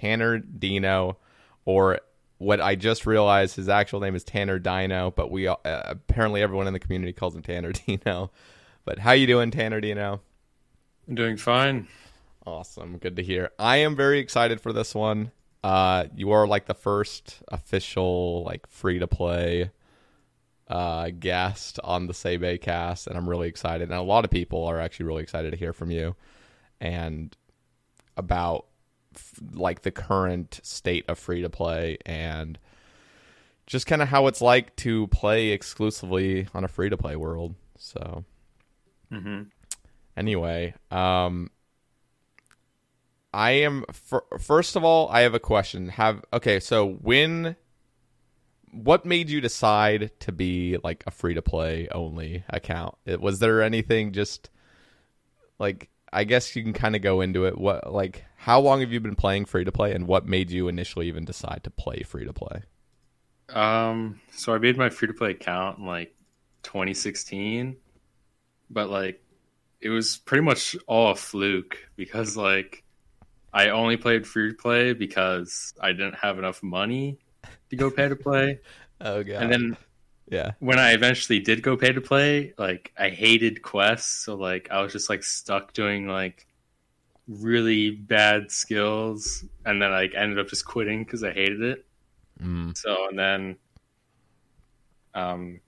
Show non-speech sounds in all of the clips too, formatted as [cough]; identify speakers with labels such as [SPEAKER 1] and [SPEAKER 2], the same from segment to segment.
[SPEAKER 1] Tanner Dino, or what I just realized his actual name is Tanner Dino, but we uh, apparently everyone in the community calls him Tanner [laughs] Dino. But how you doing, Tanner Dino?
[SPEAKER 2] I'm doing fine.
[SPEAKER 1] Awesome, good to hear. I am very excited for this one. Uh, you are like the first official like free to play uh, guest on the Sebe cast, and I'm really excited. And a lot of people are actually really excited to hear from you and about like the current state of free to play and just kind of how it's like to play exclusively on a free to play world. So,
[SPEAKER 2] Mm-hmm.
[SPEAKER 1] anyway, um, I am fir- first of all, I have a question. Have okay, so when what made you decide to be like a free to play only account? It, was there anything just like I guess you can kind of go into it. What like how long have you been playing free to play and what made you initially even decide to play free to play?
[SPEAKER 2] Um, so I made my free to play account in like 2016, but like it was pretty much all a fluke because like I only played free to play because I didn't have enough money to go pay to play. [laughs]
[SPEAKER 1] Oh god.
[SPEAKER 2] And then
[SPEAKER 1] yeah.
[SPEAKER 2] when I eventually did go pay to play, like I hated quests, so like I was just like stuck doing like really bad skills, and then like ended up just quitting because I hated it.
[SPEAKER 1] Mm.
[SPEAKER 2] So and then, um,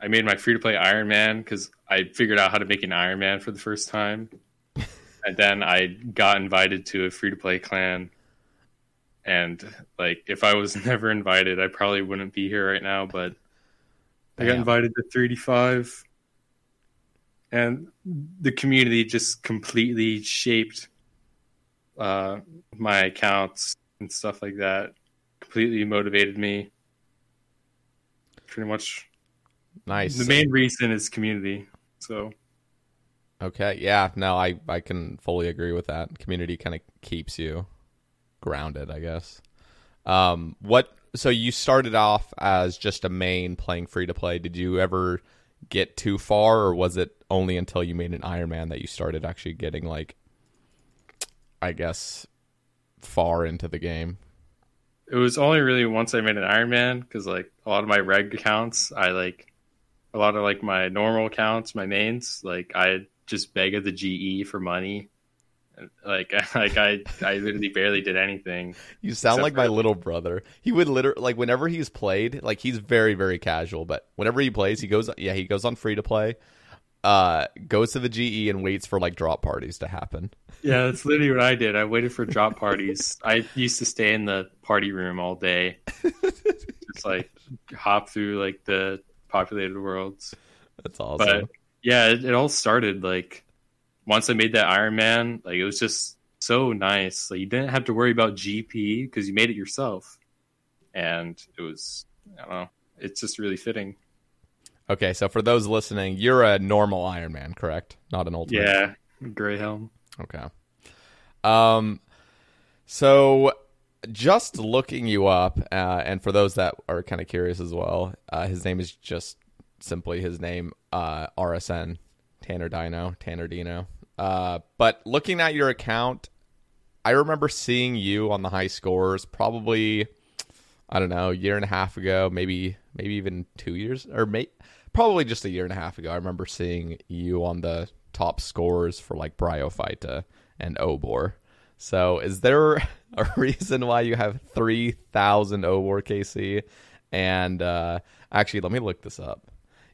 [SPEAKER 2] I made my free to play Iron Man because I figured out how to make an Iron Man for the first time, [laughs] and then I got invited to a free to play clan. And like, if I was [laughs] never invited, I probably wouldn't be here right now. But I got invited to 3D5, and the community just completely shaped uh, my accounts and stuff like that. Completely motivated me. Pretty much,
[SPEAKER 1] Nice.
[SPEAKER 2] the main reason is community. So
[SPEAKER 1] Okay, yeah, no, I I can fully agree with that. Community kind of keeps you grounded, I guess. Um, what? So you started off as just a main playing free to play. Did you ever get too far, or was it only until you made an Iron Man that you started actually getting like, I guess, far into the game?
[SPEAKER 2] it was only really once I made an Iron Man because like a lot of my reg accounts, I like a lot of like my normal accounts, my mains, like I just begged the GE for money. Like [laughs] like I I literally barely did anything.
[SPEAKER 1] You sound like my
[SPEAKER 2] for-
[SPEAKER 1] little brother. He would literally like whenever he's played, like he's very very casual, but whenever he plays, he goes yeah, he goes on free to play. Uh goes to the GE and waits for like drop parties to happen.
[SPEAKER 2] Yeah, that's literally what I did. I waited for drop parties. I used to stay in the party room all day, [laughs] just like hop through like the populated worlds.
[SPEAKER 1] That's awesome.
[SPEAKER 2] But yeah, it, it all started like once I made that Iron Man. Like it was just so nice. Like you didn't have to worry about GP because you made it yourself, and it was I don't know. It's just really fitting.
[SPEAKER 1] Okay, so for those listening, you're a normal Iron Man, correct? Not an ultimate.
[SPEAKER 2] Yeah, gray helm.
[SPEAKER 1] Okay. Um, so just looking you up, uh, and for those that are kind of curious as well, uh, his name is just simply his name, uh, RSN, Tanner Dino, Tanner Dino. Uh, but looking at your account, I remember seeing you on the high scores probably, I don't know, a year and a half ago, maybe maybe even two years, or may, probably just a year and a half ago. I remember seeing you on the top scores for like Bryophyta and Obor. So is there a [laughs] reason why you have 3,000 Obor KC? And uh, actually, let me look this up.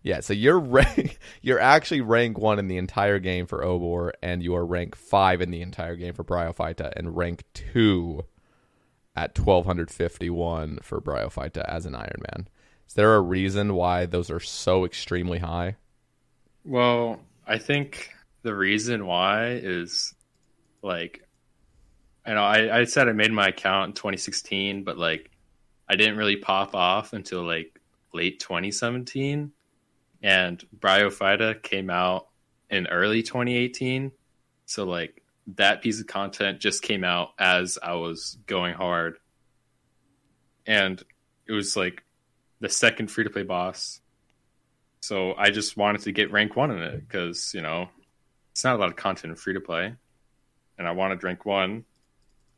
[SPEAKER 1] Yeah, so you're [laughs] rank, you're actually rank one in the entire game for Obor, and you are rank five in the entire game for Bryophyta, and rank two at 1251 for Bryophyta as an Iron Man. Is there a reason why those are so extremely high?
[SPEAKER 2] Well, I think the reason why is like I know I, I said I made my account in 2016, but like I didn't really pop off until like late 2017, and Bryophyta came out in early 2018. So like that piece of content just came out as I was going hard, and it was like the second free to play boss. So I just wanted to get rank one in it because you know it's not a lot of content in free to play, and I wanted rank one,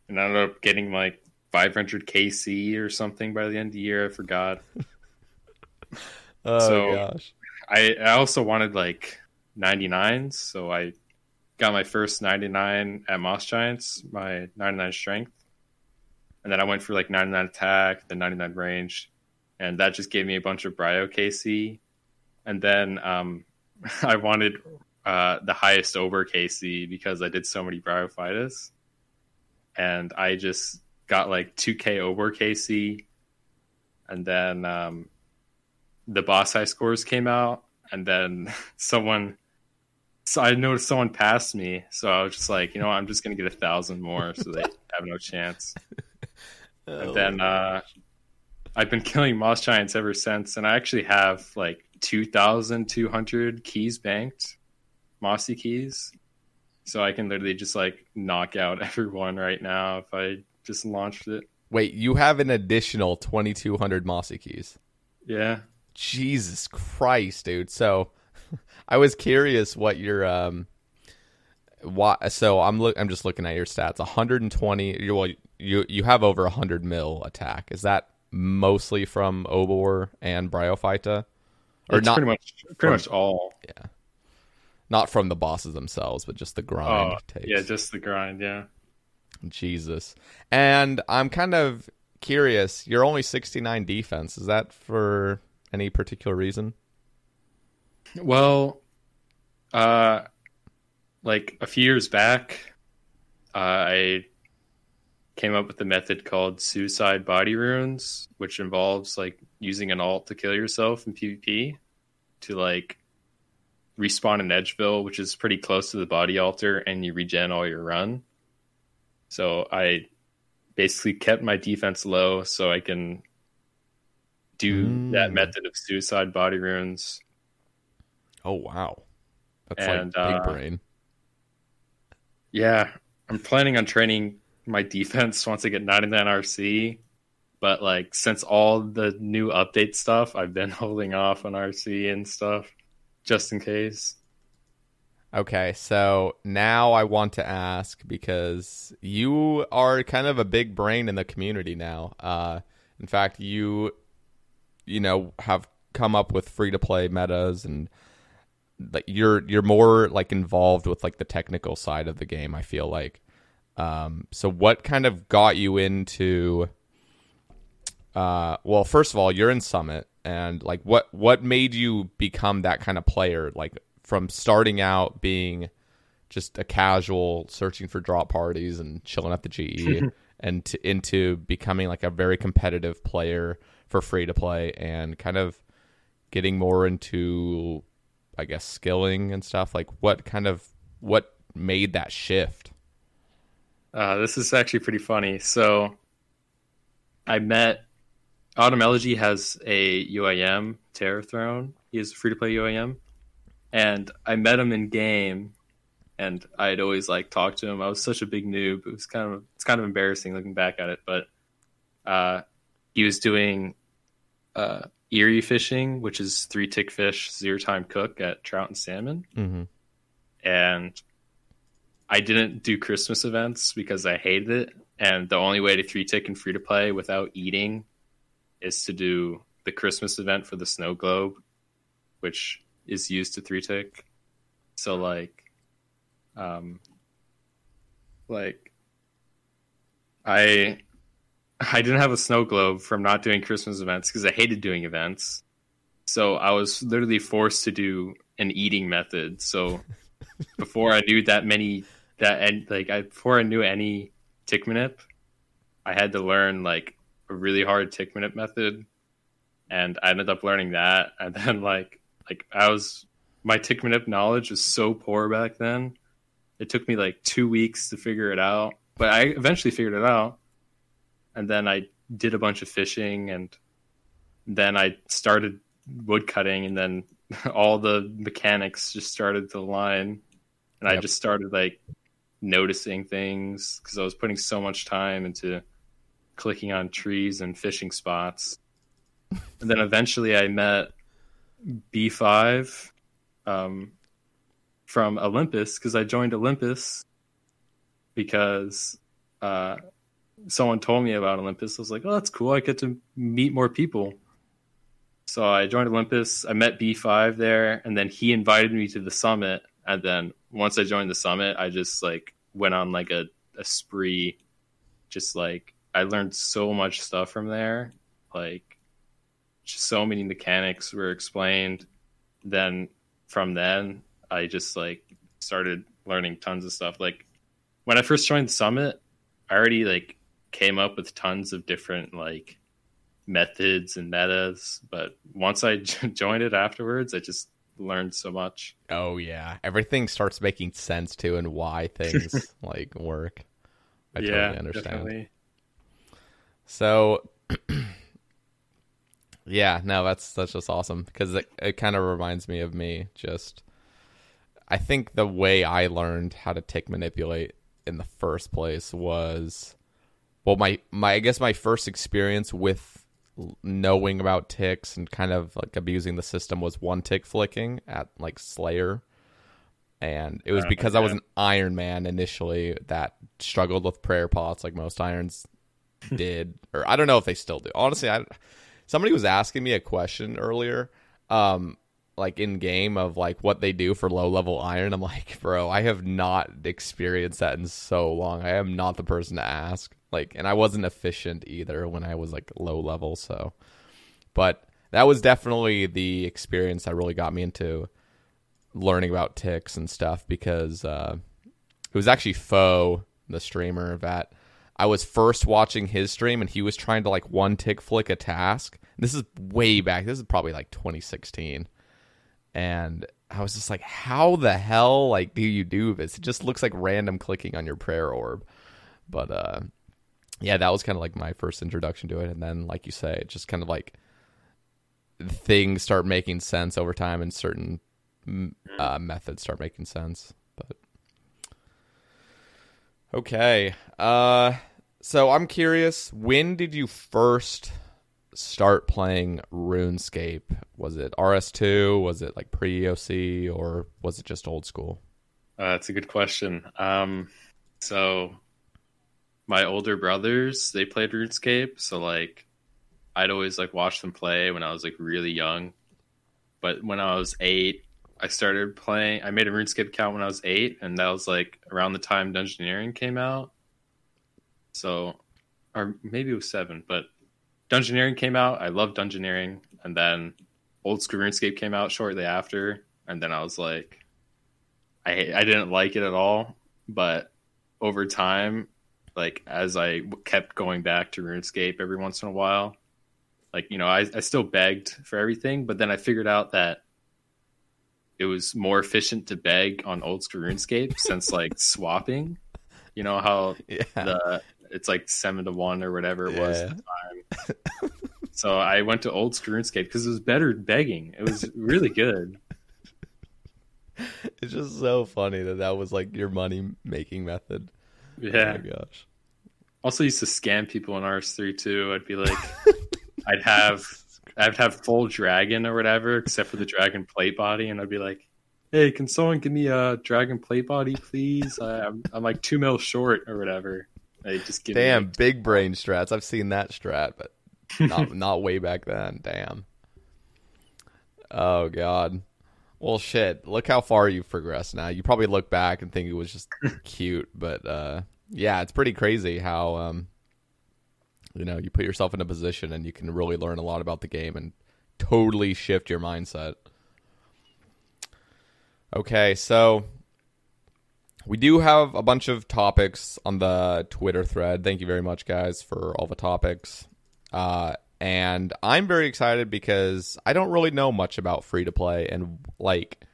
[SPEAKER 2] and I ended up getting like 500 KC or something by the end of the year. I forgot. [laughs]
[SPEAKER 1] Oh
[SPEAKER 2] So-
[SPEAKER 1] gosh.
[SPEAKER 2] I, I also wanted like 99s, so I got my first 99 at Moss Giants, my 99 strength, and then I went for like 99 attack, then 99 range, and that just gave me a bunch of Bryo KC, and then um, [laughs] I wanted uh, the highest Obor KC because I did so many Bryophytus, and I just got like 2K Obor KC, and then um, the boss high scores came out, and then [laughs] someone. So I noticed someone passed me, so I was just like, you know, what, I'm just gonna get a thousand more, so they [laughs] have no chance. And then uh, I've been [laughs] killing moss giants ever since, and I actually have like 2,200 keys banked, mossy keys, so I can literally just like knock out everyone right now if I just launched it.
[SPEAKER 1] Wait, you have an additional 2200 Mossy keys.
[SPEAKER 2] Yeah,
[SPEAKER 1] Jesus Christ, dude. So [laughs] I was curious what your um what so I'm look I'm just looking at your stats. 120 you well you you have over 100 mil attack. Is that mostly from Obor and Bryophyta? Or
[SPEAKER 2] it's
[SPEAKER 1] not
[SPEAKER 2] pretty much pretty much all. Yeah.
[SPEAKER 1] Not from the bosses themselves, but just the grind
[SPEAKER 2] Oh,
[SPEAKER 1] takes.
[SPEAKER 2] yeah, just the grind. Yeah.
[SPEAKER 1] Jesus. And I'm kind of curious. You're only 69 defense. Is that for any particular reason?
[SPEAKER 2] Well, uh, like a few years back, uh, I came up with a method called suicide body runes, which involves like using an alt to kill yourself in PvP to like respawn in Edgeville, which is pretty close to the body altar, and you regen all your run. So I basically kept my defense low so I can do
[SPEAKER 1] Mm.
[SPEAKER 2] that method of suicide body runes.
[SPEAKER 1] Oh wow. That's
[SPEAKER 2] And,
[SPEAKER 1] like big
[SPEAKER 2] uh,
[SPEAKER 1] brain.
[SPEAKER 2] Yeah, I'm planning on training my defense once I get 99 RC. But like since all the new update stuff, I've been [laughs] holding off on RC and stuff just in case.
[SPEAKER 1] Okay, so now I want to ask because you are kind of a big brain in the community now. Uh, in fact, you you know have come up with free to play metas and like you're you're more like involved with like the technical side of the game. I feel like. Um, so what kind of got you into? Uh, well, first of all, you're in Summit, and like, what what made you become that kind of player? Like from starting out being just a casual searching for drop parties and chilling at the GE, [laughs] and to, into becoming like a very competitive player for free to play, and kind of getting more into, I guess, skilling and stuff. Like, what kind of what made that shift?
[SPEAKER 2] Uh, this is actually pretty funny. So I met Autumn Elegy has a UIM Terror Throne, He is free to play UIM, and I met him in game, and I'd always like talk to him. I was such a big noob. It was kind of it's kind of embarrassing looking back at it, but uh, he was doing uh, Erie fishing, which is three tick fish, zero time cook at trout and salmon.
[SPEAKER 1] Mm-hmm.
[SPEAKER 2] And I didn't do Christmas events because I hated it. And the only way to three tick and free to play without eating is to do the Christmas event for the snow globe, which is used to three tick. So like, um, like I I didn't have a snow globe from not doing Christmas events because I hated doing events. So I was literally forced to do an eating method. So [laughs] before I knew that many that and like I before I knew any tick manip, I had to learn like a really hard tick manip method, and I ended up learning that. [laughs] And then like like I was my tick manip knowledge was so poor back then. It took me like two weeks to figure it out, but I eventually figured it out and then I did a bunch of fishing, and then I started wood cutting, and then [laughs] all the mechanics just started to line, and yep. I just started like noticing things because I was putting so much time into clicking on trees and fishing spots. and then eventually I met B5 um, from Olympus because I joined Olympus because uh, someone told me about Olympus. I was like, oh, that's cool. I get to meet more people. So I joined Olympus. I met B5 there, and then he invited me to the summit. And then once I joined the summit, I just like went on like a, a spree. Just like I learned so much stuff from there. Like so many mechanics were explained. Then from then, I just like started learning tons of stuff. Like when I first joined the summit, I already like came up with tons of different like methods and metas but once i [laughs] joined it afterwards i just learned so much.
[SPEAKER 1] Oh yeah. Everything starts making sense too and why [laughs] things like work. I yeah, totally understand. definitely. so [clears throat] yeah no that's that's just awesome because it, it kind of reminds me of me just i think the way i learned how to tick manipulate in the first place was well my my I guess my first experience with knowing about ticks and kind of like abusing the system was one tick flicking at like Slayer. And it was oh, because I was an Iron Man initially that struggled with prayer pots like most irons [laughs] did. or I don't know if they still do. Honestly, I somebody was asking me a question earlier. Um, like in game of like what they do for low level iron. I'm like, bro, I have not experienced that in so long. I am not the person to ask. Like, and I wasn't efficient either when I was like low level. So, but that was definitely the experience that really got me into learning about ticks and stuff because uh, it was actually Foe, the streamer that I was first watching his stream and he was trying to like one tick flick a task. This is way back. This is probably like 2016 and I was just like, how the hell like do you do this? It just looks like random clicking on your prayer orb. But uh yeah, that was kind of like my first introduction to it and then like you say, it just kind of like things start making sense over time and certain uh, methods start making sense. But okay. Uh so I'm curious, when did you first start playing RuneScape? Was it RS2? Was it like pre EOC or was it just old school?
[SPEAKER 2] Uh, that's a good question. Um, so my older brothers, they played RuneScape. So like I'd always like watch them play when I was like really young. But when I was eight, I started playing. I made a RuneScape account when I was eight, and that was like around the time Dungeoneering came out. So, or maybe it was seven, but Dungeoneering came out. I loved Dungeoneering, and then Old School RuneScape came out shortly after, and then I was like, I I didn't like it at all. But over time, like as I kept going back to RuneScape every once in a while, like you know, I I still begged for everything, but then I figured out that it was more efficient to beg on Old School RuneScape [laughs] since like swapping. You know how yeah. the it's like seven to one or whatever it yeah. was at the time. [laughs] So I went to old school RuneScape because it was better begging. It was really good. [laughs]
[SPEAKER 1] It's just so funny that that was like your money making method. Oh
[SPEAKER 2] Yeah.
[SPEAKER 1] my gosh.
[SPEAKER 2] Also used to scam people in RS3 too. I'd be like, [laughs] I'd have, I'd have full dragon or whatever, except for the dragon plate body, and I'd be like, "Hey, can someone give me a dragon plate body, please? I'm, I'm like two mil short or whatever." They just give
[SPEAKER 1] Damn,
[SPEAKER 2] like,
[SPEAKER 1] big brain strats. I've seen that strat, but not [laughs] not way back then. Damn. Oh god. Well, shit. Look how far you've progressed now. You probably look back and think it was just [laughs] cute, but uh, yeah, it's pretty crazy how um, you know you put yourself in a position and you can really learn a lot about the game and totally shift your mindset. Okay, so we do have a bunch of topics on the Twitter thread. Thank you very much, guys, for all the topics. Uh, and I'm very excited because I don't really know much about free to play and like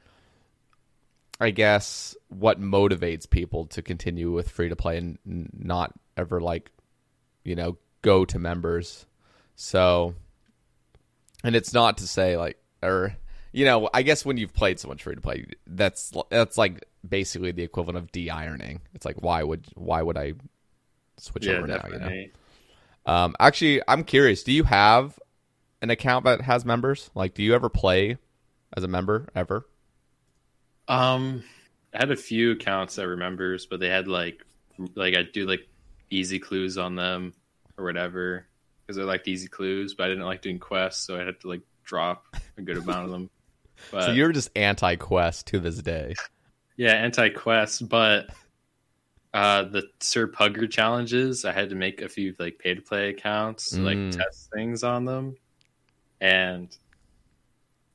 [SPEAKER 1] I guess what motivates people to continue with free to play and not ever like you know go to members. So and it's not to say like or you know, I guess when you've played so much free to play, that's that's like basically the equivalent of de-ironing. It's like why would why would I switch
[SPEAKER 2] yeah,
[SPEAKER 1] over now, you know?
[SPEAKER 2] definitely.
[SPEAKER 1] Um, actually, I'm curious. Do you have an account that has members? Like, do you ever play as a member ever?
[SPEAKER 2] Um, I had a few accounts that remembers, but they had like, like I do like easy clues on them or whatever because I liked easy clues, but I didn't like doing quests, so I had to like drop a good amount of them. [laughs] But
[SPEAKER 1] so you're just anti-quest to this day.
[SPEAKER 2] yeah, anti quest, but uh, the Sir Pugger challenges, I had to make a few like pay to play accounts to like
[SPEAKER 1] Mm.
[SPEAKER 2] test things on them, and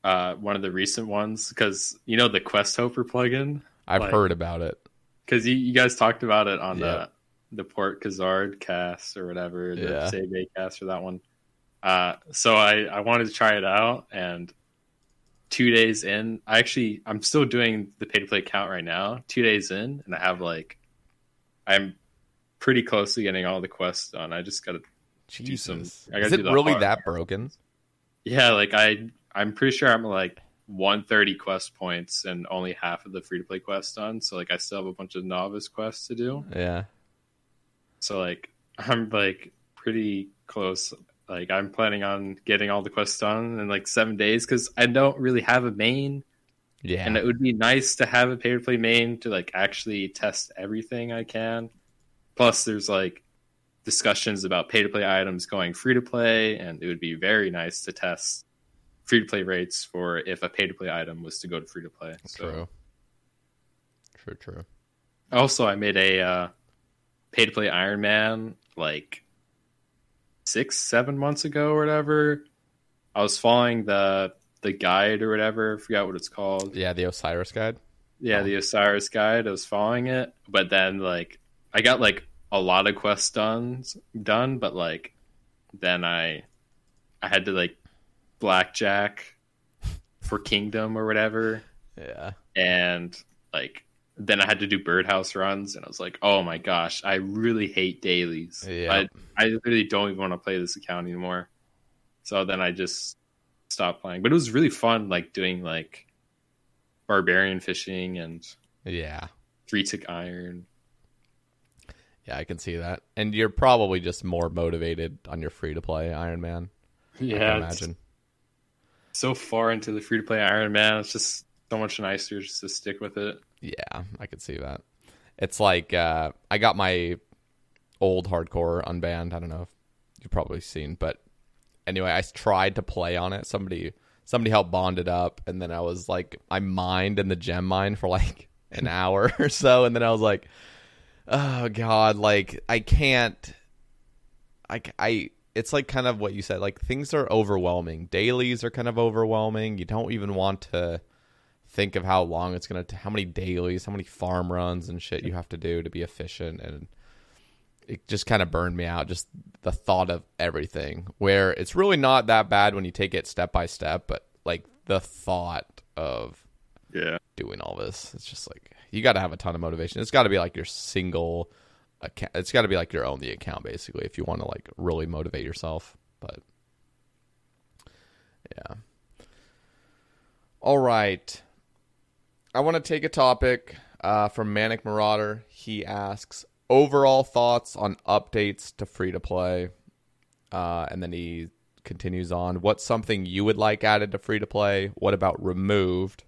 [SPEAKER 2] uh, one of the recent ones because you know the Quest Helper plugin.
[SPEAKER 1] I've
[SPEAKER 2] Like-
[SPEAKER 1] heard about it.
[SPEAKER 2] because you, you guys talked about it on
[SPEAKER 1] Yeah.
[SPEAKER 2] the the Port Kazard cast or whatever, the
[SPEAKER 1] Yeah.
[SPEAKER 2] Save A cast for that one. Uh, so I I wanted to try it out, and two days in, I actually I'm still doing the pay to play count right now. Two days in, and I have like I'm pretty close to getting all the quests done. I just got to
[SPEAKER 1] Jesus,
[SPEAKER 2] some- I gotta
[SPEAKER 1] is it
[SPEAKER 2] do
[SPEAKER 1] really
[SPEAKER 2] hard
[SPEAKER 1] that broken?
[SPEAKER 2] yeah, like I I'm pretty sure I'm like 130 quest points and only half of the free to play quests done. So like I still have a bunch of novice quests to do.
[SPEAKER 1] Yeah.
[SPEAKER 2] So like [laughs] I'm like pretty close. Like I'm planning on getting all the quests done in like seven days because I don't really have a main,
[SPEAKER 1] Yeah.
[SPEAKER 2] and it would be nice to have a pay to play main to like actually test everything I can. Plus, there's like discussions about pay to play items going free to play, and it would be very nice to test free to play rates for if a pay to play item was to go to free to play. So
[SPEAKER 1] True. True. True.
[SPEAKER 2] Also, I made a uh, pay to play Iron Man like six, seven months ago or whatever. I was following the the guide or whatever. I forgot what it's called.
[SPEAKER 1] Yeah, the Osiris guide.
[SPEAKER 2] Yeah,
[SPEAKER 1] Oh.
[SPEAKER 2] the Osiris guide. I was following it, but then like I got like a lot of quests done, done, but like then I I had to like blackjack for Kingdom or whatever
[SPEAKER 1] Yeah.
[SPEAKER 2] and like then I had to do birdhouse runs, and I was like, "Oh my gosh, I really hate dailies.
[SPEAKER 1] Yeah.
[SPEAKER 2] I I really don't even want to play this account anymore." So then I just stopped playing, but it was really fun, like doing like barbarian fishing and
[SPEAKER 1] Yeah.
[SPEAKER 2] three tick iron.
[SPEAKER 1] Yeah, I can see that. And you're probably just more motivated on your free to play Iron Man. I can
[SPEAKER 2] Yeah, it's
[SPEAKER 1] imagine.
[SPEAKER 2] So far into the free to play Iron Man, it's just so much nicer just to stick with it.
[SPEAKER 1] Yeah, I could see that. It's like uh, I got my old hardcore unbanned. I don't know if you've probably seen, but anyway, I tried to play on it. Somebody somebody helped bond it up, and then I was like, I mined in the gem mine for like an [laughs] hour or so, and then I was like, oh god, like I can't. I I. It's like kind of what you said. Like things are overwhelming. Dailies are kind of overwhelming. You don't even want to think of how long it's gonna, t- how many dailies, how many farm runs and shit you have to do to be efficient, and it just kind of burned me out. Just the thought of everything, where it's really not that bad when you take it step by step, but like the thought of
[SPEAKER 2] Yeah,
[SPEAKER 1] doing all this, it's just like you got to have a ton of motivation. It's got to be like your single account. It's got to be like your own the account basically if you want to like really motivate yourself. But Yeah. All right. I want to take a topic uh, from Manic Marauder. He asks overall thoughts on updates to free to play. Uh, and then he continues on. What's something you would like added to free to play? What about removed?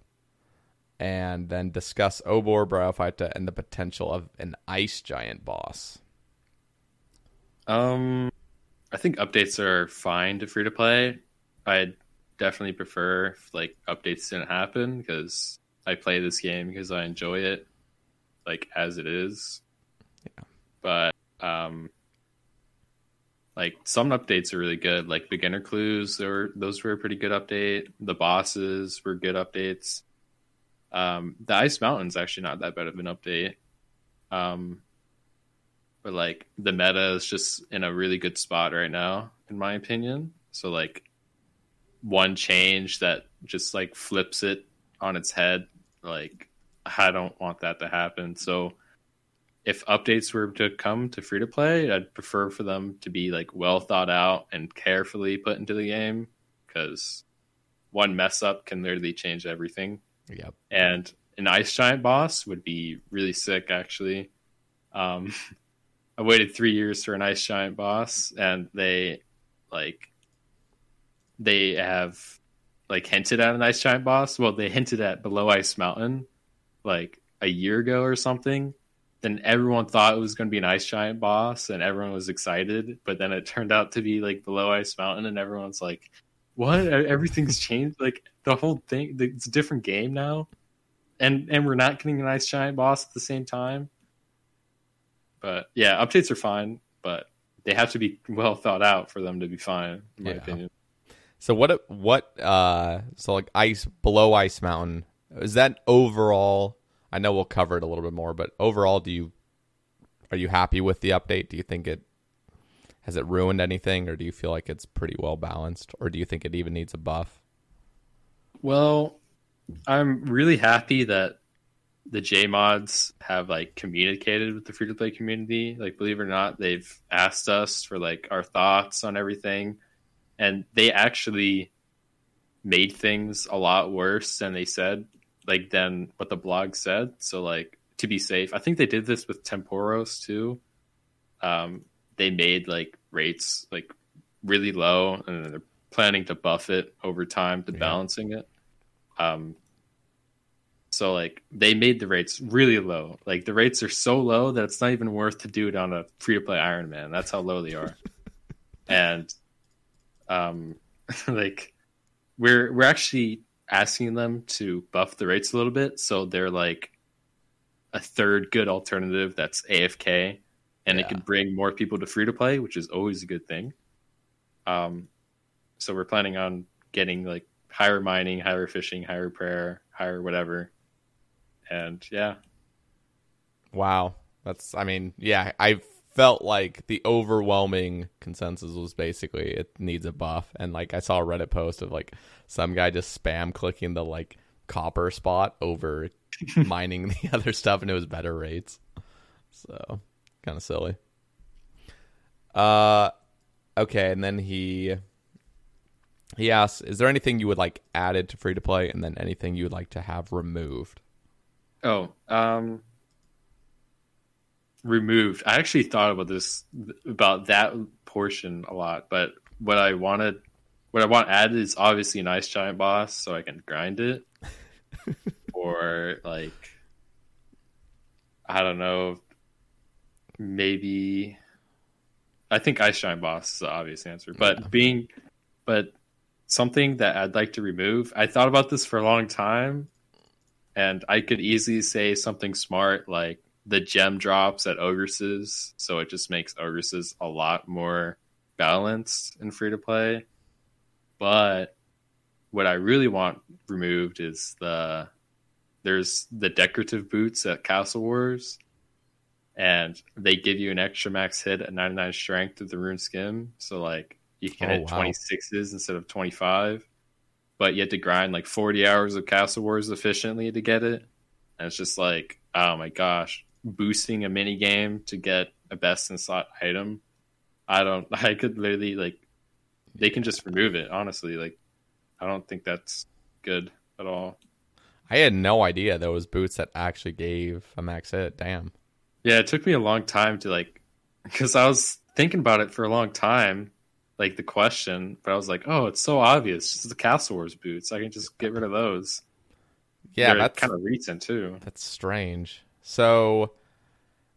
[SPEAKER 1] And then discuss Obor Bryophyta and the potential of an ice giant boss.
[SPEAKER 2] Um, I think updates are fine to free to play. I'd definitely prefer if like updates didn't happen because I play this game because I enjoy it, like as it is.
[SPEAKER 1] Yeah.
[SPEAKER 2] But um, like some updates are really good. Like beginner clues, or those were a pretty good update. The bosses were good updates. Um, the ice mountain's actually not that bad of an update. Um, but like the meta is just in a really good spot right now, in my opinion. So like one change that just like flips it on its head, like I don't want that to happen. So if updates were to come to free to play, I'd prefer for them to be like well thought out and carefully put into the game because one mess up can literally change everything.
[SPEAKER 1] Yep.
[SPEAKER 2] And an ice giant boss would be really sick, actually. Um, [laughs] I waited three years for an ice giant boss, and they like they have like hinted at an ice giant boss. Well, they hinted at below ice mountain like a year ago or something. Then everyone thought it was going to be an ice giant boss, and everyone was excited. But then it turned out to be like below ice mountain, and everyone's like, "What? Everything's changed. Like the whole thing. It's a different game now." And and we're not getting a nice giant boss at the same time. But yeah, updates are fine, but they have to be well thought out for them to be fine, in my
[SPEAKER 1] Yeah.
[SPEAKER 2] opinion.
[SPEAKER 1] So what? What? Uh, so like ice below Ice Mountain is that overall? I know we'll cover it a little bit more, but overall, do you are you happy with the update? Do you think it has it ruined anything, or do you feel like it's pretty well balanced, or do you think it even needs a buff?
[SPEAKER 2] Well, I'm really happy that the J mods have like communicated with the free to play community. Like, believe it or not, they've asked us for like our thoughts on everything, and they actually made things a lot worse than they said, like than what the blog said. So, like to be safe, I think they did this with Tempoross too. Um, they made like rates like really low, and they're planning to buff it over time to
[SPEAKER 1] Yeah.
[SPEAKER 2] balancing it. Um, so like they made the rates really low. Like the rates are so low that it's not even worth to do it on a free to play Iron Man. That's how low they are. [laughs] and um [laughs] like we're we're actually asking them to buff the rates a little bit so they're like a third good alternative that's AFK and
[SPEAKER 1] Yeah.
[SPEAKER 2] it could bring more people to free to play, which is always a good thing. Um so we're planning on getting like higher mining, higher fishing, higher prayer, higher whatever. And yeah,
[SPEAKER 1] Wow, that's. I mean, yeah, I felt like the overwhelming consensus was basically it needs a buff, and like I saw a Reddit post of like some guy just spam clicking the like copper spot over [laughs] mining the other stuff, and it was better rates. So kind of silly. Uh, okay, and then he he asks, "Is there anything you would like added to free to play, and then anything you would like to have removed?"
[SPEAKER 2] Oh, um, removed. I actually thought about this about that portion a lot, but what I wanted, what I want added is obviously an ice giant boss, so I can grind it, [laughs] or like, I don't know, maybe. I think ice giant boss is the obvious answer, but being, but something that I'd like to remove. I thought about this for a long time and I could easily say something smart like the gem drops at Ogresses, so it just makes Ogresses a lot more balanced in free to play. But what I really want removed is the there's the decorative boots at Castle Wars, and they give you an extra max hit at 99 strength with the rune scim, so like you can
[SPEAKER 1] Oh,
[SPEAKER 2] hit
[SPEAKER 1] wow.
[SPEAKER 2] 26s instead of 25 but you had to grind like 40 hours of Castle Wars efficiently to get it. And it's just like, oh my gosh, boosting a mini game to get a best in slot item. I don't, [laughs] I could literally like, they can just remove it, honestly. Like, I don't think that's good at all.
[SPEAKER 1] I had no idea there was boots that actually gave a max hit. Damn.
[SPEAKER 2] Yeah, it took me a long time to like, because I was thinking about it for a long time, like the question, but I was like, oh, it's so obvious. It's the Castle Wars boots. I can just get rid of those.
[SPEAKER 1] Yeah,
[SPEAKER 2] They're
[SPEAKER 1] that's
[SPEAKER 2] kind of recent too.
[SPEAKER 1] That's strange. So,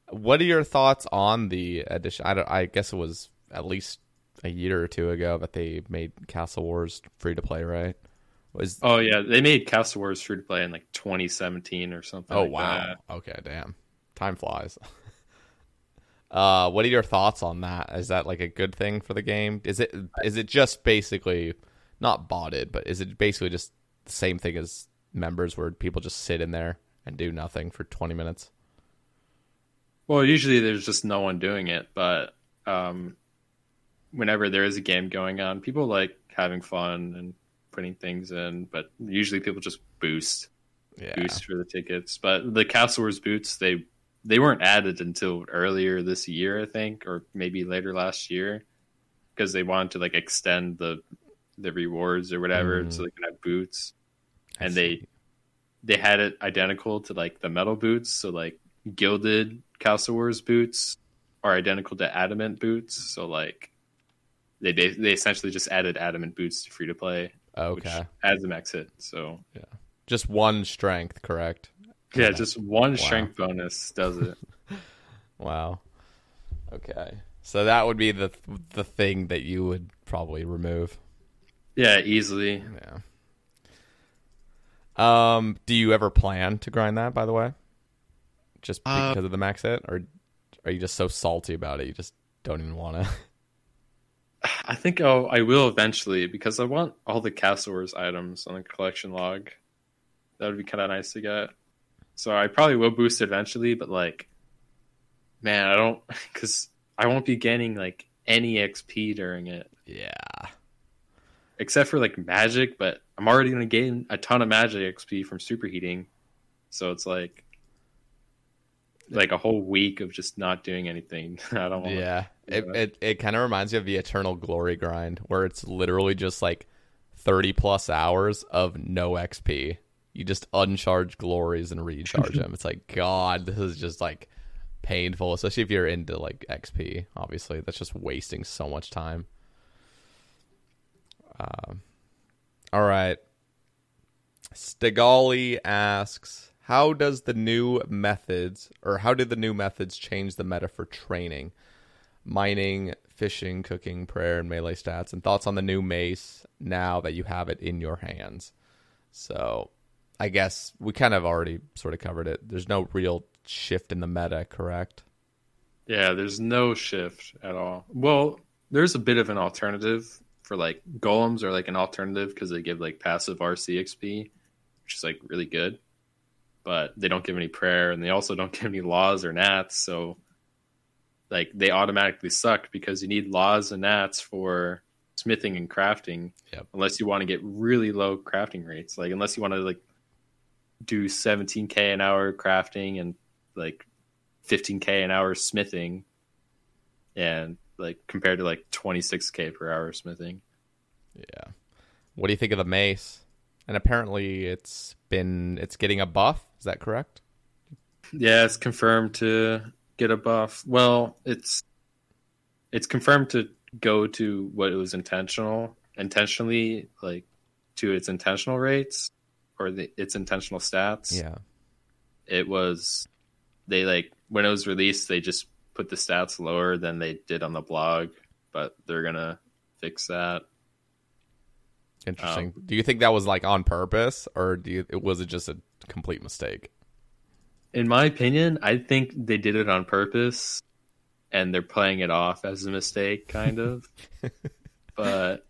[SPEAKER 1] what are your thoughts on the edition? I don't. I guess it was at least a year or two ago that they made Castle Wars free to play, right? Was
[SPEAKER 2] Oh yeah, they made Castle Wars free to play in like 2017 or something.
[SPEAKER 1] oh
[SPEAKER 2] like
[SPEAKER 1] wow.
[SPEAKER 2] that.
[SPEAKER 1] Okay, damn. Time flies. [laughs] uh, what are your thoughts on that? Is that like a good thing for the game? Is it is it just basically not botted, but is it basically just the same thing as members where people just sit in there and do nothing for 20 minutes?
[SPEAKER 2] Well, usually there's just no one doing it, but um, whenever there is a game going on, people like having fun and putting things in. But usually people just boost
[SPEAKER 1] Yeah.
[SPEAKER 2] boost for the tickets. But the Castle Wars boots they they weren't added until earlier this year, I think, or maybe later last year, because they wanted to like extend the the rewards or whatever,
[SPEAKER 1] Mm.
[SPEAKER 2] so they can have boots.
[SPEAKER 1] I
[SPEAKER 2] and
[SPEAKER 1] see.
[SPEAKER 2] they they had it identical to like the metal boots. So like gilded Castle Wars boots are identical to adamant boots. So like they they, they essentially just added adamant boots to free to play, which
[SPEAKER 1] Okay.
[SPEAKER 2] adds a max hit. So yeah.
[SPEAKER 1] Just one strength, correct?
[SPEAKER 2] Yeah, just one
[SPEAKER 1] Wow.
[SPEAKER 2] strength bonus does it. [laughs]
[SPEAKER 1] Wow. Okay. So that would be the the thing that you would probably remove.
[SPEAKER 2] yeah, easily.
[SPEAKER 1] Yeah. Um, do you ever plan to grind that by the way? Just
[SPEAKER 2] Uh,
[SPEAKER 1] because of the max hit or are you just so salty about it you just don't even want to? [laughs]
[SPEAKER 2] I think I'll, I will eventually because I want all the Castle Wars items on the collection log. That would be kind of nice to get. So I probably will boost it eventually, but like, man, I don't [laughs] because I won't be gaining like any XP during it
[SPEAKER 1] yeah.
[SPEAKER 2] except for like magic. But I'm already going to gain a ton of magic XP from superheating, so it's like like a whole week of just not doing anything. [laughs] I don't want.
[SPEAKER 1] Yeah. It
[SPEAKER 2] Yeah.
[SPEAKER 1] it, it kind of reminds me of the Eternal Glory grind where it's literally just like 30 plus hours of no XP. You just uncharge glories and recharge [laughs] them. It's like god, this is just like painful, especially if you're into like XP. Obviously, that's just wasting so much time. Um, all right. Stigali asks, "How does the new methods, or how did the new methods change the meta for training, mining, fishing, cooking, prayer, and melee stats, and thoughts on the new mace now that you have it in your hands?" So, I guess we kind of already sort of covered it. There's no real shift in the meta, correct?
[SPEAKER 2] Yeah, there's no shift at all. Well, there's a bit of an alternative for like golems are like an alternative because they give like passive RC XP, which is like really good. But they don't give any prayer and they also don't [laughs] give any laws or nats, so like they automatically suck because you need laws and nats for smithing and crafting
[SPEAKER 1] Yep.
[SPEAKER 2] unless you want to get really low crafting rates. Like unless you want to like do 17k an hour crafting and like 15k an hour smithing and like compared to like 26k per hour smithing
[SPEAKER 1] Yeah. What do you think of the mace? And apparently, it's been it's getting a buff. Is that correct?
[SPEAKER 2] yeah it's confirmed to get a buff well it's it's confirmed to go to what it was intentional intentionally like to its intentional rates or the, its intentional stats
[SPEAKER 1] Yeah.
[SPEAKER 2] it was they like when it was released they just put the stats lower than they did on the blog but they're gonna fix that
[SPEAKER 1] Interesting. Um, do you think that was like on purpose, or do you was it just a complete mistake?
[SPEAKER 2] in my opinion i think they did it on purpose and they're playing it off as a mistake kind of [laughs] but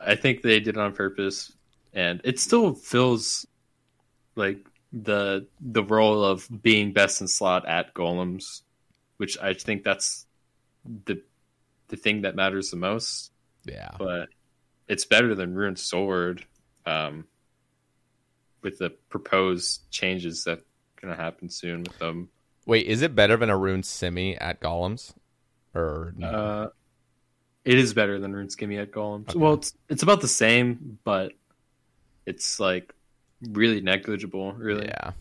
[SPEAKER 2] i think they did it on purpose and it still fills like the the role of being best in slot at golems which i think that's the the thing that matters the most
[SPEAKER 1] Yeah.
[SPEAKER 2] but it's better than Rune Sword um, with the proposed changes that are going to happen soon with them.
[SPEAKER 1] Wait, is it better than a rune simi at golems? Or no?
[SPEAKER 2] Uh, It is better than Rune at Golems. Okay. Well, it's it's about the same, but it's like really negligible. Really,
[SPEAKER 1] yeah,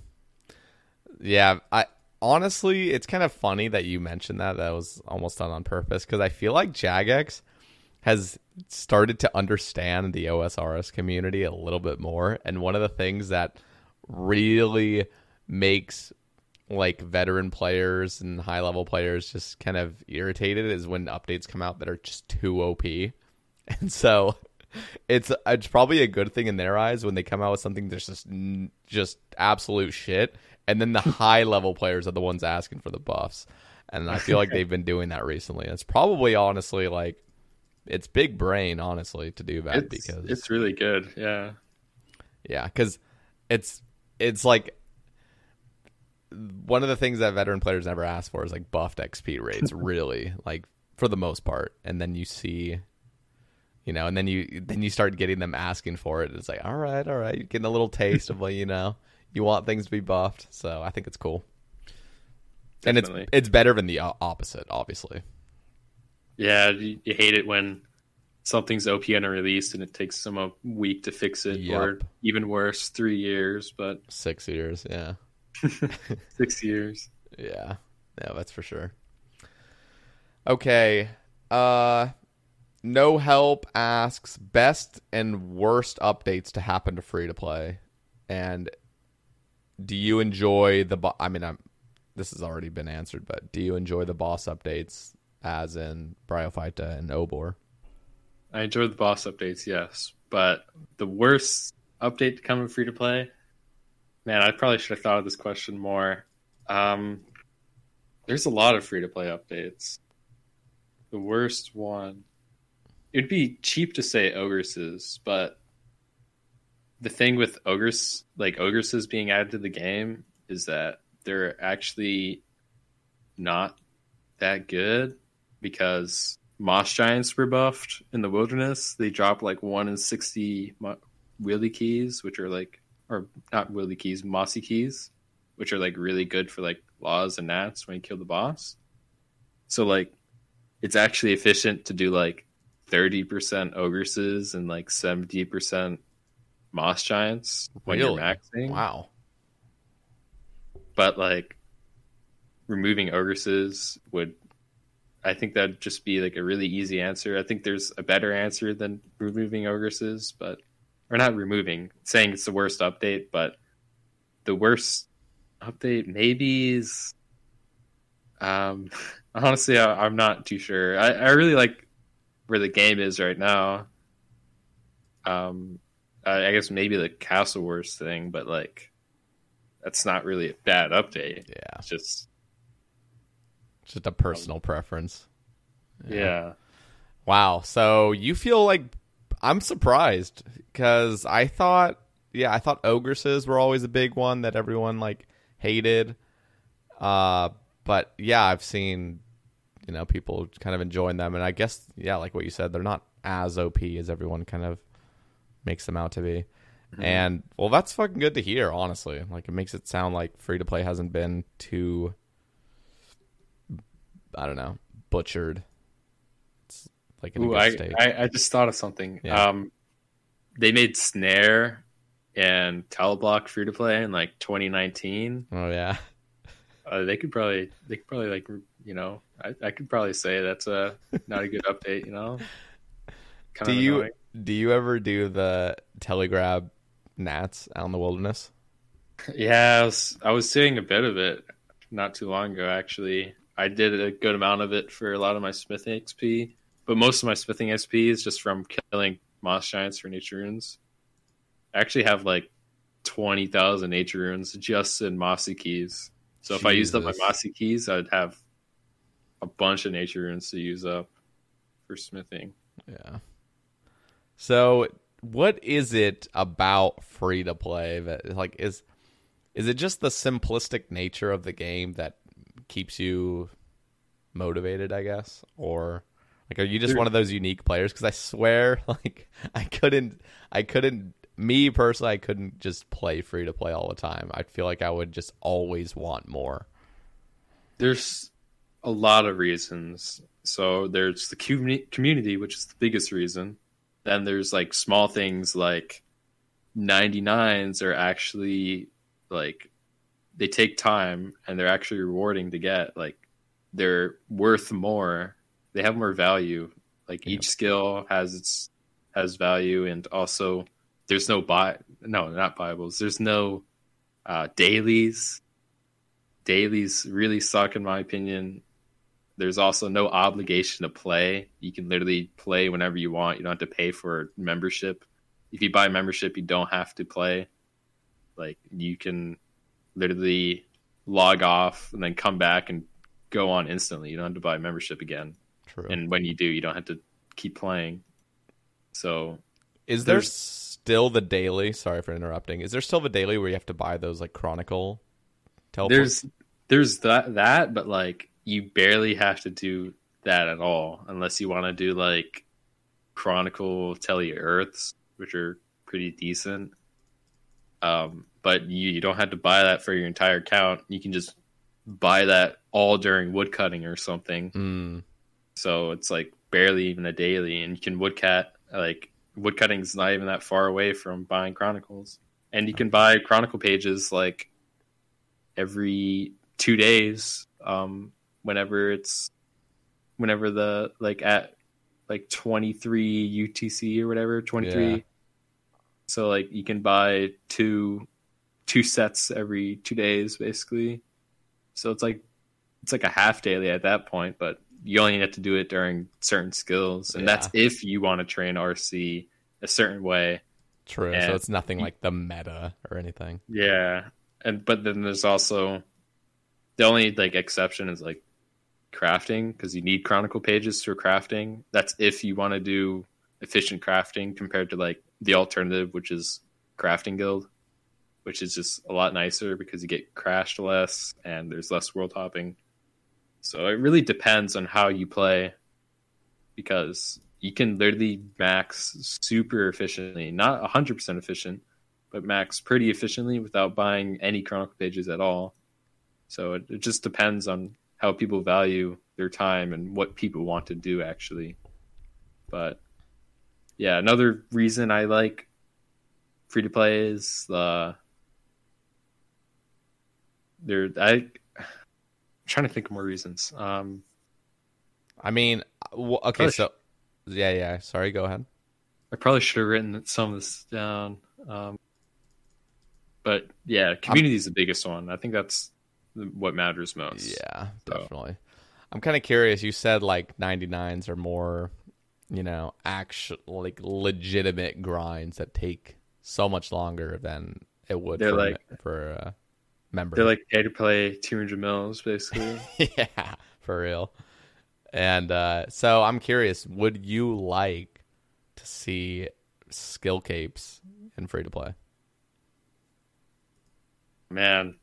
[SPEAKER 1] yeah. I honestly, it's kind of funny that you mentioned that. That was almost done on purpose because I feel like Jagex has started to understand the OSRS community a little bit more, and one of the things that really makes like veteran players and high level players just kind of irritated is when updates come out that are just too OP. [laughs] And so it's it's probably a good thing in their eyes when they come out with something that's just just absolute shit and then the [laughs] high level players are the ones asking for the buffs. And I feel like [laughs] they've been doing that recently. It's probably honestly like it's big brain honestly to do that
[SPEAKER 2] it's,
[SPEAKER 1] because
[SPEAKER 2] it's really good. Yeah.
[SPEAKER 1] Yeah, cuz it's it's like one of the things that veteran players never ask for is like buffed XP rates, [laughs] really, like for the most part. And then you see, you know, and then you then you start getting them asking for it. It's like, all right, all right, you're getting a little taste of what you know. You want things to be buffed, so I think it's cool. Definitely. And it's it's better than the opposite, obviously.
[SPEAKER 2] Yeah, you, you hate it when something's OP and released and it takes them a week to fix it, yep. or even worse, three years. But [laughs]
[SPEAKER 1] six years, yeah. [laughs]
[SPEAKER 2] Six years.
[SPEAKER 1] Yeah. Yeah, that's for sure. Okay. Uh No Help asks best and worst updates to happen to free to play. And do you enjoy the bo- I mean I'm this has already been answered, but do you enjoy the boss updates as in Bryophyta and Obor?
[SPEAKER 2] I enjoy the boss updates, yes. But the worst update to come in free to play Man, I probably should have thought of this question more. Um, there's a lot of free to play updates. The worst one. It'd be cheap to say ogresses, but the thing with ogres, like ogresses being added to the game, is that they're actually not that good because moss giants were buffed in the wilderness. They drop like one in sixty wheelie keys, which are like or not willy keys, mossy keys, which are like really good for like laws and nats when you kill the boss. So like it's actually efficient to do like 30% ogresses and like 70% moss giants when really? you're maxing.
[SPEAKER 1] Wow.
[SPEAKER 2] But like removing ogresses would I think that'd just be like a really easy answer. I think there's a better answer than removing ogresses, but or not removing, saying it's the worst update, but the worst update maybe is. Um, [laughs] honestly, I, am not too sure. I, I really like where the game is right now. Um, I, guess maybe the Castle Wars thing, but like, that's not really a bad update.
[SPEAKER 1] Yeah,
[SPEAKER 2] it's just
[SPEAKER 1] just a personal um, preference.
[SPEAKER 2] Yeah. yeah.
[SPEAKER 1] Wow. So you feel like I'm surprised because I thought, yeah, I thought ogresses were always a big one that everyone like hated. Uh, but yeah, I've seen you know people kind of enjoying them, and I guess yeah, like what you said, they're not as OP as everyone kind of makes them out to be. Mm-hmm. And well, that's fucking good to hear. Honestly, like it makes it sound like free to play hasn't been too, I don't know, butchered like in Ooh,
[SPEAKER 2] I, I, I just thought of something. Yeah. Um, they made Snare and Teleblock free to play in like 2019.
[SPEAKER 1] Oh yeah.
[SPEAKER 2] Uh, they could probably they could probably like you know I, I could probably say that's a not a good update you know.
[SPEAKER 1] Kind do you annoying. do you ever do the telegrab nats out in the wilderness?
[SPEAKER 2] Yeah, I was, I was doing a bit of it not too long ago. Actually, I did a good amount of it for a lot of my smithing XP. But most of my smithing XP is just from killing moss giants for nature runes. I actually have like twenty thousand nature runes just in mossy keys. So Jesus. if I used up my mossy keys, I'd have a bunch of nature runes to use up for smithing.
[SPEAKER 1] Yeah. So what is it about free to play that like is is it just the simplistic nature of the game that keeps you motivated, I guess? Or like, are you just one of those unique players? Because I swear, [laughs] like, I couldn't, I couldn't, me personally, I couldn't just play free to play all the time. I feel like I would just always want more.
[SPEAKER 2] There's, a lot of reasons. So there's the community, community, which is the biggest reason. Then there's like small things like 99s are actually like they take time and they're actually rewarding to get. Like they're worth more. They have more value. Like each skill has its has value, and also there's no buy. No, not Bibles. There's no uh, dailies. Dailies really suck, in my opinion. There's also no obligation to play. You can literally play whenever you want. You don't have to pay for membership. If you buy membership, you don't have to play. Like you can literally log off and then come back and go on instantly. You don't have to buy membership again.
[SPEAKER 1] True.
[SPEAKER 2] And when you do, you don't have to keep playing. So
[SPEAKER 1] Is there still the daily? Sorry for interrupting. Is there still the daily where you have to buy those like Chronicle teleports?
[SPEAKER 2] there's there's that that, but like you barely have to do that at all unless you want to do like Chronicle Tele Earths, which are pretty decent. Um, but you, you don't have to buy that for your entire account. You can just buy that all during woodcutting or something.
[SPEAKER 1] Mm,
[SPEAKER 2] So it's like barely even a daily, and you can woodcut like woodcutting's not even that far away from buying Chronicles, and you can buy Chronicle pages like every two days, um, whenever it's whenever the like at like twenty three UTC or whatever twenty three.
[SPEAKER 1] Yeah.
[SPEAKER 2] So like you can buy two two sets every two days basically. So it's like it's like a half daily at that point, but you only have to do it during certain skills, and that's if you want to train RC a certain way.
[SPEAKER 1] true.
[SPEAKER 2] And-
[SPEAKER 1] so it's nothing like the meta or anything.
[SPEAKER 2] Yeah, and but then there's also the only like exception is like crafting because you need chronicle pages for crafting. That's if you want to do efficient crafting compared to like the alternative, which is crafting guild, which is just a lot nicer because you get crashed less and there's less world hopping. So it really depends on how you play because you can literally max super efficiently, not 100% efficient, but max pretty efficiently without buying any chronicle pages at all. So it, it just depends on how people value their time and what people want to do actually. But yeah, another reason I like free to play is the there I I'm trying to think of more reasons. Um
[SPEAKER 1] I mean, w- okay,
[SPEAKER 2] Probably
[SPEAKER 1] so yeah, yeah. Sorry, go ahead.
[SPEAKER 2] I probably should have written some of this down. Um, but yeah, community is the biggest one. I think that's what matters most.
[SPEAKER 1] Yeah,
[SPEAKER 2] So-
[SPEAKER 1] definitely. I'm kind of curious. You said like 99s are more, you know, actual like legitimate grinds that take so much longer than it would
[SPEAKER 2] They're
[SPEAKER 1] for,
[SPEAKER 2] like-
[SPEAKER 1] for a member.
[SPEAKER 2] They're like pay to play 200 mils, basically. [laughs]
[SPEAKER 1] yeah, for real. And uh, so I'm curious, would you like to see skill capes in free to play?
[SPEAKER 2] Man,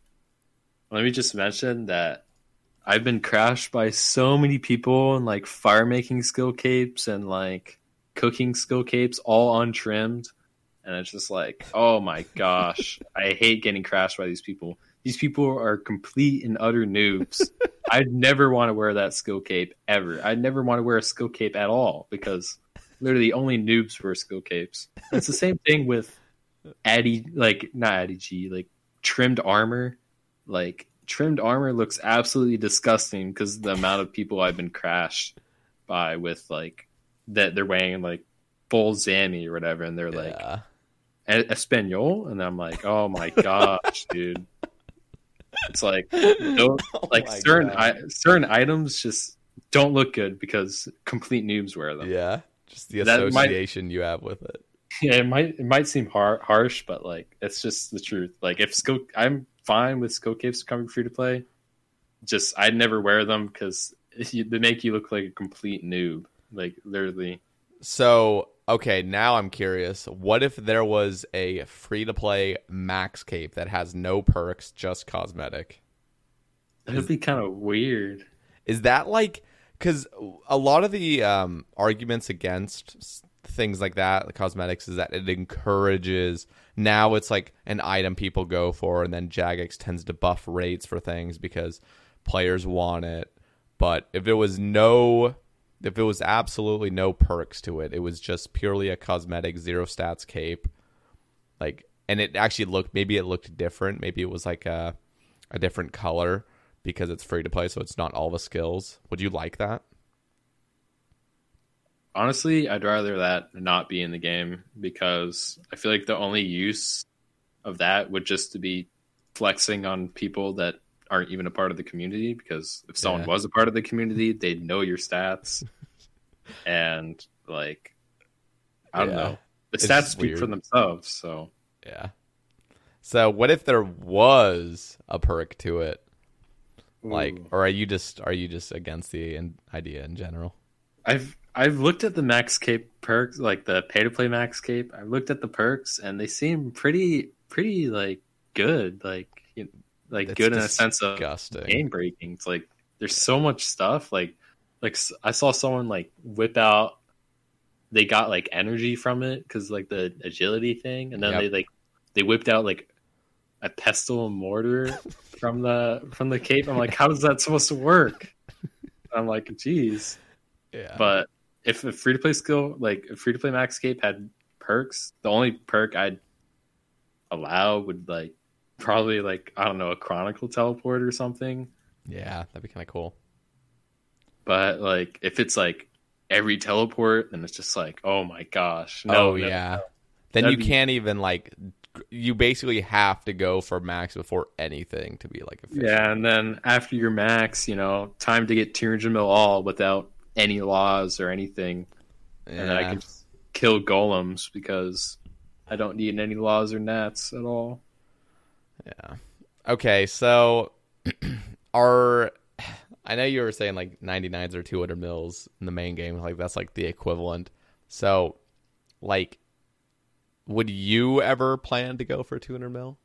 [SPEAKER 2] let me just mention that I've been crashed by so many people and like fire making skill capes and like cooking skill capes all untrimmed. And it's just like, oh my gosh, I hate getting crashed by these people. These people are complete and utter noobs. [laughs] I'd never want to wear that skill cape ever. I'd never want to wear a skill cape at all because literally only noobs wear skill capes. It's the same thing with Addy, like not Addy G, like trimmed armor. Like trimmed armor looks absolutely disgusting because the amount of people I've been crashed by with like that they're wearing like full Zammy or whatever, and they're like
[SPEAKER 1] yeah.
[SPEAKER 2] "E- Espanol, and I'm like, oh my [laughs] gosh, dude. It's like [laughs] don't, oh like
[SPEAKER 1] Oh my
[SPEAKER 2] certain I, certain items just don't look good because complete noobs wear them.
[SPEAKER 1] Yeah, just the
[SPEAKER 2] That might-
[SPEAKER 1] association you have with it.
[SPEAKER 2] Yeah, it might it might seem har- harsh, but like it's just the truth. Like if skill, I'm fine with skill capes coming free to play. Just I'd never wear them because [laughs] they make you look like a complete noob. Like literally,
[SPEAKER 1] So, okay, now I'm curious. What if there was a free to play max cape that has no perks, just cosmetic?
[SPEAKER 2] that'd be kind of weird.
[SPEAKER 1] Is that like because a lot of the um, arguments against things like that, the cosmetics, is that it encourages. Now it's like an item people go for, and then Jagex tends to buff rates for things because players want it. But if it was no, if it was absolutely no perks to it, it was just purely a cosmetic zero stats cape. Like, and it actually looked maybe it looked different. Maybe it was like a a different color because it's free to play, so it's not all the skills. Would you like that?
[SPEAKER 2] Honestly, I'd rather that not be in the game because I feel like the only use of that would just to be flexing on people that aren't even a part of the community because if someone
[SPEAKER 1] Yeah.
[SPEAKER 2] was a part of the community, they'd know your stats. [laughs] and like I don't
[SPEAKER 1] Yeah.
[SPEAKER 2] know. The
[SPEAKER 1] It's
[SPEAKER 2] stats speak for themselves, so
[SPEAKER 1] Yeah. So what if there was a perk to it? Like,
[SPEAKER 2] Ooh.
[SPEAKER 1] or are you just are you just against the in- idea in general?
[SPEAKER 2] I've I've looked at the max cape perks, like the pay to play max cape. I've looked at the perks, and they seem pretty pretty like good, like you know, like
[SPEAKER 1] That's
[SPEAKER 2] good in a sense of game breaking. It's like there's so much stuff. Like like I saw someone like whip out. They got like energy from it because like the agility thing, and then
[SPEAKER 1] Yep.
[SPEAKER 2] they like they whipped out like a pestle and mortar [laughs] from the from the cape. I'm like, how is that supposed to work? I'm like, geez.
[SPEAKER 1] Yeah.
[SPEAKER 2] But if a free to play skill, like a free to play Max Maxscape had perks, the only perk I'd allow would like [laughs] probably like I don't know a Chronicle teleport or something.
[SPEAKER 1] yeah, that'd be kind of cool.
[SPEAKER 2] But like if it's like every teleport, then it's just like oh my gosh, no,
[SPEAKER 1] oh
[SPEAKER 2] no,
[SPEAKER 1] yeah. Then
[SPEAKER 2] That'd
[SPEAKER 1] you
[SPEAKER 2] be-
[SPEAKER 1] can't even like you basically have to go for max before anything to be like efficient.
[SPEAKER 2] yeah. And then after your max, you know, time to get 200 mil all without any laws or anything, and then I can just kill golems because I don't need any laws or nats at all.
[SPEAKER 1] Yeah. Okay, so [clears throat] are I know you were saying like 99s or 200 mils in the main game, like that's like the equivalent. So, like, would you ever plan to go for 200 mil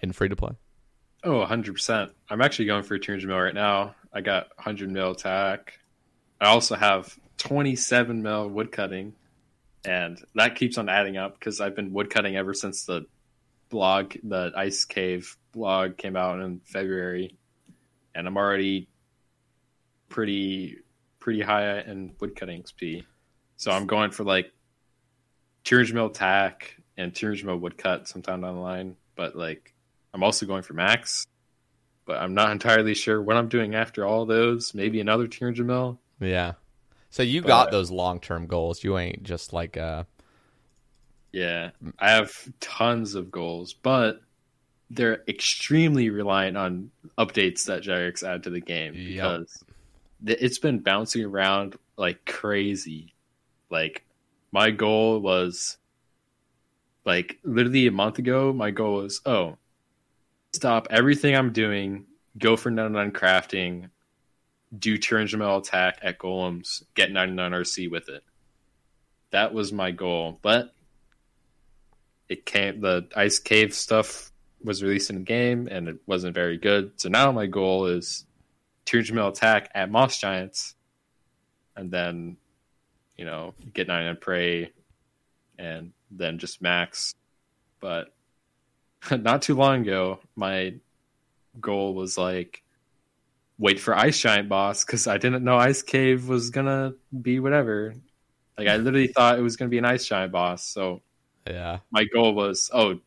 [SPEAKER 1] in free to play?
[SPEAKER 2] Oh, 100%. I'm actually going for 200 mil right now. I got 100 mil attack. I also have 27 mil woodcutting, and that keeps on adding up because I've been woodcutting ever since the blog, the Ice Cave blog came out in February, and I'm already pretty pretty high in woodcutting XP. So I'm going for like 200 mil attack and 200 mil woodcut sometime down the line, but like I'm also going for max, but I'm not entirely sure what I'm doing after all those. Maybe another 200 mil.
[SPEAKER 1] Yeah. So you got those long term goals. You ain't just like uh
[SPEAKER 2] Yeah, I have tons of goals, but they're extremely reliant on updates that Jagex add to the game because th- it's been bouncing around like crazy. Like my goal was like literally a month ago. My goal was oh, stop everything I'm doing, go for 99 crafting, do turn mil attack at golems, get 99 RC with it. That was my goal, but it came the ice cave stuff was released in the game and it wasn't very good. So now my goal is 200 mil attack at moss giants, and then you know get 99 prey, and then just max. But [laughs] not too long ago, my goal was like wait for ice giant boss because I didn't know ice cave was gonna be whatever. Like I literally thought it was gonna be an ice giant boss, so
[SPEAKER 1] yeah.
[SPEAKER 2] my goal was oh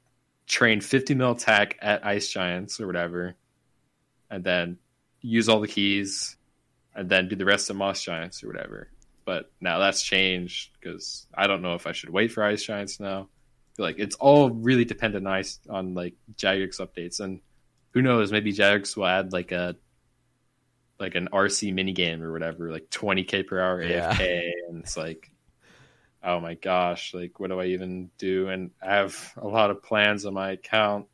[SPEAKER 2] train 50 mil attack at ice giants or whatever and then use all the keys and then do the rest of moss giants or whatever but now that's changed because i don't know if i should wait for ice giants now like it's all really dependent on ice on like jagex updates and who knows maybe jagex will add like a like an rc minigame or whatever like 20k per hour
[SPEAKER 1] Yeah.
[SPEAKER 2] afk and it's like oh my gosh, like what do I even do? And I have a lot of plans on my account.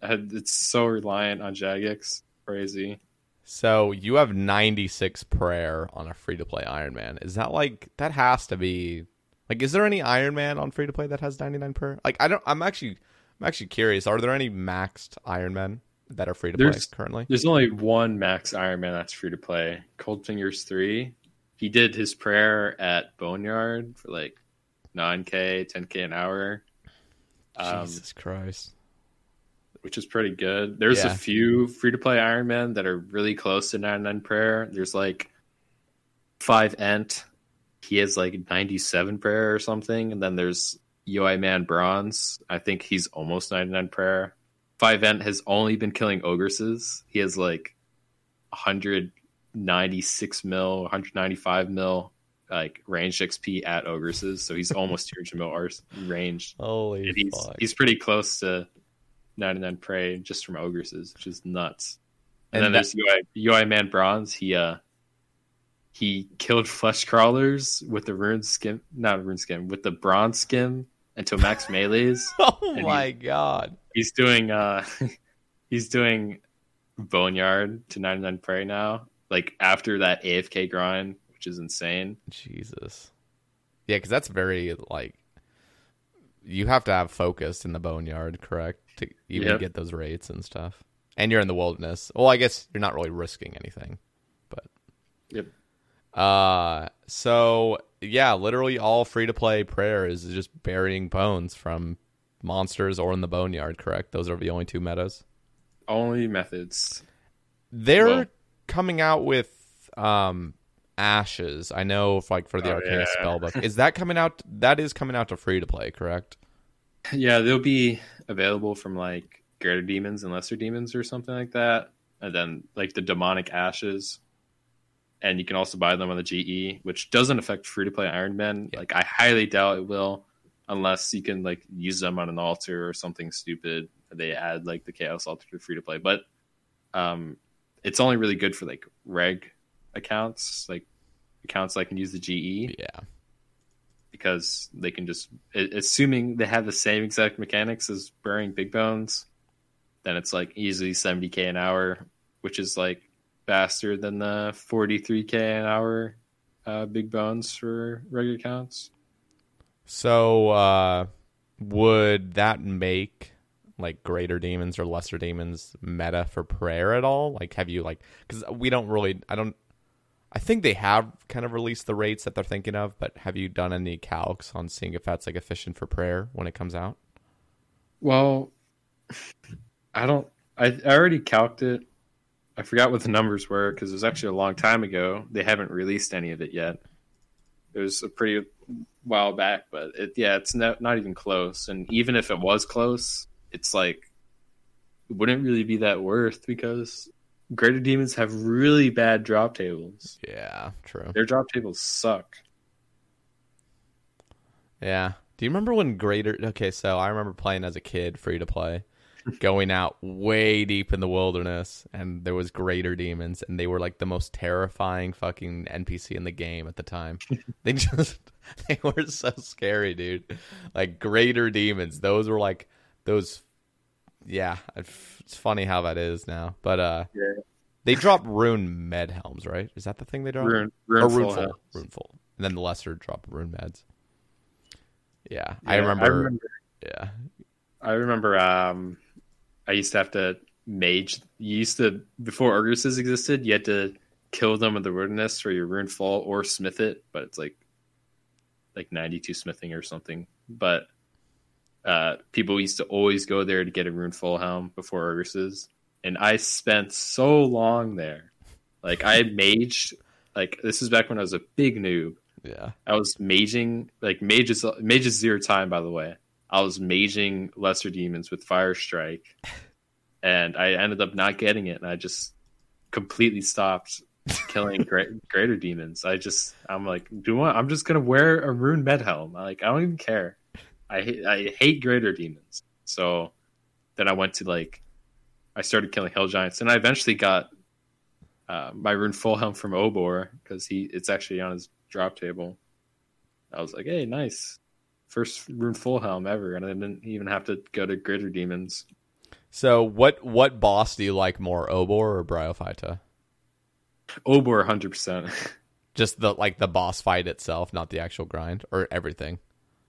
[SPEAKER 2] Had- It's so reliant on Jagex. Crazy.
[SPEAKER 1] So you have 96 prayer on a free to play Iron Man. Is that like that has to be like is there any Iron Man on free to play that has 99 prayer? Like I don't I'm actually I'm actually curious. Are there any maxed Iron Men that are free to play currently?
[SPEAKER 2] There's only one max Iron Man that's free to play. Cold Fingers 3. He did his prayer at Boneyard for like 9k, 10k an hour. Um,
[SPEAKER 1] Jesus Christ.
[SPEAKER 2] which is pretty good. There's
[SPEAKER 1] Yeah.
[SPEAKER 2] a few free to play Iron Man that are really close to 99 prayer. There's like five Ent. He has like 97 prayer or something. And then there's UI Man Bronze. I think he's almost 99 prayer. Five Ent has only been killing ogresses. He has like 196 mil, 195 mil like range XP at ogresses. So he's almost 200 mil range.
[SPEAKER 1] Holy
[SPEAKER 2] And he's
[SPEAKER 1] fuck.
[SPEAKER 2] he's pretty close to 99 prey just from ogresses, which is nuts. And,
[SPEAKER 1] And
[SPEAKER 2] then
[SPEAKER 1] that-
[SPEAKER 2] there's UI, UI Man Bronze. He uh he killed flesh crawlers with the rune scim, not rune scim, with the bronze scim until max [laughs] melees.
[SPEAKER 1] oh my god.
[SPEAKER 2] He's doing uh [laughs] he's doing boneyard to 99 prey now. Like after that AFK grind, which is insane.
[SPEAKER 1] Jesus. Yeah, because that's very like you have to have focus in the boneyard, correct, to even
[SPEAKER 2] Yep.
[SPEAKER 1] get those rates and stuff. And you're in the wilderness. Well, I guess you're not really risking anything, but
[SPEAKER 2] Yep.
[SPEAKER 1] uh, so yeah, literally all free to play prayer is just burying bones from monsters or in the boneyard, correct? Those are the only two metas.
[SPEAKER 2] Only methods.
[SPEAKER 1] They're
[SPEAKER 2] Well-
[SPEAKER 1] coming out with um ashes. I know if like for the
[SPEAKER 2] Oh,
[SPEAKER 1] Arcana
[SPEAKER 2] yeah.
[SPEAKER 1] spellbook. Is that coming out that is coming out to free to play, correct?
[SPEAKER 2] Yeah, they'll be available from like greater demons and lesser demons or something like that. And then like the demonic ashes. And you can also buy them on the GE, which doesn't affect free to play Iron Man.
[SPEAKER 1] Yeah.
[SPEAKER 2] Like I highly doubt it will, unless you can like use them on an altar or something stupid. They add like the chaos altar to free to play. But um it's only really good for like reg accounts, like accounts that can use the. GE
[SPEAKER 1] Yeah.
[SPEAKER 2] because they can just assuming they have the same exact mechanics as burying big bones then it's like easily 70k an hour which is like faster than the 43k an hour uh, big bones for regular counts
[SPEAKER 1] So uh would that make like greater demons or lesser demons meta for prayer at all? Like have you like cuz we don't really I don't I think they have kind of released the rates that they're thinking of, but have you done any calcs on seeing if that's like efficient for prayer when it comes out?
[SPEAKER 2] well i don't i, I already calced it i forgot what the numbers were because it was actually a long time ago they haven't released any of it yet it was a pretty while back but it yeah it's not, not even close and even if it was close it's like it wouldn't really be that worth because greater demons have really bad drop tables
[SPEAKER 1] Yeah, true.
[SPEAKER 2] their drop tables suck
[SPEAKER 1] Yeah. Do you remember when Greater? Okay, so I remember playing as a kid, free to play, going out way deep in the wilderness, and there was Greater demons, and they were like the most terrifying fucking NPC in the game at the time. [laughs] they just [laughs] they were so scary, dude. Like Greater demons, those were like those. Yeah, it's funny how that is now, but uh,
[SPEAKER 2] Yeah.
[SPEAKER 1] they drop rune med helms, right? Is that the thing they drop?
[SPEAKER 2] rune,
[SPEAKER 1] or
[SPEAKER 2] rune full
[SPEAKER 1] runeful,
[SPEAKER 2] health.
[SPEAKER 1] runeful, and then the lesser drop rune meds. Yeah, I remember.
[SPEAKER 2] I remember
[SPEAKER 1] Yeah,
[SPEAKER 2] I remember um I used to have to mage you used to before Arguses existed, you had to kill them in the wilderness for your rune fall or smith it, but it's like like ninety two smithing or something. But uh people used to always go there to get a rune full helm before Arguses. And I spent so long there. Like I maged like this is back when I was a big noob.
[SPEAKER 1] yeah.
[SPEAKER 2] I was maging like mages mages zero time by the way. I was maging lesser demons with fire strike, and I ended up not getting it, and I just completely stopped killing [laughs] great, greater demons. I just I'm like, do what? I'm just gonna wear a rune med helm. Like I don't even care. I hate I hate greater demons. So then I went to like I started killing hill giants, and I eventually got uh, my rune full helm from Obor because he it's actually on his drop table. I was like, hey, nice. First rune full helm ever, and I didn't even have to go to greater demons.
[SPEAKER 1] So what what boss do you like more, Obor or Bryophyta?
[SPEAKER 2] Obor, hundred percent, [laughs]
[SPEAKER 1] Just the like the boss fight itself, not the actual grind, or everything.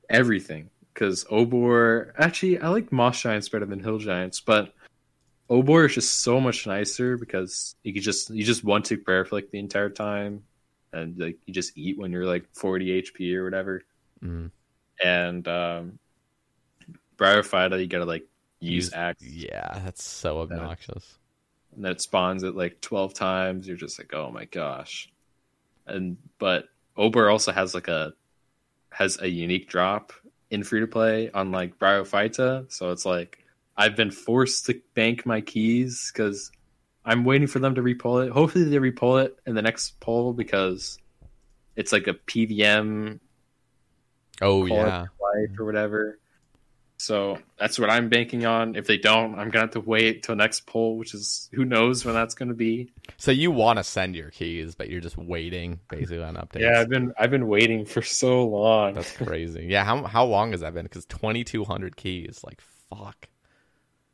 [SPEAKER 2] everything. Because Obor, actually, I like Moss Giants better than Hill Giants, but Obor is just so much nicer because you could just you just one tick prayer for like the entire time, and like you just eat when you're like forty HP or whatever.
[SPEAKER 1] Mm.
[SPEAKER 2] And um Bryophyta, you gotta like use axe.
[SPEAKER 1] Yeah, that's so obnoxious.
[SPEAKER 2] and then it spawns it like 12 times you're just like oh my gosh and but Obor also has like a has a unique drop in free to play unlike bryophyta so it's like i've been forced to bank my keys because i'm waiting for them to repull it hopefully they repull it in the next poll because it's like a pvm
[SPEAKER 1] Oh yeah.
[SPEAKER 2] life or whatever so that's what i'm banking on if they don't i'm gonna have to wait till next poll which is who knows when that's gonna be
[SPEAKER 1] So you want to send your keys, but you're just waiting basically on updates.
[SPEAKER 2] Yeah, I've been I've been waiting for so long.
[SPEAKER 1] That's crazy. Yeah, how how long has that been? Because twenty two hundred keys, like fuck.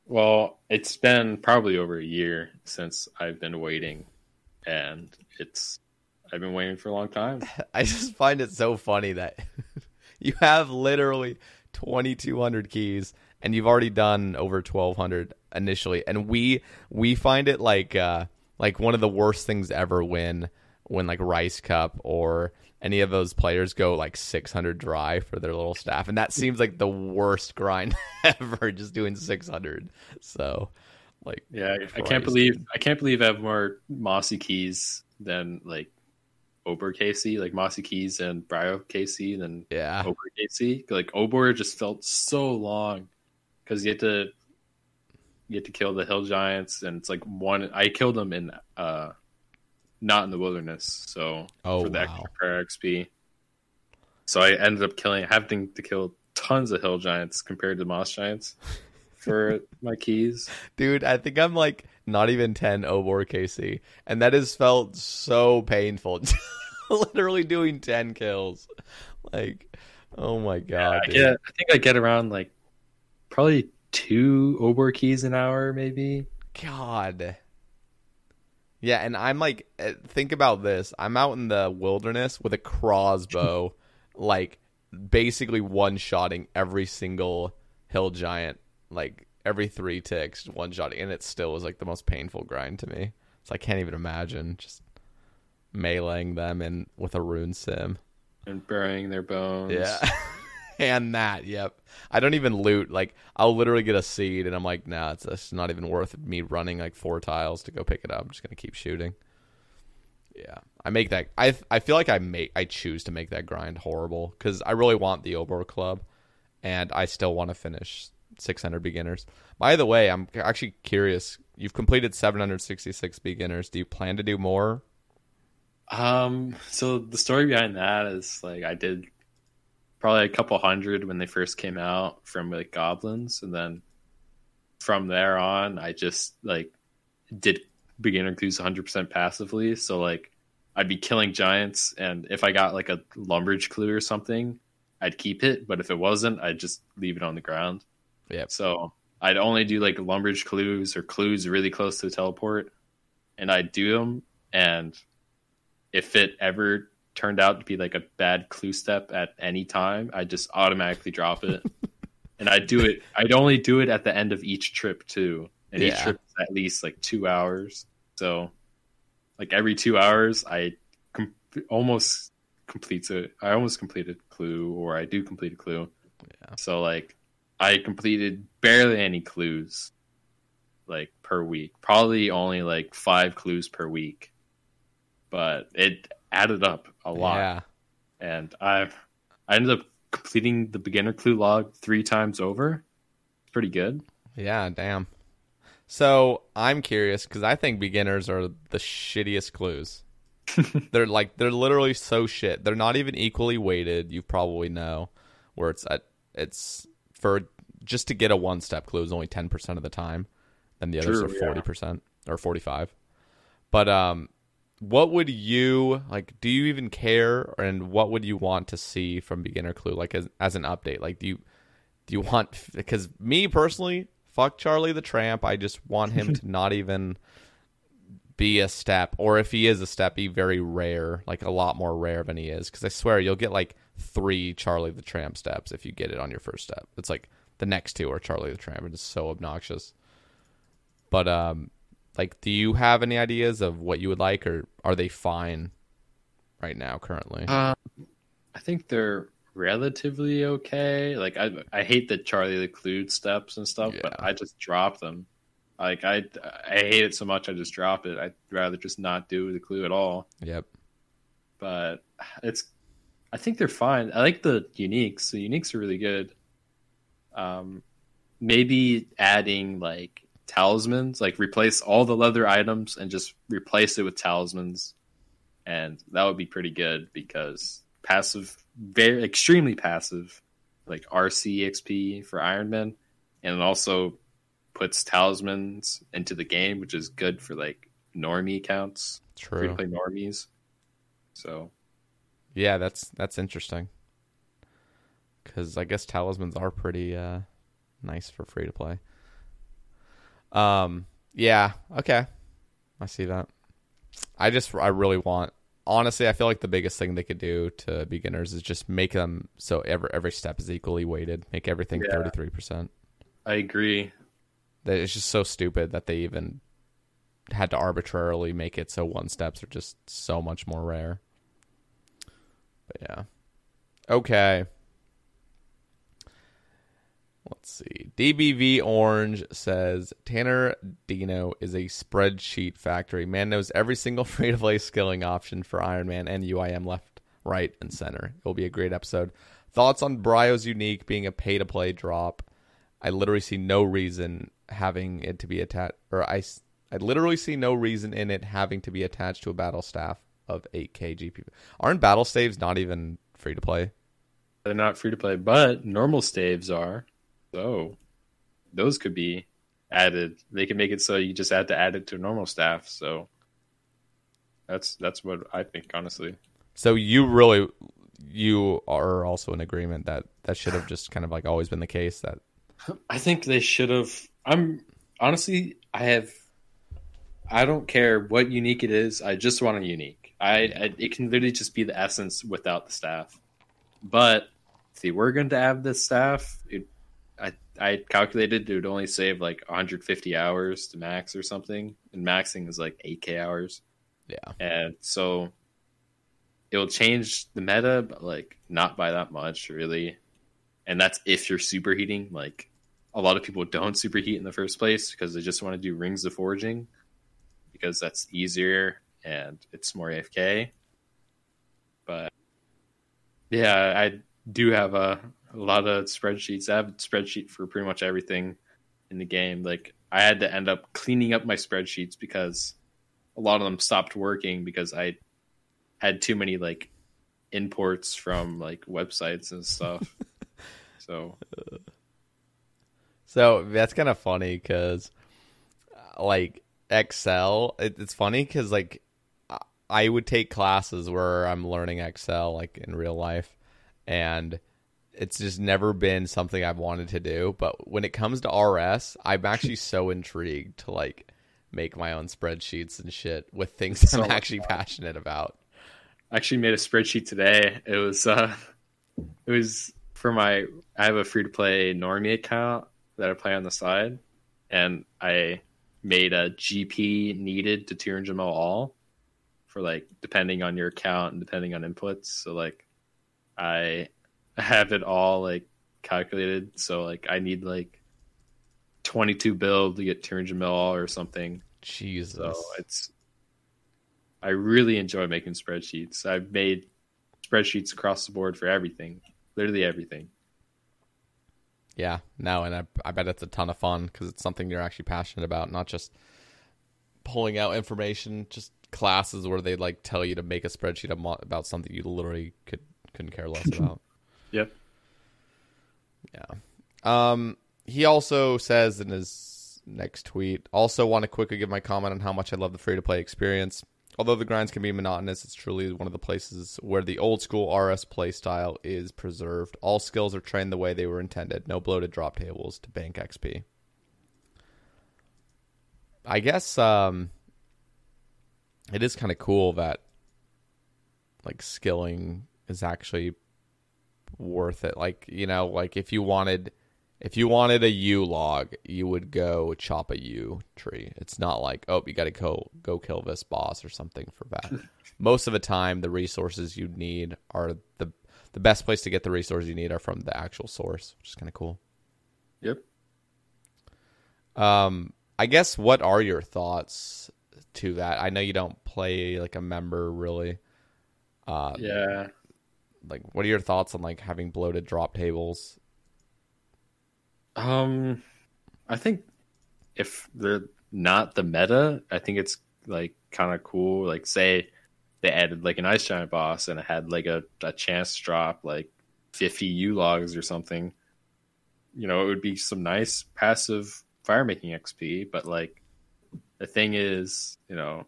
[SPEAKER 2] Well, it's been probably over a year since I've been waiting, and it's I've been waiting for a long time. [laughs]
[SPEAKER 1] I just find it so funny that [laughs] [laughs] you have literally twenty two hundred keys, and you've already done over twelve hundred initially, and we we find it like uh like one of the worst things ever when when like Rice Cup or any of those players go like 600 dry for their little staff. And that seems like the worst grind [laughs] ever just doing 600 so like
[SPEAKER 2] Yeah, I can't believe. I can't believe I have more Mossy keys than like Obor KC, like Mossy keys and Brio KC then
[SPEAKER 1] yeah
[SPEAKER 2] Obor KC. Like Obor just felt so long because you had to you had to kill the hill giants, and it's like one. I killed them in uh, not in the wilderness, so
[SPEAKER 1] Oh,
[SPEAKER 2] for the
[SPEAKER 1] wow.
[SPEAKER 2] extra prayer XP. So I ended up killing having to kill tons of hill giants compared to moss giants [laughs] for my keys.
[SPEAKER 1] dude i think i'm like not even 10 obor kc and that has felt so painful. [laughs] Literally doing 10 kills. Like oh my god
[SPEAKER 2] I get. I think I get around like probably two Obor keys an hour, maybe.
[SPEAKER 1] god. Yeah and i'm like uh, think about this. I'm out in the wilderness with a crossbow [laughs] like basically one shotting every single hill giant like every three ticks one shot, and it still was like the most painful grind to me. So i can't even imagine just meleeing them in with a rune scim.
[SPEAKER 2] And burying their bones.
[SPEAKER 1] yeah. [laughs] And that yep. I don't even loot like i'll literally get a seed and i'm like nah it's, it's not even worth me running like four tiles to go pick it up. I'm just gonna keep shooting. Yeah. I make that i i feel like i make i choose to make that grind horrible because i really want the obor club and i still want to finish 600 beginners by the way i'm actually curious you've completed 766 beginners do you plan to do more
[SPEAKER 2] Um. So the story behind that is like I did probably a couple hundred when they first came out from like goblins, and then from there on, I just like did beginner clues 100% passively. So like I'd be killing giants, and if I got like a lumbridge clue or something, I'd keep it. But if it wasn't, I'd just leave it on the ground.
[SPEAKER 1] Yep.
[SPEAKER 2] So I'd only do like lumbridge clues or clues really close to the teleport, and I'd do them. And if it ever turned out to be like a bad clue step at any time, I'd just automatically drop it. [laughs] and I'd do it. I'd only do it at the end of each trip too, and each trip is at least like two hours. So, like every two hours, I com- almost completes it. I almost completed a clue, or I do complete a clue.
[SPEAKER 1] Yeah.
[SPEAKER 2] So like, I completed barely any clues, like per week. Probably only like five clues per week, but it added up a lot
[SPEAKER 1] yeah
[SPEAKER 2] and I've I ended up completing the beginner clue log three times over. It's pretty good.
[SPEAKER 1] Yeah, damn. So I'm curious because I think beginners are the shittiest clues. [laughs] they're like they're literally so shit. They're not even equally weighted. You probably know where it's at. It's for just to get a one step clue is only ten percent of the time, and the others
[SPEAKER 2] True,
[SPEAKER 1] are forty percent or forty five. But um, what would you like? Do you even care? And what would you want to see from beginner clue like as as an update? Like do you do you want [laughs] because me personally fuck charlie the tramp i just want him to [laughs] not even be a step or if he is a step be very rare like a lot more rare than he is because i swear you'll get like three charlie the tramp steps if you get it on your first step it's like the next two are charlie the tramp it's so obnoxious but um like do you have any ideas of what you would like or are they fine right now currently
[SPEAKER 2] Uh, I think they're relatively okay. Like I I hate the Charlie the Clue steps and stuff, but I just drop them. Like I I hate it so much I just drop it. I'd rather just not do the clue at all.
[SPEAKER 1] Yep.
[SPEAKER 2] But it's I think they're fine. I like the uniques. The uniques are really good. Um maybe adding like talismans, like replace all the leather items and just replace it with talismans. And that would be pretty good because passive very extremely passive, like RC XP for Iron Man, and it also puts talismans into the game, which is good for like normie counts, free to
[SPEAKER 1] True.
[SPEAKER 2] play normies. So
[SPEAKER 1] Yeah, that's that's interesting. Because I guess talismans are pretty uh, nice for free to play. Um. Yeah. Okay. I see that. I just I really want. Honestly, I feel like the biggest thing they could do to beginners is just make them so every every step is equally weighted. Make everything thirty three percent.
[SPEAKER 2] I agree.
[SPEAKER 1] That it's just so stupid that they even had to arbitrarily make it so one steps are just so much more rare. But yeah. Okay. Let's see. DBV Orange says Tanner Dino is a spreadsheet factory. Man knows every single [laughs] free to play skilling option for Iron Man and UIM left, right, and center. It will be a great episode. Thoughts on Brio's unique being a pay to play drop? I literally see no reason having it to be attached, or I, I literally see no reason in it having to be attached to a battle staff of 8k GP. Aren't battle staves not even free to play?
[SPEAKER 2] They're not free to play, but normal staves are. So those could be added. They can make it so you just had to add it to normal staff. So that's that's what I think, honestly.
[SPEAKER 1] So you really, you are also in agreement that that should have just kind of like always been the case. That
[SPEAKER 2] I think they should have. I'm honestly, I have. I don't care what unique it is. I just want a unique. I, I it can literally just be the essence without the staff. But if they were going to have the staff, it, I I calculated it would only save like 150 hours to max or something, and maxing is like 8k hours,
[SPEAKER 1] yeah,
[SPEAKER 2] and so it'll change the meta, but like not by that much really. And that's if you're superheating. Like a lot of people don't superheat in the first place because they just want to do rings of forging because that's easier and it's more AFK. But yeah, I do have a, a lot of spreadsheets. I have a spreadsheet for pretty much everything in the game. Like I had to end up cleaning up my spreadsheets because a lot of them stopped working because I had too many like imports from like websites and stuff. [laughs] so
[SPEAKER 1] So that's kind of funny because, like Excel, it, it's funny because like I- would take classes where I'm learning Excel like in real life, and it's just never been something I've wanted to do. But when it comes to RS, I'm actually [laughs] so intrigued to like make my own spreadsheets and shit with things
[SPEAKER 2] So
[SPEAKER 1] I'm actually passionate about.
[SPEAKER 2] I actually made a spreadsheet today. It was uh it was for my I have a free to play normie account that I play on the side and I made a GP needed to 200 mil all for like depending on your account and depending on inputs. So like I have it all like calculated. So like I need like 22 build to get 200 mil or something.
[SPEAKER 1] Jesus.
[SPEAKER 2] So it's I really enjoy making spreadsheets. I've made spreadsheets across the board for everything, literally everything.
[SPEAKER 1] Yeah, no, and I, I bet it's a ton of fun because it's something you're actually passionate about, not just pulling out information, just classes where they like tell you to make a spreadsheet about something you literally could couldn't care less about. [laughs]
[SPEAKER 2] Yep.
[SPEAKER 1] Yeah. Um, he also says in his next tweet, also want to quickly give my comment on how much I love the free to play experience. Although the grinds can be monotonous, it's truly one of the places where the old school RS play style is preserved. All skills are trained the way they were intended. No bloated drop tables to bank XP. I guess um, it is kind of cool that like skilling is actually worth it. Like you know, like if you wanted, if you wanted a yew log, you would go chop a yew tree. It's not like oh, you got to go go kill this boss or something for that. [laughs] Most of the time, the resources you need are the the best place to get the resources you need are from the actual source, which is kind of cool.
[SPEAKER 2] Yep.
[SPEAKER 1] Um, I guess what are your thoughts to that? I know you don't play like a member really. Uh,
[SPEAKER 2] Yeah.
[SPEAKER 1] like what are your thoughts on like having bloated drop tables?
[SPEAKER 2] Um, I think if they're not the meta, I think it's like kind of cool. Like, say they added like an ice giant boss and it had like a, a chance drop like 50 yew logs or something. You know, it would be some nice passive fire making XP. But like, the thing is, you know,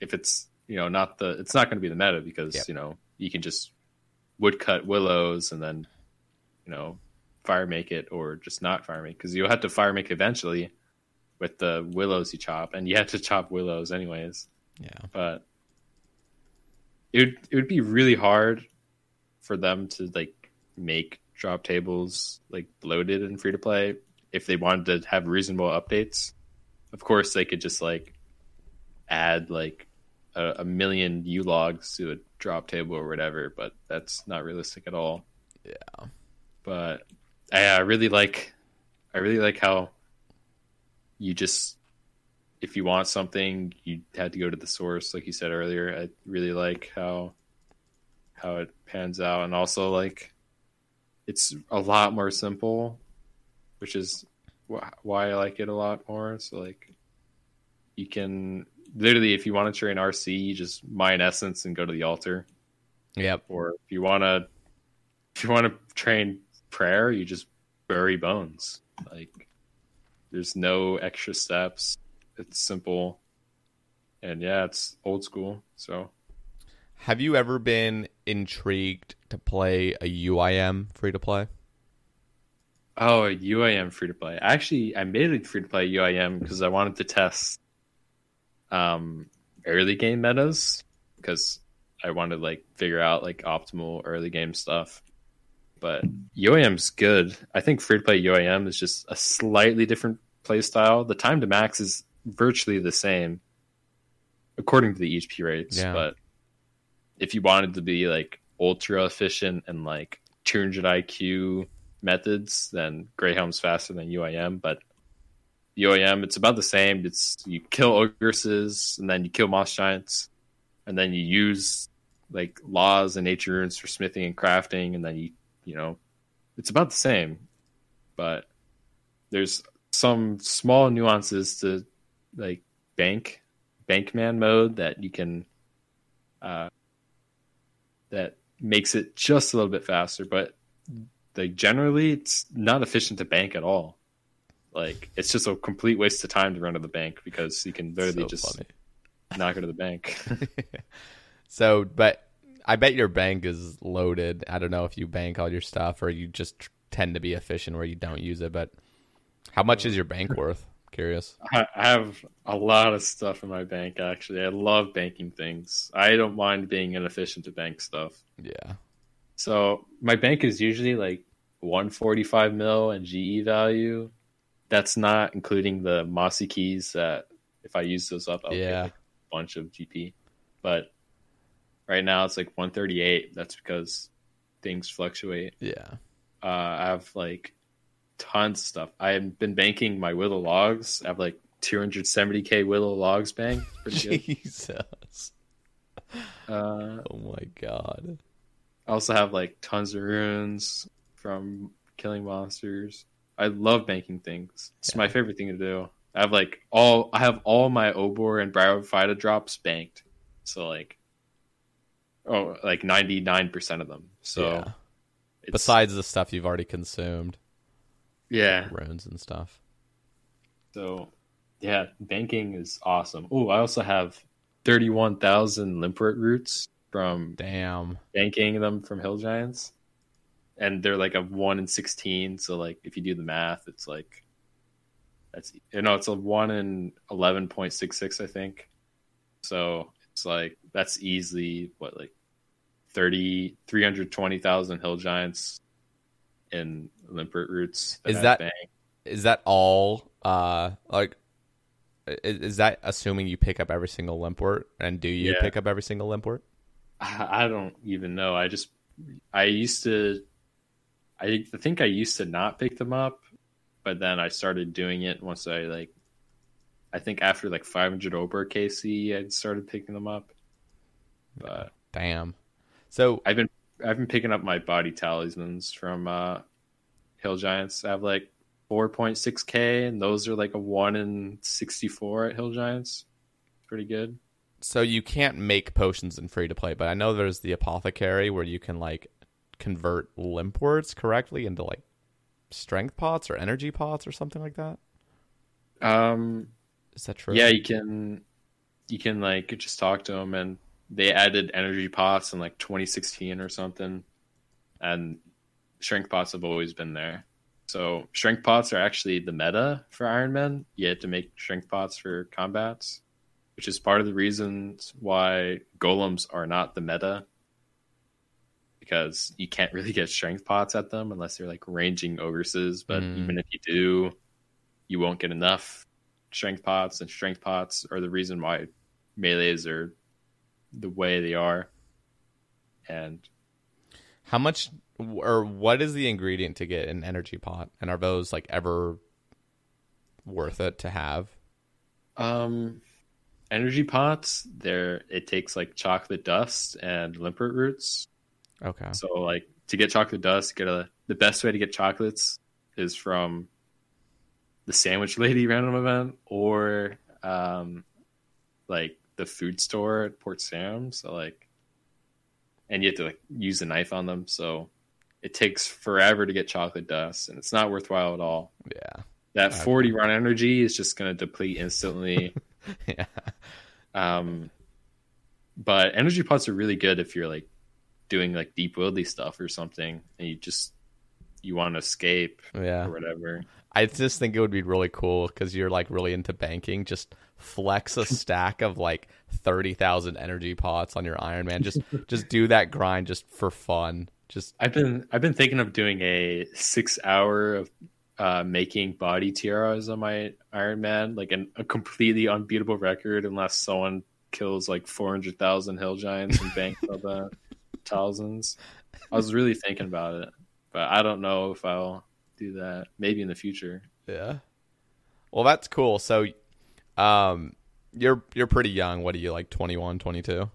[SPEAKER 2] if it's you know not the, it's not going to be the meta because
[SPEAKER 1] Yep.
[SPEAKER 2] you know you can just woodcut willows and then you know fire make it or just not fire make because you'll have to fire make eventually with the willows you chop and you have to chop willows anyways
[SPEAKER 1] Yeah.
[SPEAKER 2] but it would it would be really hard for them to like make drop tables like loaded and free to play if they wanted to have reasonable updates of course they could just like add like a, a million u logs to a drop table or whatever but that's not realistic at all.
[SPEAKER 1] Yeah.
[SPEAKER 2] but I, I really like I really like how you just if you want something you had to go to the source like you said earlier. I really like how how it pans out. And also like it's a lot more simple which is wh- why I like it a lot more. So like you can literally if you want to train RC you just mine essence and go to the altar.
[SPEAKER 1] Yep.
[SPEAKER 2] or if you want to if you want to train prayer you just bury bones. Like there's no extra steps. It's simple. And yeah it's old school so.
[SPEAKER 1] Have you ever been intrigued to play a UIM free to play?
[SPEAKER 2] Oh uim free to play actually i made it free to play uim because i wanted to test um early game metas because i wanted to like figure out like optimal early game stuff but UIM's good. I think free to play UAM is just a slightly different play style. The time to max is virtually the same according to the HP rates.
[SPEAKER 1] Yeah.
[SPEAKER 2] But if you wanted to be like ultra efficient and like 200 IQ methods, then Greyhound's faster than UIM. But UIM, it's about the same. It's you kill ogresses and then you kill moss giants, and then you use like laws and nature runes for smithing and crafting, and then you you know it's about the same, but there's some small nuances to like bank bankman mode that you can uh that makes it just a little bit faster but like generally it's not efficient to bank at all like it's just a complete waste of time to run to the bank because you can literally
[SPEAKER 1] So
[SPEAKER 2] just
[SPEAKER 1] funny.
[SPEAKER 2] not go to the bank [laughs]
[SPEAKER 1] So, but I bet your bank is loaded. I don't know if you bank all your stuff or you just tend to be efficient where you don't use it. But how much is your bank worth? Curious.
[SPEAKER 2] I I have a lot of stuff in my bank actually. I love banking things. I don't mind being inefficient to bank stuff.
[SPEAKER 1] Yeah.
[SPEAKER 2] So my bank is usually like 145 mil and GE value. That's not including the Mossy keys that if I use those up, I'll
[SPEAKER 1] Yeah.
[SPEAKER 2] like a bunch of GP. But right now it's like 138. That's because things fluctuate.
[SPEAKER 1] Yeah.
[SPEAKER 2] Uh, I have like tons of stuff. I have been banking my Willow logs. I have like 270k Willow logs bank. [laughs]
[SPEAKER 1] Jesus.
[SPEAKER 2] Uh,
[SPEAKER 1] Oh my god.
[SPEAKER 2] I also have like tons of runes from killing monsters. I love banking things. It's my favorite thing to do. I have like all I have all my Obor and Bryophyta drops banked. So like oh like 99% of them. So
[SPEAKER 1] Yeah. Besides the stuff you've already consumed,
[SPEAKER 2] yeah.
[SPEAKER 1] runes and stuff.
[SPEAKER 2] So yeah, banking is awesome. Oh, I also have 31,000 Limpwurt roots from
[SPEAKER 1] Damn.
[SPEAKER 2] banking them from Hill Giants. And they're like a 1 in 16, so like if you do the math, it's like that's you know, it's a 1 in 11.66 I think. So it's like that's easily what like 30 320,000 Hill Giants in Limpwurt roots.
[SPEAKER 1] Is
[SPEAKER 2] I've
[SPEAKER 1] that-. Is that all uh like is that assuming you pick up every single limpwurt and do you
[SPEAKER 2] Yeah.
[SPEAKER 1] pick up every single limpwurt?
[SPEAKER 2] I don't even know. I just I used to. I think I used to not pick them up, but then I started doing it once I like. I think after like 500 Obor KC, I started picking them up. But
[SPEAKER 1] Damn. So
[SPEAKER 2] I've been I've been picking up my body talismans from uh, Hill Giants. I have like 4.6k, and those are like a one in 64 at Hill Giants. Pretty good.
[SPEAKER 1] So you can't make potions in free to play, but I know there's the apothecary where you can like convert limpwurts correctly into like strength pots or energy pots or something like that.
[SPEAKER 2] Um,
[SPEAKER 1] Is that true?
[SPEAKER 2] yeah, you can you can like just talk to them, and they added energy pots in like 2016 or something, and strength pots have always been there. So strength pots are actually the meta for Iron Man. You had to make strength pots for combats, which is part of the reasons why golems are not the meta. Because you can't really get strength pots at them unless they're like ranging ogresses. But
[SPEAKER 1] Mm.
[SPEAKER 2] even if you do, you won't get enough strength pots, and strength pots are the reason why melees are the way they are. And
[SPEAKER 1] How much or what is the ingredient to get an energy pot? And are those like ever worth it to have?
[SPEAKER 2] Um, energy pots. There, it takes like chocolate dust and limpwurt roots.
[SPEAKER 1] Okay.
[SPEAKER 2] So, like to get chocolate dust, get a the best way to get chocolates is from the Sandwich [laughs] Lady random event or um, like the food store at Port Sarim. So, like, and you have to like use a knife on them. So, it takes forever to get chocolate dust, and it's not worthwhile at all.
[SPEAKER 1] Yeah.
[SPEAKER 2] That 40 run energy is just going to deplete instantly. [laughs] [laughs]
[SPEAKER 1] Yeah.
[SPEAKER 2] Um, but energy pots are really good if you're like doing like deep wildy stuff or something, and you just you want to escape
[SPEAKER 1] Yeah.
[SPEAKER 2] or whatever.
[SPEAKER 1] I just think it would be really cool because you're like really into banking. Just flex a [laughs] stack of like thirty thousand energy pots on your Iron Man. Just just do that grind just for fun. Just
[SPEAKER 2] I've been I've been thinking of doing a six hour of uh, making body tiaras on my Iron Man, like an, a completely unbeatable record, unless someone kills like four hundred thousand hill giants and banks all the [laughs] thousands. I was really thinking about it, but I don't know if I'll do that. Maybe in the future.
[SPEAKER 1] yeah. Well, that's cool. So, um, you're you're pretty young. What are you like 21, 22?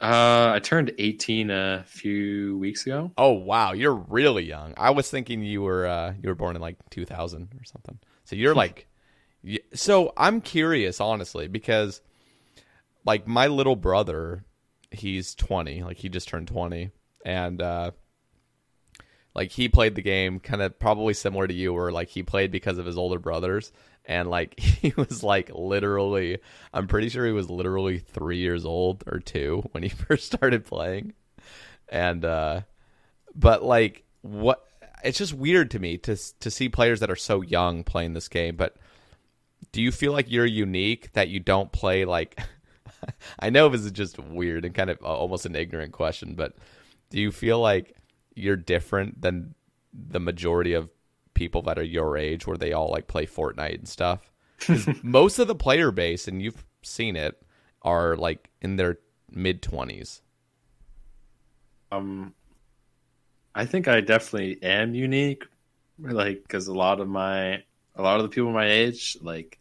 [SPEAKER 2] Uh, I turned 18 a few weeks ago.
[SPEAKER 1] Oh wow, you're really young. I was thinking you were uh, you were born in like 2000 or something. So you're [laughs] like, so I'm curious honestly because like my little brother, he's 20, like he just turned 20, and uh, like he played the game kind of probably similar to you, where like he played because of his older brothers, and like [laughs] he was like literally, I'm pretty sure he was literally three years old or two when he [laughs] first started playing, and uh, but like what it's just weird to me to to see players that are so young playing this game but do you feel like you're unique that you don't play like [laughs] I know this is just weird and kind of uh, almost an ignorant question but do you feel like you're different than the majority of people that are your age where they all like play Fortnite and stuff. [laughs] most of the player base and you've seen it are like in their mid 20s
[SPEAKER 2] Um, I think I definitely am unique, like because a lot of my a lot of the people my age, like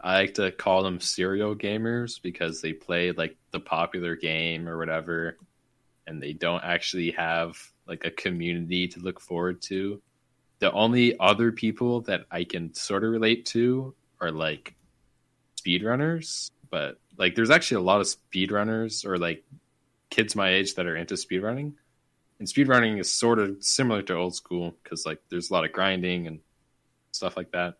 [SPEAKER 2] I like to call them serial gamers because they play like the popular game or whatever, and they don't actually have like a community to look forward to. The only other people that I can sort of relate to are like speedrunners, but like there's actually a lot of speedrunners or like kids my age that are into speedrunning. And speedrunning is sort of similar to old school because like there's a lot of grinding and stuff like that.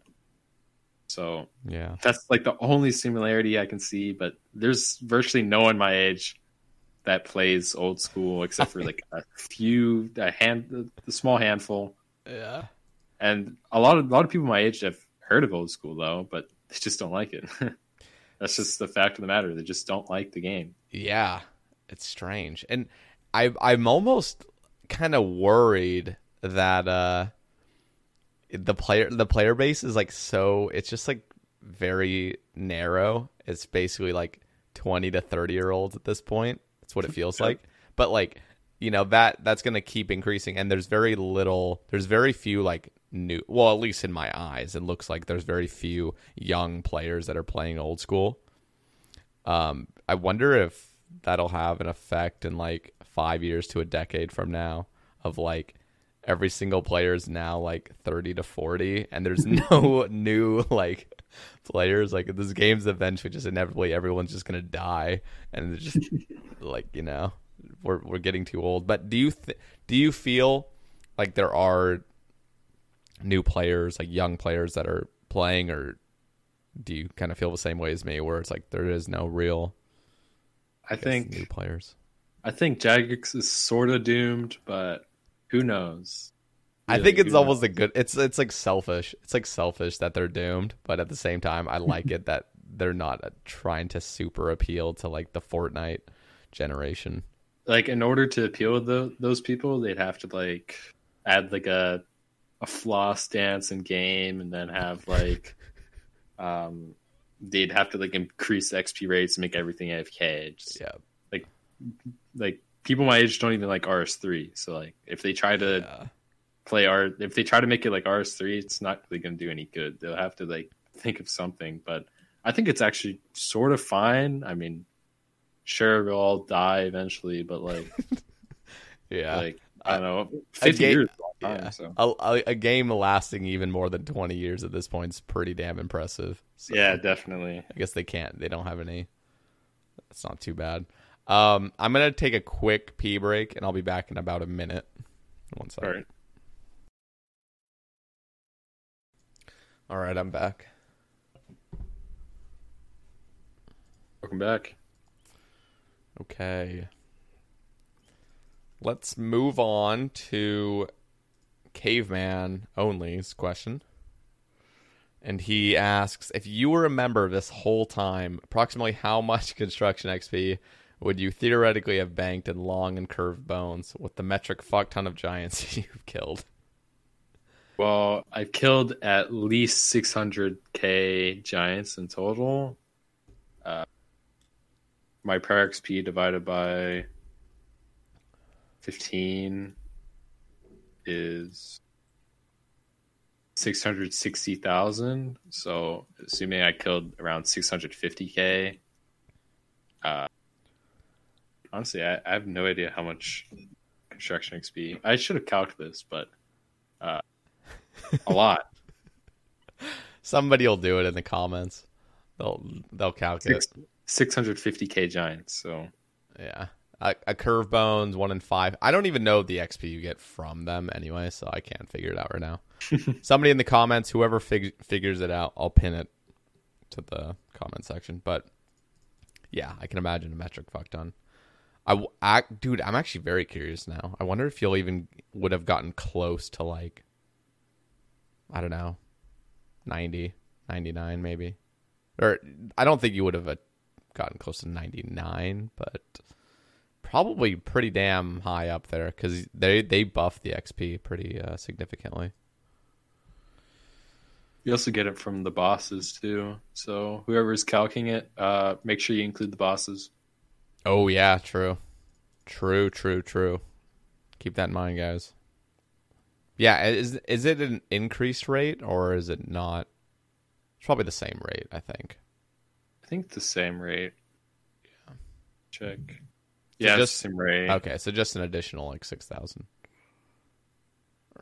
[SPEAKER 2] So
[SPEAKER 1] yeah
[SPEAKER 2] that's like the only similarity I can see, but there's virtually no one my age that plays old school except for like a [laughs] few a hand the small handful.
[SPEAKER 1] Yeah
[SPEAKER 2] And a lot of a lot of people my age have heard of old school though, but they just don't like it. [laughs] that's just the fact of the matter. They just don't like the game.
[SPEAKER 1] Yeah, it's strange, and I I'm almost kind of worried that uh the player the player base is like so it's just like very narrow. It's basically like twenty to thirty year olds at this point. That's what it [laughs] feels like. But like you know that that's going to keep increasing and there's very little there's very few like new well at least in my eyes it looks like there's very few young players that are playing old school. Um i wonder if that'll have an effect in like 5 years to a decade from now of like every single player is now like 30 to 40 and there's [laughs] no new like players. Like this game's eventually just inevitably everyone's just going to die and just [laughs] like you know we're we're getting too old. But do you th- do you feel like there are new players, like young players that are playing, or do you kind of feel the same way as me, where it's like there is no real?
[SPEAKER 2] I, I think
[SPEAKER 1] new players.
[SPEAKER 2] I think Jagex is sort of doomed, but who knows?
[SPEAKER 1] Really, I think it's almost knows? a good. It's it's like selfish. It's like selfish that they're doomed, but at the same time, I like [laughs] it that they're not trying to super appeal to like the Fortnite generation
[SPEAKER 2] like in order to appeal to the, those people, they'd have to like add like a a floss dance and game, and then have like [laughs] um they'd have to like increase XP rates and make everything AFK. Just,
[SPEAKER 1] yeah,
[SPEAKER 2] like like people my age don't even like RS3. So like if they try to yeah. play R, if they try to make it like RS3, it's not really going to do any good. They'll have to like think of something. But I think it's actually sort of fine. I mean, sure we'll all die eventually, but like, [laughs]
[SPEAKER 1] yeah,
[SPEAKER 2] like I don't know, fifty game, years. Time,
[SPEAKER 1] yeah. so. a, a, game lasting even more than twenty years at this point is pretty damn impressive.
[SPEAKER 2] So yeah, definitely.
[SPEAKER 1] I guess they can't. They don't have any. It's not too bad. Um, I'm gonna take a quick pee break, and I'll be back in about a minute. One second. All right. All right, I'm back.
[SPEAKER 2] Welcome back.
[SPEAKER 1] Okay. Let's move on to Caveman Only's question. And he asks if you were a member this whole time, approximately how much [laughs] construction XP would you theoretically have banked in long and curved bones with the metric fuck ton of giants [laughs] you've killed?
[SPEAKER 2] Well, I've killed at least 600k giants in total. Uh, my per XP divided by 15 is 660,000. So, assuming I killed around 650k, uh, honestly, I, I, have no idea how much construction XP. I should have calculated this, but uh, a lot. [laughs]
[SPEAKER 1] Somebody will do it in the comments. They'll they'll calculate.
[SPEAKER 2] Six, 650k giants. So
[SPEAKER 1] yeah, a, a, curve bones one in five. I don't even know the XP you get from them anyway, so I can't figure it out right now. [laughs] Somebody in the comments, whoever fig- figures it out, I'll pin it to the comment section. But yeah, I can imagine a metric fuck ton. I, I, dude, I'm actually very curious now. I wonder if you'll even would have gotten close to like, I don't know, 90, 99 maybe. Or I don't think you would have gotten close to 99, but probably pretty damn high up there because they they buff the XP pretty uh, significantly.
[SPEAKER 2] You also get it from the bosses too. So whoever's calcing it, uh, make sure you include the bosses.
[SPEAKER 1] Oh yeah, true, true, true, true. Keep that in mind, guys. Yeah, is is it an increased rate or is it not? It's probably the same rate, I think
[SPEAKER 2] think the same rate. Yeah. Check. So yeah, just same rate.
[SPEAKER 1] Okay, so just an additional like six thousand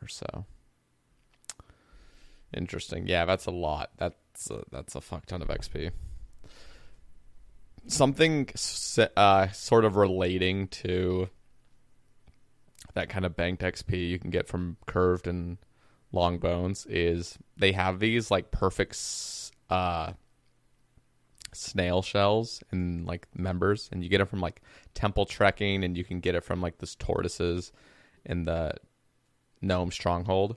[SPEAKER 1] or so. Interesting. Yeah, that's a lot. That's a, that's a fuck ton of XP. Something uh, sort of relating to that kind of banked XP you can get from curved and long bones is they have these like perfect uh, snail shells and like members, and you get them from like temple trekking, and you can get it from like this tortoises in the gnome stronghold.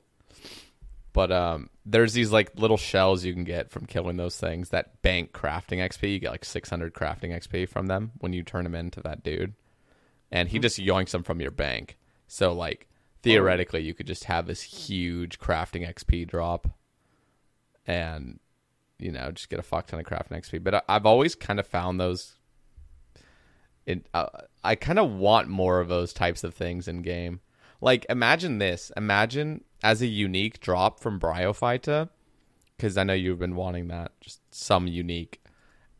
[SPEAKER 1] But um, there's these like little shells you can get from killing those things that bank crafting XP. You get like 600 crafting XP from them when you turn them into that dude, and he hmm. just yoinks them from your bank. So like theoretically, you could just have this huge crafting XP drop, and you know, just get a fuck ton of craft XP. But I, have always kind of found those it, uh, I kind of want more of those types of things in game. Like, imagine this. Imagine as a unique drop from Bryophyta, because I know you've been wanting that, just some unique.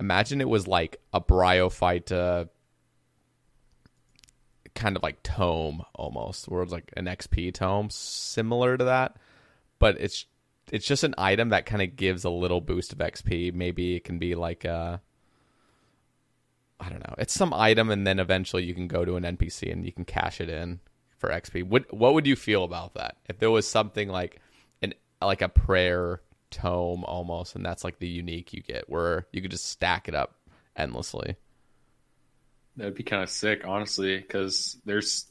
[SPEAKER 1] Imagine it was like a Bryophyta kind of like tome almost, where it's like an XP tome, similar to that, but it's it's just an item that kind of gives a little boost of XP. Maybe it can be like a I don't know. It's some item, and then eventually you can go to an NPC and you can cash it in for XP. What what would you feel about that if there was something like an like a prayer tome almost, and that's like the unique you get, where you could just stack it up endlessly.
[SPEAKER 2] That'd be kind of sick, honestly, because there's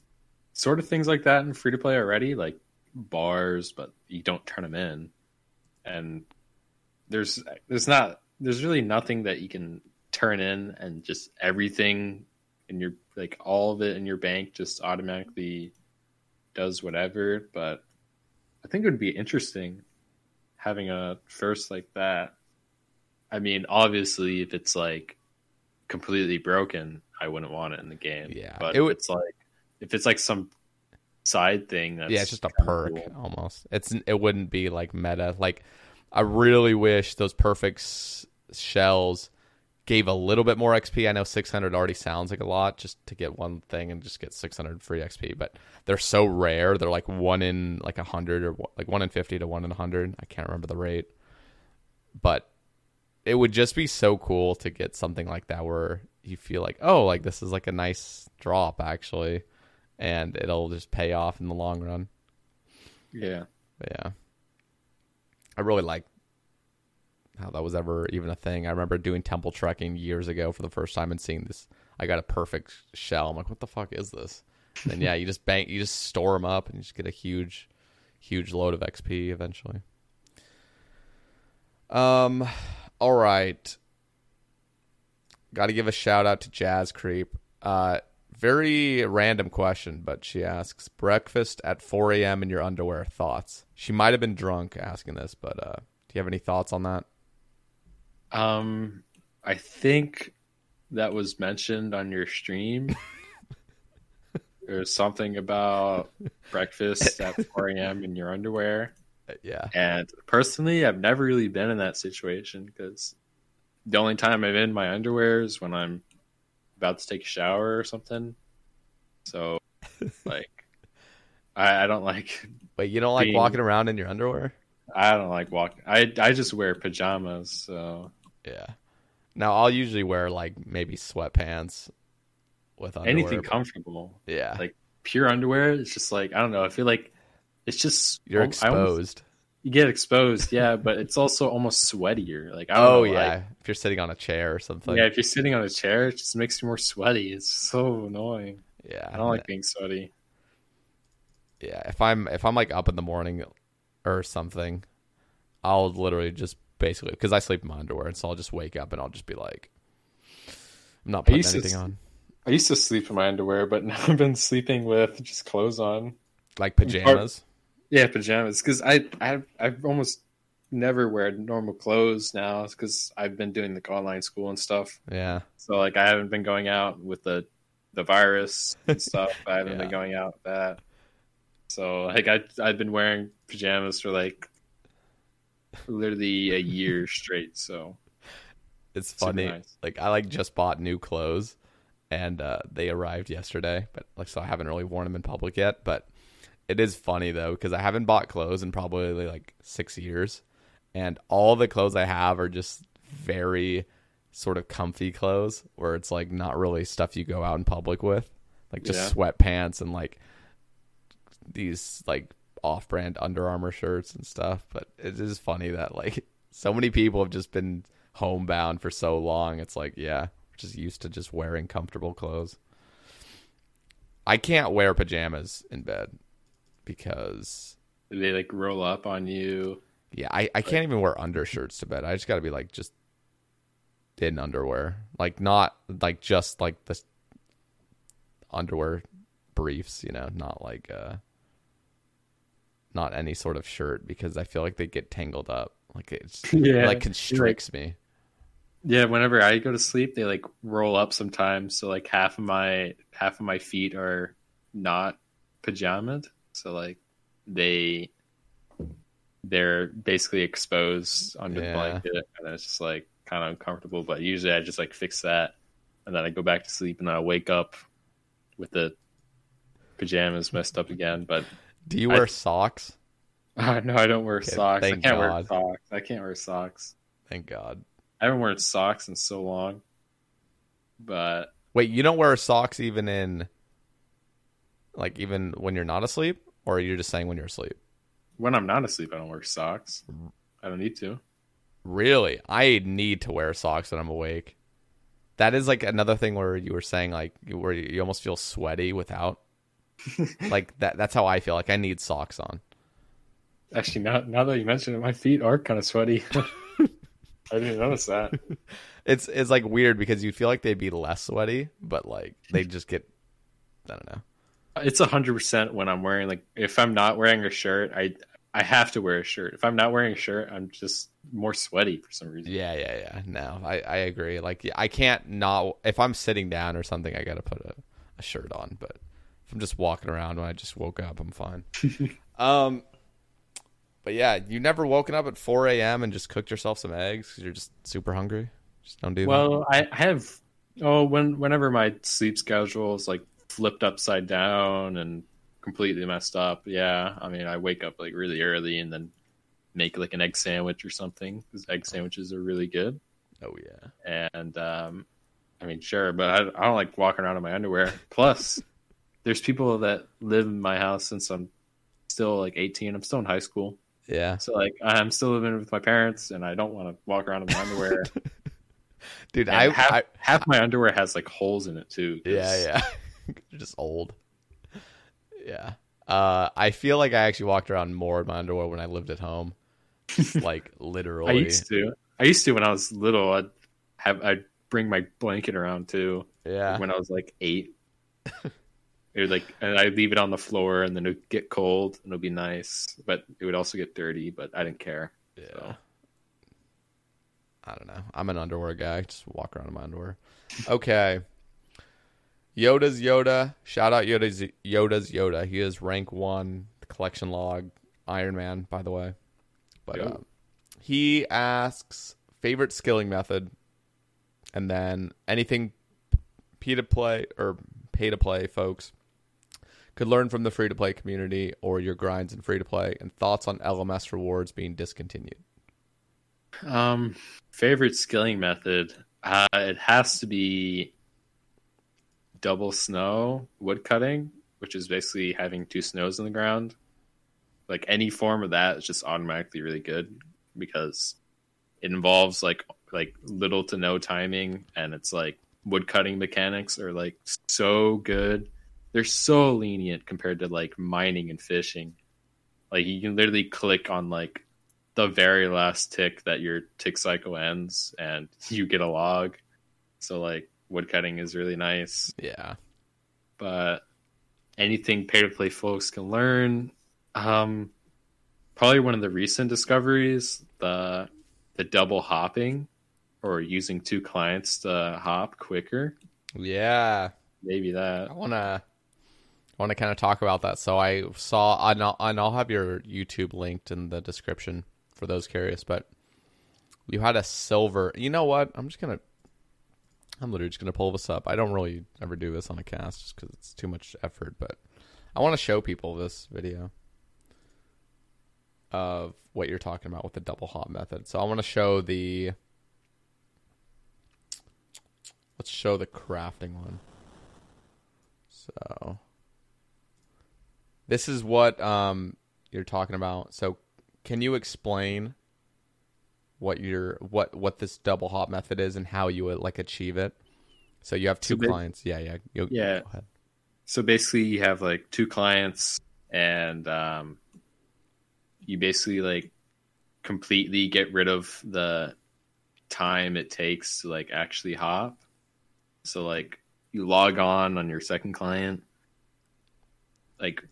[SPEAKER 2] sort of things like that in free to play already, like bars, but you don't turn them in, and there's there's not there's really nothing that you can turn in and just everything in your like all of it in your bank just automatically does whatever. But I think it would be interesting having a first like that. I mean, obviously, if it's like completely broken, I wouldn't want it in the game.
[SPEAKER 1] Yeah,
[SPEAKER 2] but
[SPEAKER 1] it would-
[SPEAKER 2] if it's like if it's like some side thing, that's
[SPEAKER 1] yeah, it's just a perk
[SPEAKER 2] cool.
[SPEAKER 1] almost. It's it wouldn't be like meta. Like I really wish those perfect s- shells gave a little bit more XP. I know 600 already sounds like a lot just to get one thing and just get 600 free XP, but they're so rare. They're like one in like a hundred or like one in 50 to one in a hundred. I can't remember the rate, but it would just be so cool to get something like that where you feel like, oh, like this is like a nice drop actually, and it'll just pay off in the long run.
[SPEAKER 2] Yeah.
[SPEAKER 1] But yeah, I really like how that was ever even a thing. I remember doing temple trekking years ago for the first time and seeing this. I got a perfect shell. I'm like, what the fuck is this? And yeah, you just bank, you just store them up, and you just get a huge, huge load of XP eventually. Um, all right. Got to give a shout out to Jazz Creep. Uh, very random question, but she asks breakfast at 4 a.m. in your underwear. Thoughts? She might have been drunk asking this, but uh, do you have any thoughts on that?
[SPEAKER 2] Um, I think that was mentioned on your stream. [laughs] There's something about breakfast at 4 a.m. in your underwear.
[SPEAKER 1] Uh, yeah,
[SPEAKER 2] And personally, I've never really been in that situation because the only time I'm in my underwear is when I'm about to take a shower or something. So, [laughs] like, I, I don't like
[SPEAKER 1] wait, you don't like
[SPEAKER 2] Being-
[SPEAKER 1] walking around in your underwear?
[SPEAKER 2] I don't like walking. I I just wear pajamas. So
[SPEAKER 1] Yeah. Now I'll usually wear like maybe sweatpants with underwear.
[SPEAKER 2] anything
[SPEAKER 1] but-
[SPEAKER 2] comfortable,
[SPEAKER 1] yeah,
[SPEAKER 2] like pure underwear. It's just like I don't know. I feel like it's just
[SPEAKER 1] you're
[SPEAKER 2] I almost-
[SPEAKER 1] exposed.
[SPEAKER 2] You get exposed, yeah, [laughs] but it's also almost sweatier. Like I don't
[SPEAKER 1] Oh
[SPEAKER 2] know,
[SPEAKER 1] yeah,
[SPEAKER 2] like,
[SPEAKER 1] if you're sitting on a chair or something.
[SPEAKER 2] yeah. If you're sitting on a chair, it just makes you more sweaty. It's so annoying.
[SPEAKER 1] yeah.
[SPEAKER 2] I don't like being sweaty.
[SPEAKER 1] yeah if i'm if i'm like up in the morning or something i'll literally just basically because i sleep in my underwear and so i'll just wake up and i'll just be like i'm not putting
[SPEAKER 2] used to
[SPEAKER 1] anything on
[SPEAKER 2] I used to sleep in my underwear, but [laughs] now I've been sleeping with just clothes on.
[SPEAKER 1] like pajamas
[SPEAKER 2] Yeah, pajamas. Because I I I almost never wear normal clothes now because I've been doing the online school and stuff.
[SPEAKER 1] yeah
[SPEAKER 2] So like I haven't been going out with the the virus and [laughs] stuff. I haven't
[SPEAKER 1] Yeah.
[SPEAKER 2] been going out with that. So like I I've been wearing pajamas for like literally a year [laughs] straight. So
[SPEAKER 1] it's funny
[SPEAKER 2] nice.
[SPEAKER 1] like i like just bought new clothes and uh they arrived yesterday but like so i haven't really worn them in public yet but it is funny though because i haven't bought clothes in probably like six years and all the clothes i have are just very sort of comfy clothes where it's like not really stuff you go out in public with like just
[SPEAKER 2] Yeah.
[SPEAKER 1] sweatpants and like these like off-brand Under Armour shirts and stuff but it is funny that like [laughs] so many people have just been homebound for so long it's like yeah just used to just wearing comfortable clothes i can't wear pajamas in bed because
[SPEAKER 2] they like roll up on you.
[SPEAKER 1] yeah i, I can't even wear undershirts to bed i just gotta be like just in underwear like not like just like the underwear briefs you know not like uh not any sort of shirt because i feel like they get tangled up like it's [laughs]
[SPEAKER 2] Yeah,
[SPEAKER 1] it like constricts me
[SPEAKER 2] Yeah, whenever I go to sleep, they like roll up sometimes. So like half of my half of my feet are not pajamaed. So like they they're basically exposed under the blanket and it's just like kind of uncomfortable. But usually I just like fix that and then I go back to sleep and then I wake up with the pajamas messed up again. But
[SPEAKER 1] Do you
[SPEAKER 2] I-
[SPEAKER 1] wear socks? [laughs]
[SPEAKER 2] uh, no, I don't wear
[SPEAKER 1] Okay,
[SPEAKER 2] socks. I can't wear socks. I can't wear socks.
[SPEAKER 1] Thank God.
[SPEAKER 2] I haven't worn socks in so long. But
[SPEAKER 1] Wait, you don't wear socks even in like even when you're not asleep, or are you're just saying when you're asleep?
[SPEAKER 2] when I'm not asleep, I don't wear socks. I don't need to.
[SPEAKER 1] Really? I need to wear socks when I'm awake. That is like another thing where you were saying like where you almost feel sweaty without. [laughs] like that that's how I feel. Like I need socks on.
[SPEAKER 2] Actually, now now that you mention it, my feet are kind of sweaty. [laughs] I didn't notice that. [laughs]
[SPEAKER 1] It's it's like weird because you feel like they'd be less sweaty, but like they just get I don't know.
[SPEAKER 2] It's a hundred percent when I'm wearing like if I'm not wearing a shirt, I I have to wear a shirt. If I'm not wearing a shirt, I'm just more sweaty for some reason.
[SPEAKER 1] Yeah, yeah, yeah. No, I, I agree. Like I can't not if I'm sitting down or something, I gotta put a, a shirt on. But if I'm just walking around when I just woke up, I'm fine. [laughs] um, but yeah, you never woken up at 4 a.m. and just cooked yourself some eggs because you're just super hungry. Just don't do that.
[SPEAKER 2] Well, I I have oh when whenever my sleep schedule is like flipped upside down and completely messed up. Yeah, I mean I wake up like really early and then make like an egg sandwich or something because egg sandwiches are really good.
[SPEAKER 1] Oh yeah.
[SPEAKER 2] and um, I mean, sure, but I, I don't like walking around in my underwear. Plus, [laughs] there's people that live in my house since I'm still like 18. I'm still in high school,
[SPEAKER 1] Yeah,
[SPEAKER 2] so like I'm still living with my parents, and I don't want to walk around in my underwear. [laughs]
[SPEAKER 1] dude. I,
[SPEAKER 2] half,
[SPEAKER 1] I
[SPEAKER 2] half my underwear has like holes in it too.
[SPEAKER 1] yeah yeah. [laughs] just old. Yeah. Uh, I feel like I actually walked around more in my underwear when I lived at home. [laughs] like literally.
[SPEAKER 2] I used to. I used to when I was little. I'd have I'd bring my blanket around too.
[SPEAKER 1] Yeah.
[SPEAKER 2] when I was like eight. it would like, and I'd leave it on the floor, and then it would get cold, and it would be nice, but it would also get dirty. But I didn't care.
[SPEAKER 1] Yeah.
[SPEAKER 2] So.
[SPEAKER 1] I don't know. I'm an underwear guy. Just walk around in my underwear. Okay. Yoda's Yoda. Shout out Yoda's Yoda's Yoda. He is rank one collection log Iron Man, by the way. But uh, he asks favorite skilling method, and then anything P to play or pay to play folks could learn from the free to play community or your grinds in free to play, and thoughts on LMS rewards being discontinued.
[SPEAKER 2] Um, favorite skilling method? Uh, it has to be double snow wood cutting, which is basically having two snows in the ground. Like any form of that is just automatically really good because it involves like like little to no timing, and it's like wood cutting mechanics are like so good. They're so lenient compared to like mining and fishing. Like you can literally click on like the very last tick that your tick cycle ends and [laughs] you get a log. So like woodcutting is really nice.
[SPEAKER 1] Yeah.
[SPEAKER 2] But anything pay to play folks can learn. Um probably one of the recent discoveries, the the double hopping or using two clients to hop quicker.
[SPEAKER 1] Yeah.
[SPEAKER 2] Maybe that.
[SPEAKER 1] I wanna I wanna kinda talk about that. So I saw and I'll, and I'll have your YouTube linked in the description for those curious, but you had a silver you know what? I'm just gonna I'm literally just gonna pull this up. I don't really ever do this on a cast just because it's too much effort, but I want to show people this video of what you're talking about with the double hop method. So I want to show the let's show the crafting one. So this is what um you're talking about. So can you explain what your what what this double hop method is and how you would like achieve it? So you have two
[SPEAKER 2] So ba-
[SPEAKER 1] clients. Yeah, yeah. You,
[SPEAKER 2] Yeah.
[SPEAKER 1] Go ahead.
[SPEAKER 2] So basically, you have like two clients, and um, you basically like completely get rid of the time it takes to like actually hop. So like you log on on your second client, like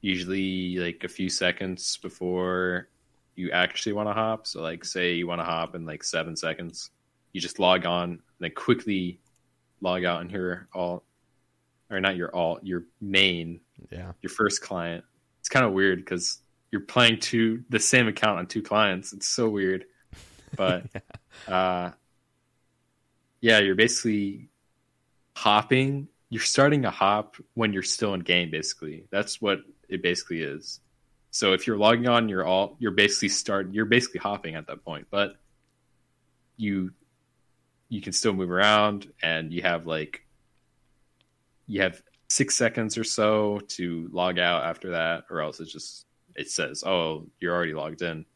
[SPEAKER 2] usually like a few seconds before you actually want to hop. So like say you want to hop in like seven seconds, you just log on and then quickly log out and your alt or not your alt, your main,
[SPEAKER 1] Yeah.
[SPEAKER 2] your first client. It's kind of weird because you're playing two the same account on two clients. It's so weird, but [laughs] uh, yeah, you're basically hopping. You're starting a hop when you're still in game. Basically, that's what it basically is. So if you're logging on, you're all you're basically start. You're basically hopping at that point, but you you can still move around, and you have like you have six seconds or so to log out after that, or else it's just it says, "Oh, you're already logged in."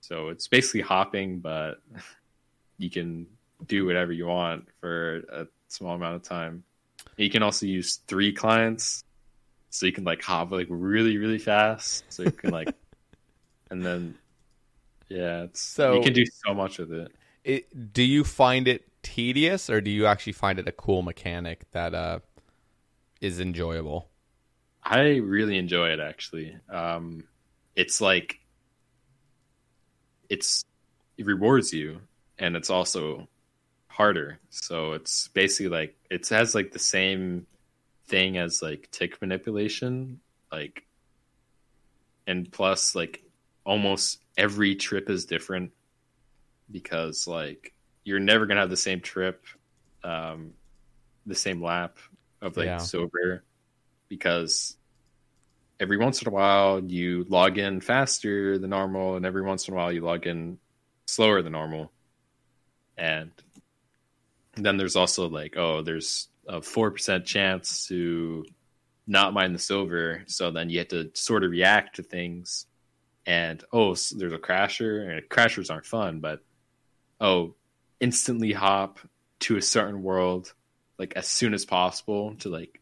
[SPEAKER 2] So it's basically hopping, but [laughs] you can do whatever you want for a small amount of time. You can also use three clients, so you can like hop like really, really fast. So you can like, [laughs] and then yeah, it's
[SPEAKER 1] So-
[SPEAKER 2] you can do so much with it.
[SPEAKER 1] It, do you find it tedious, or do you actually find it a cool mechanic that uh is enjoyable?
[SPEAKER 2] I really enjoy it actually. Um, it's like it's it rewards you, and it's also harder. So it's basically like it has like the same thing as like tick manipulation, like, and plus like almost every trip is different because like you're never gonna have the same trip, um, the same lap of like
[SPEAKER 1] Yeah.
[SPEAKER 2] silver because every once in a while you log in faster than normal and every once in a while you log in slower than normal and then there's also like oh there's a 4% chance to not mine the silver so then you have to sort of react to things and oh s- there's a crasher and crashers aren't fun but oh instantly hop to a certain world like as soon as possible to like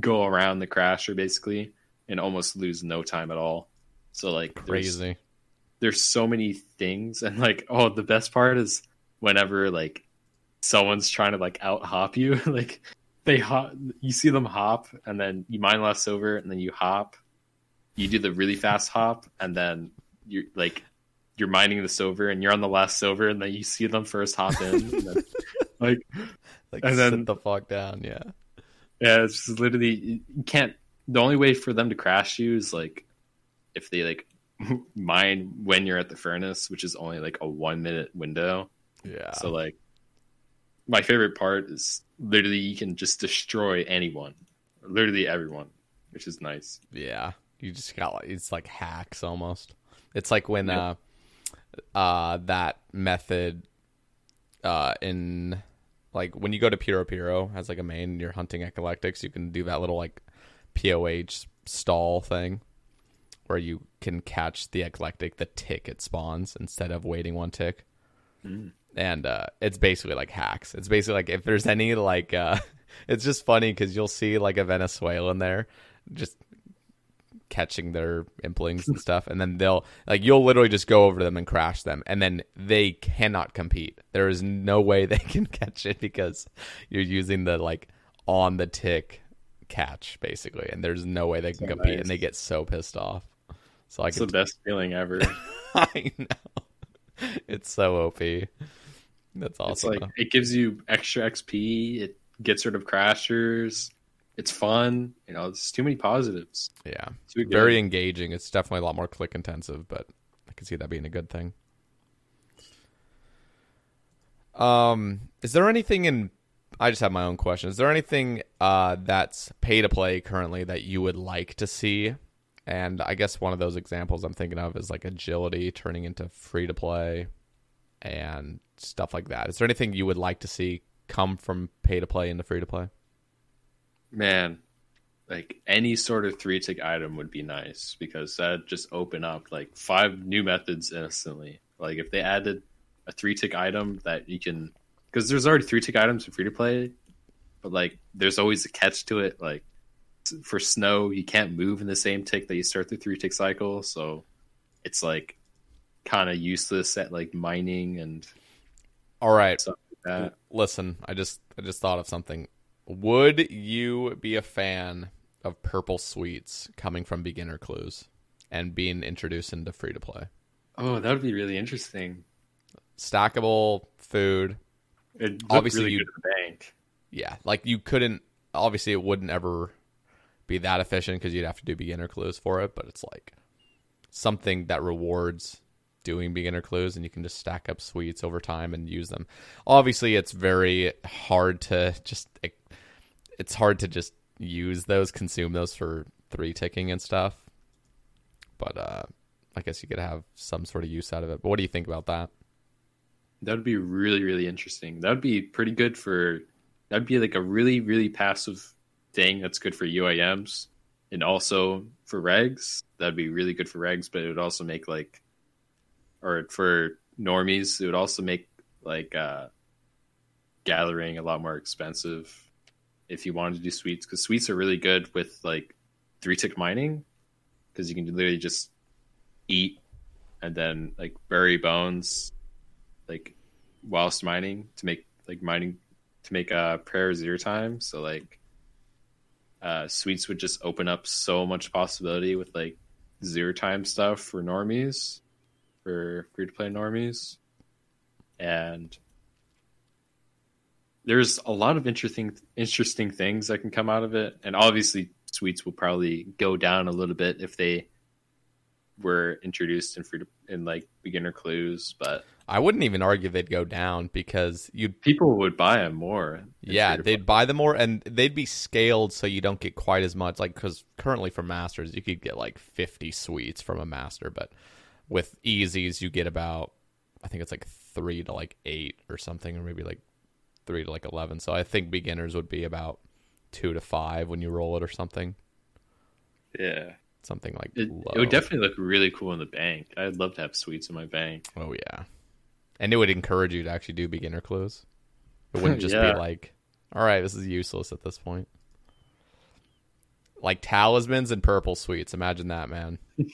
[SPEAKER 2] go around the crasher basically and almost lose no time at all. So like there's,
[SPEAKER 1] Crazy.
[SPEAKER 2] there's so many things and like oh the best part is whenever like someone's trying to like out hop you [laughs] like they hop you see them hop and then you mine last silver and then you hop you do the really fast hop and then you're like you're mining the silver and you're on the last silver and then you see them first hop in and then, [laughs] like
[SPEAKER 1] Like
[SPEAKER 2] and
[SPEAKER 1] sit
[SPEAKER 2] then-
[SPEAKER 1] the fuck down. Yeah.
[SPEAKER 2] yeah, it's just literally you can't. The only way for them to crash you is like if they like [laughs] mine when you're at the furnace, which is only like a one minute window.
[SPEAKER 1] Yeah.
[SPEAKER 2] So like, my favorite part is literally you can just destroy anyone, literally everyone, which is nice.
[SPEAKER 1] Yeah, you just got like it's like hacks almost. It's like when
[SPEAKER 2] Yeah.
[SPEAKER 1] uh uh that method uh in like when you go to Puro-Puro as like a main and you're hunting eclectics, you can do that little like POH stall thing where you can catch the eclectic the tick it spawns instead of waiting one tick. And uh it's basically like hacks. It's basically like if there's any like uh [laughs] it's just funny cuz you'll see like a Venezuelan there just catching their implings and stuff and then they'll like you'll literally just go over to them and crash them and then they cannot compete there is no way [laughs] they can catch it because you're using the like on the tick catch basically and there's no way they can
[SPEAKER 2] So
[SPEAKER 1] compete
[SPEAKER 2] nice.
[SPEAKER 1] and they get so pissed off so i
[SPEAKER 2] It's the
[SPEAKER 1] can
[SPEAKER 2] best feeling ever. [laughs]
[SPEAKER 1] i know it's so op that's
[SPEAKER 2] It's
[SPEAKER 1] awesome
[SPEAKER 2] like it gives you extra XP. It gets rid of crashers. It's fun. You know, there's too many positives.
[SPEAKER 1] yeah
[SPEAKER 2] good.
[SPEAKER 1] very engaging it's definitely a lot more click intensive but i can see that being a good thing um is there anything in i just have my own question is there anything uh that's pay to play currently that you would like to see and i guess one of those examples i'm thinking of is like agility turning into free to play and stuff like that. Is there anything you would like to see come from pay to play into free to play
[SPEAKER 2] man like any sort of three tick item would be nice because that just open up like five new methods instantly. Like if they added a three tick item that you can because there's already three tick items in free to play but like there's always a catch to it. Like for snow you can't move in the same tick that you start the three tick cycle so it's like kind of useless at like mining and
[SPEAKER 1] all right
[SPEAKER 2] like
[SPEAKER 1] Listen, I just I just thought of something. Would you be a fan of purple sweets coming from beginner clues and being introduced into free to play?
[SPEAKER 2] oh that would be really interesting
[SPEAKER 1] stackable food.
[SPEAKER 2] It
[SPEAKER 1] Obviously
[SPEAKER 2] really
[SPEAKER 1] you-
[SPEAKER 2] good at the bank.
[SPEAKER 1] Yeah, like you couldn't. Obviously, it wouldn't ever be that efficient because you'd have to do beginner clues for it. But it's like something that rewards doing beginner clues, and you can just stack up sweets over time and use them. Obviously, it's very hard to just. It's hard to just use those, consume those for three ticking and stuff. But uh, I guess you could have some sort of use out of it. But what do you think about that?
[SPEAKER 2] That would be really, really interesting. That would be pretty good for. That'd be like a really, really passive thing that's good for UIMs and also for regs. That'd be really good for regs, but it would also make like, or for normies, it would also make like uh, gathering a lot more expensive if you wanted to do sweets because sweets are really good with like three tick mining because you can literally just eat and then like bury bones like whilst mining to make like mining to make uh prayer zero time. So like uh sweets would just open up so much possibility with like zero time stuff for normies for free to play normies and there's a lot of interesting interesting things that can come out of it and obviously sweets will probably go down a little bit if they were introduced in free to, in like beginner clues but
[SPEAKER 1] I wouldn't even argue they'd go down because you'd
[SPEAKER 2] people would buy them more.
[SPEAKER 1] Yeah, they'd buy them more, and they'd be scaled so you don't get quite as much. Like because currently for masters, you could get like fifty sweets from a master, but with easies, you get about I think it's like three to like eight or something, or maybe like three to like eleven. So I think beginners would be about two to five when you roll it or something,
[SPEAKER 2] yeah.
[SPEAKER 1] something like
[SPEAKER 2] It, it would definitely look really cool in the bank. I'd love to have sweets in my bank.
[SPEAKER 1] Oh yeah, and it would encourage you to actually do beginner clues. It wouldn't [laughs] just
[SPEAKER 2] Yeah.
[SPEAKER 1] be like, all right, this is useless at this point. Like talismans and purple sweets. Imagine that, man. [laughs]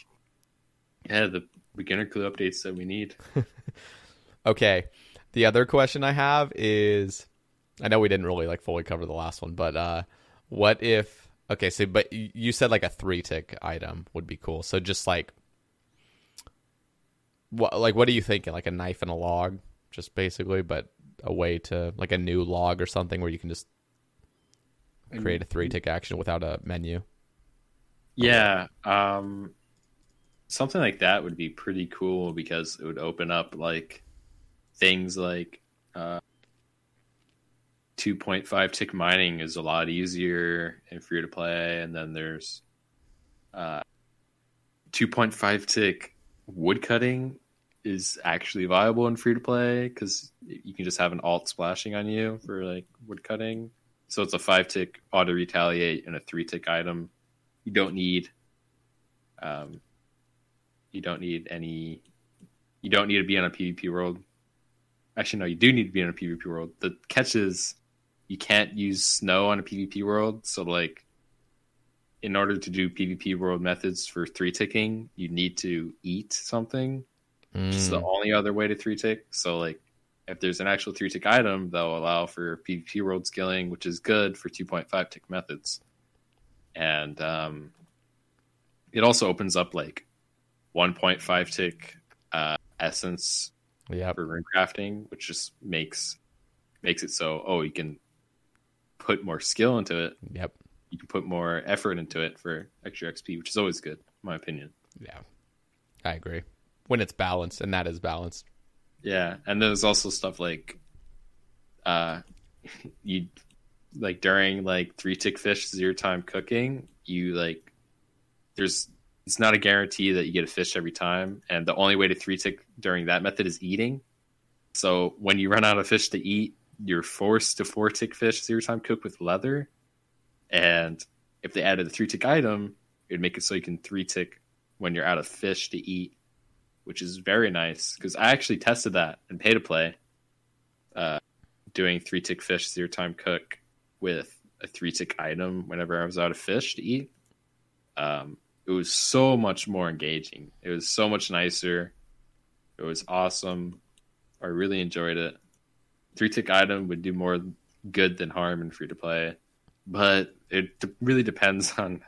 [SPEAKER 2] Yeah, the beginner clue updates that we need. [laughs]
[SPEAKER 1] Okay. The other question I have is I know we didn't really like fully cover the last one, but uh what if okay, so but you said like a 3 tick item would be cool. So just like what like what are you thinking? Like a knife and a log just basically, but a way to like a new log or something where you can just create a 3 tick action without a menu.
[SPEAKER 2] Yeah, um, something like that would be pretty cool because it would open up like things like uh, 2.5 tick mining is a lot easier and free to play, and then there's uh, 2.5 tick wood cutting is actually viable in free to play because you can just have an alt splashing on you for like wood cutting. So it's a five tick auto retaliate and a three tick item you don't need um you don't need any you don't need to be on a PvP world. Actually no, you do need to be on a PvP world. The catch is you can't use snow on a PvP world, so like in order to do PvP world methods for three ticking, you need to eat something. Which is the
[SPEAKER 1] Mm,
[SPEAKER 2] only other way to three tick. So like if there's an actual three tick item, they'll allow for PvP world skilling, which is good for 2.5 tick methods. And um, it also opens up like 1.5 tick uh, essence
[SPEAKER 1] Yep.
[SPEAKER 2] for rune crafting, which just makes makes it so oh you can put more skill into it,
[SPEAKER 1] Yep.
[SPEAKER 2] you can put more effort into it for extra XP, which is always good, in my opinion.
[SPEAKER 1] Yeah. I agree. When it's balanced and that is balanced.
[SPEAKER 2] Yeah, and there's also stuff like, uh, [laughs] you like during like three tick fish zero time cooking, you like there's it's not a guarantee that you get a fish every time, and the only way to three tick during that method is eating. So when you run out of fish to eat, you're forced to four tick fish zero time cook with leather, and if they added a three tick item, it'd make it so you can three tick when you're out of fish to eat which is very nice because I actually tested that in pay to play, uh, doing three tick fish zero time cook with a three tick item whenever I was out of fish to eat. Um, it was so much more engaging. It was so much nicer. It was awesome. I really enjoyed it. Three tick item would do more good than harm in free to play, but it d- really depends [laughs] on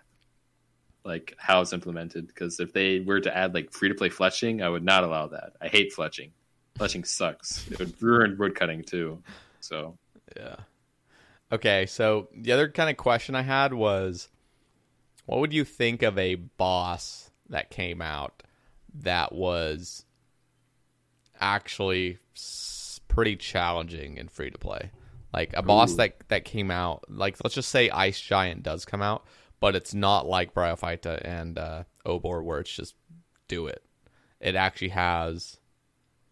[SPEAKER 2] like how it's implemented because if they were to add like free to play fletching i would not allow that i hate fletching fletching sucks. It would ruin woodcutting too. So
[SPEAKER 1] Yeah. Okay, so the other kind of question I had was what would you think of a boss that came out that was actually pretty challenging in free to play? Like a boss
[SPEAKER 2] Ooh.
[SPEAKER 1] that that came out, like let's just say Ice Giant does come out, but it's not like Bryophyta and uh, Obor where it's just do it. It actually has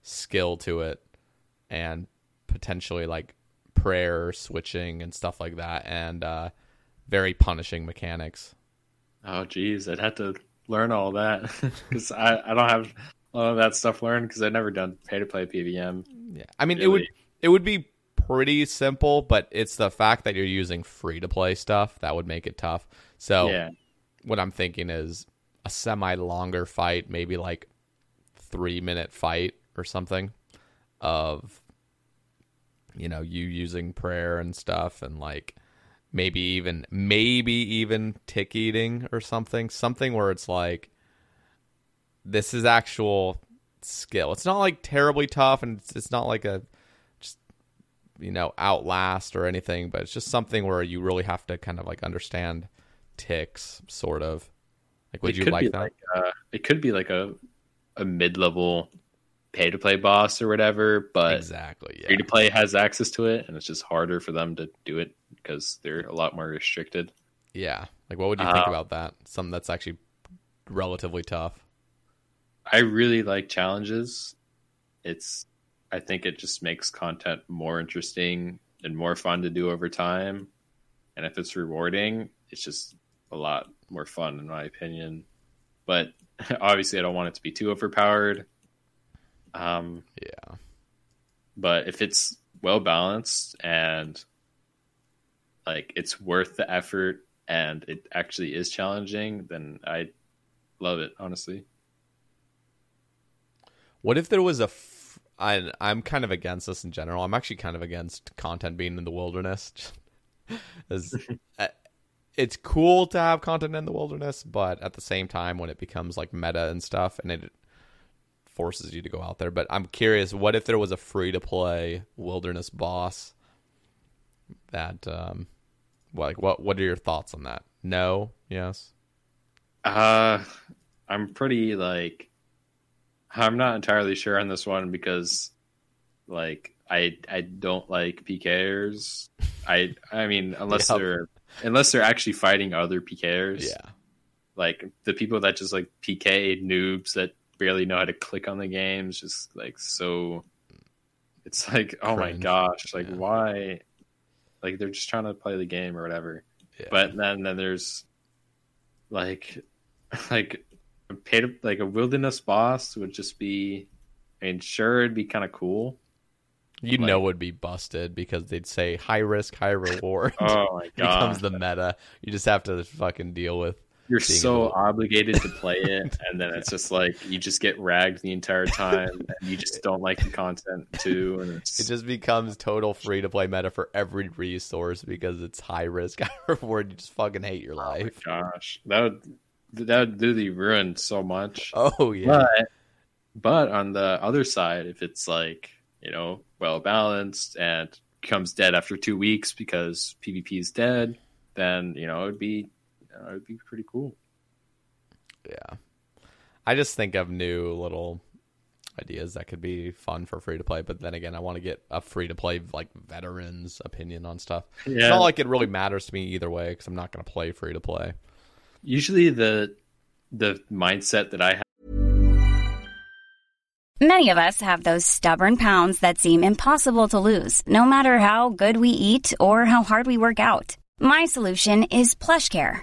[SPEAKER 1] skill to it and potentially like prayer switching and stuff like that and uh very punishing mechanics
[SPEAKER 2] oh geez, I'd have to learn all that. [laughs] Because I, I don't have a lot of that stuff learned because I've never done pay to play PVM.
[SPEAKER 1] yeah. I mean it would it would be pretty simple but it's the fact that you're using free to play stuff that would make it tough. So
[SPEAKER 2] Yeah,
[SPEAKER 1] what i'm thinking is a semi longer fight maybe like 3 minute fight or something of you know you using prayer and stuff and like maybe even maybe even tick eating or something. Something where it's like this is actual skill. It's not like terribly tough and it's, it's not like a just you know outlast or anything but it's just something where you really have to kind of like understand ticks sort of. Like would
[SPEAKER 2] It
[SPEAKER 1] you like that?
[SPEAKER 2] Like, uh, it could be like a a mid level pay to play boss or whatever, but
[SPEAKER 1] exactly yeah.
[SPEAKER 2] free to play has access to it, and it's just harder for them to do it because they're a lot more restricted.
[SPEAKER 1] yeah like what would you think
[SPEAKER 2] Uh,
[SPEAKER 1] about that something that's actually relatively tough
[SPEAKER 2] I really like challenges. It's I think it just makes content more interesting and more fun to do over time. And if it's rewarding, it's just a lot more fun in my opinion. But [laughs] obviously I don't want it to be too overpowered. Um
[SPEAKER 1] yeah
[SPEAKER 2] but if it's well balanced and like it's worth the effort and it actually is challenging, then I love it, honestly.
[SPEAKER 1] What if there was a? F- I I'm kind of against this in general. I'm actually kind of against content being in the wilderness. [laughs] As- [laughs] uh, it's cool to have content in the wilderness, but at the same time, when it becomes like meta and stuff, and it forces you to go out there. But I'm curious, what if there was a free to play wilderness boss? That um, like what what are your thoughts on that? No, yes,
[SPEAKER 2] Uh I'm pretty like I'm not entirely sure on this one because like I I don't like PKers. I I mean unless
[SPEAKER 1] Yep.
[SPEAKER 2] they're unless they're actually fighting other PKers.
[SPEAKER 1] yeah,
[SPEAKER 2] like the people that just like PK noobs that barely know how to click on the games, just like so. It's like, oh my gosh, like
[SPEAKER 1] Yeah.
[SPEAKER 2] why? Like they're just trying to play the game or whatever.
[SPEAKER 1] yeah.
[SPEAKER 2] But then then there's like [laughs] like a paid like a wilderness boss would just be. I mean, sure, it'd be kind of cool.
[SPEAKER 1] you
[SPEAKER 2] like-
[SPEAKER 1] know would be busted because they'd say high risk, high reward.
[SPEAKER 2] Oh my [laughs] god.
[SPEAKER 1] becomes the meta. You just have to fucking deal with.
[SPEAKER 2] You're so obligated to play it [laughs] and then it's just like you just get ragged the entire time and you just don't like the content too and it's
[SPEAKER 1] It just becomes total free to play meta for every resource because it's high risk, [laughs] high reward. You just fucking hate your oh life.
[SPEAKER 2] gosh that would that would literally ruin so much
[SPEAKER 1] Oh yeah,
[SPEAKER 2] but but on the other side if it's like you know well balanced and comes dead after two weeks because pvp is dead then you know it would be know, it would be pretty cool
[SPEAKER 1] yeah. I just think of new little ideas that could be fun for free to play, but then again, I want to get a free to play like veterans opinion on stuff. It's not like it really matters to me either way because I'm not going to play free to play.
[SPEAKER 2] usually the the mindset that i have
[SPEAKER 3] Many of us have those stubborn pounds that seem impossible to lose, no matter how good we eat or how hard we work out. My solution is PlushCare.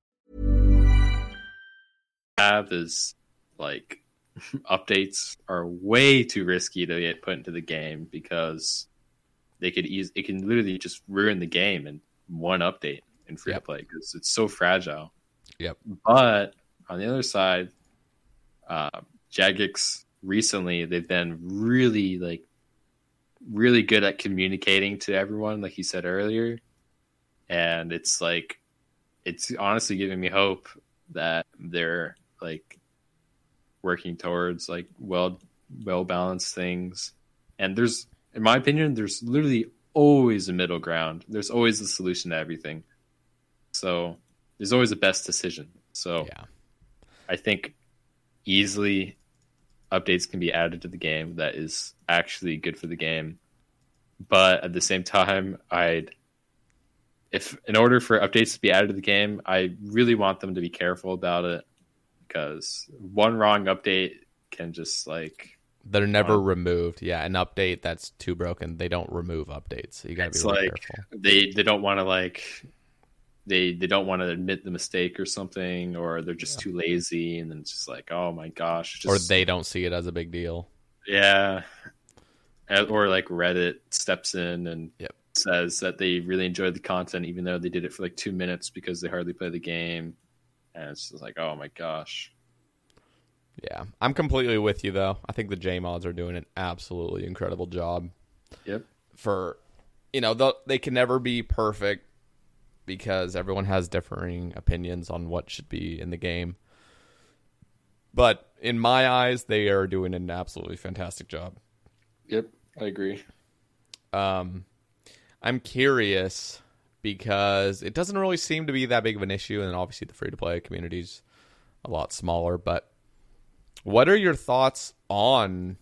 [SPEAKER 2] Have is like updates are way too risky to get put into the game because they could ease it can literally just ruin the game in one update in free to play because it's so fragile.
[SPEAKER 1] Yep.
[SPEAKER 2] But on the other side, uh, Jagex recently they've been really like really good at communicating to everyone, like you said earlier, and it's like it's honestly giving me hope that they're like working towards like well well balanced things. And there's, in my opinion, there's literally always a middle ground. There's always a solution to everything. So there's always a best decision. So
[SPEAKER 1] Yeah.
[SPEAKER 2] I think easily updates can be added to the game that is actually good for the game. But at the same time, I'd if in order for updates to be added to the game, I really want them to be careful about it because one wrong update can just like
[SPEAKER 1] They're never
[SPEAKER 2] Wow.
[SPEAKER 1] removed. Yeah, an update that's too broken, they don't remove updates. You got to be
[SPEAKER 2] it's
[SPEAKER 1] really
[SPEAKER 2] like
[SPEAKER 1] careful.
[SPEAKER 2] they they don't want to like they they don't want to admit the mistake or something or they're just too lazy and then it's just like oh my gosh just,
[SPEAKER 1] Or they don't see it as a big deal.
[SPEAKER 2] Yeah. Uh, Or like Reddit steps in and
[SPEAKER 1] Yep.
[SPEAKER 2] says that they really enjoyed the content, even though they did it for like two minutes because they hardly play the game. And it's just like, oh my gosh.
[SPEAKER 1] Yeah, I'm completely with you though. I think the J mods are doing an absolutely incredible job.
[SPEAKER 2] Yep.
[SPEAKER 1] For you know, they can never be perfect because everyone has differing opinions on what should be in the game. But in my eyes, they are doing an absolutely fantastic job.
[SPEAKER 2] Yep. I agree.
[SPEAKER 1] Um, I'm curious because it doesn't really seem to be that big of an issue, and obviously the free to play community is a lot smaller. But what are your thoughts on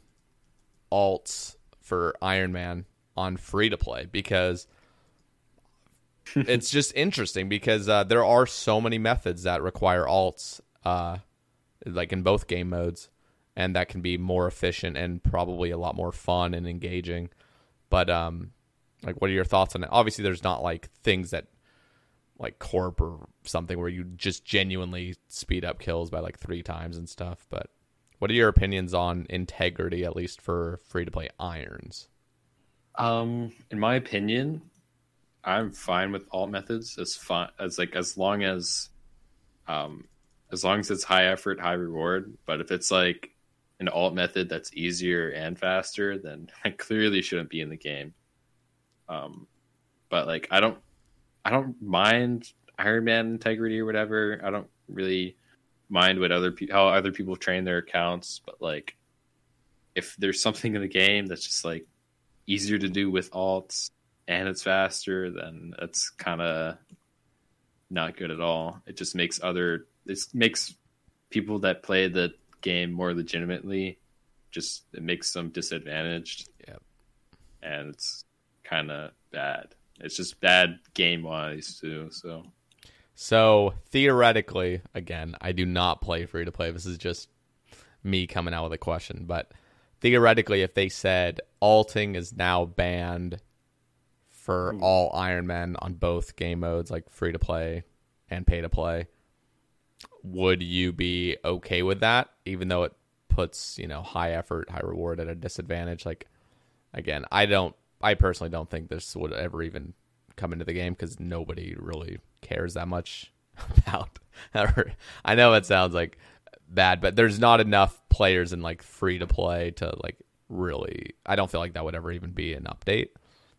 [SPEAKER 1] alts for Iron Man on free to play? Because [laughs] it's just interesting because uh, there are so many methods that require alts, uh, like in both game modes, and that can be more efficient and probably a lot more fun and engaging. But um, like, what are your thoughts on it? Obviously, there's not like things that like corp or something where you just genuinely speed up kills by like three times and stuff. But what are your opinions on integrity, at least for free to play irons?
[SPEAKER 2] Um, in my opinion, I'm fine with alt methods as fun as like as long as um as long as it's high effort, high reward. But if it's like an alt method that's easier and faster, then [laughs] I clearly shouldn't be in the game. Um but like I don't I don't mind Iron Man integrity or whatever. I don't really mind what other people how other people train their accounts, but like if there's something in the game that's just like easier to do with alts and it's faster, then it's kind of not good at all. It just makes other it makes people that play the game more legitimately just it makes them disadvantaged.
[SPEAKER 1] Yeah.
[SPEAKER 2] And it's kind of bad. It's just bad game wise too. So
[SPEAKER 1] So theoretically, again, I do not play free to play. This is just me coming out with a question. But theoretically, if they said alting is now banned for hmm. all Iron Men on both game modes, like free to play and pay to play, would you be okay with that? Even though it puts you know high effort, high reward at a disadvantage. Like again, I don't. I personally don't think this would ever even come into the game because nobody really cares that much [laughs] about. [laughs] I know it sounds like bad, but there's not enough players in like free to play to like really. I don't feel like that would ever even be an update.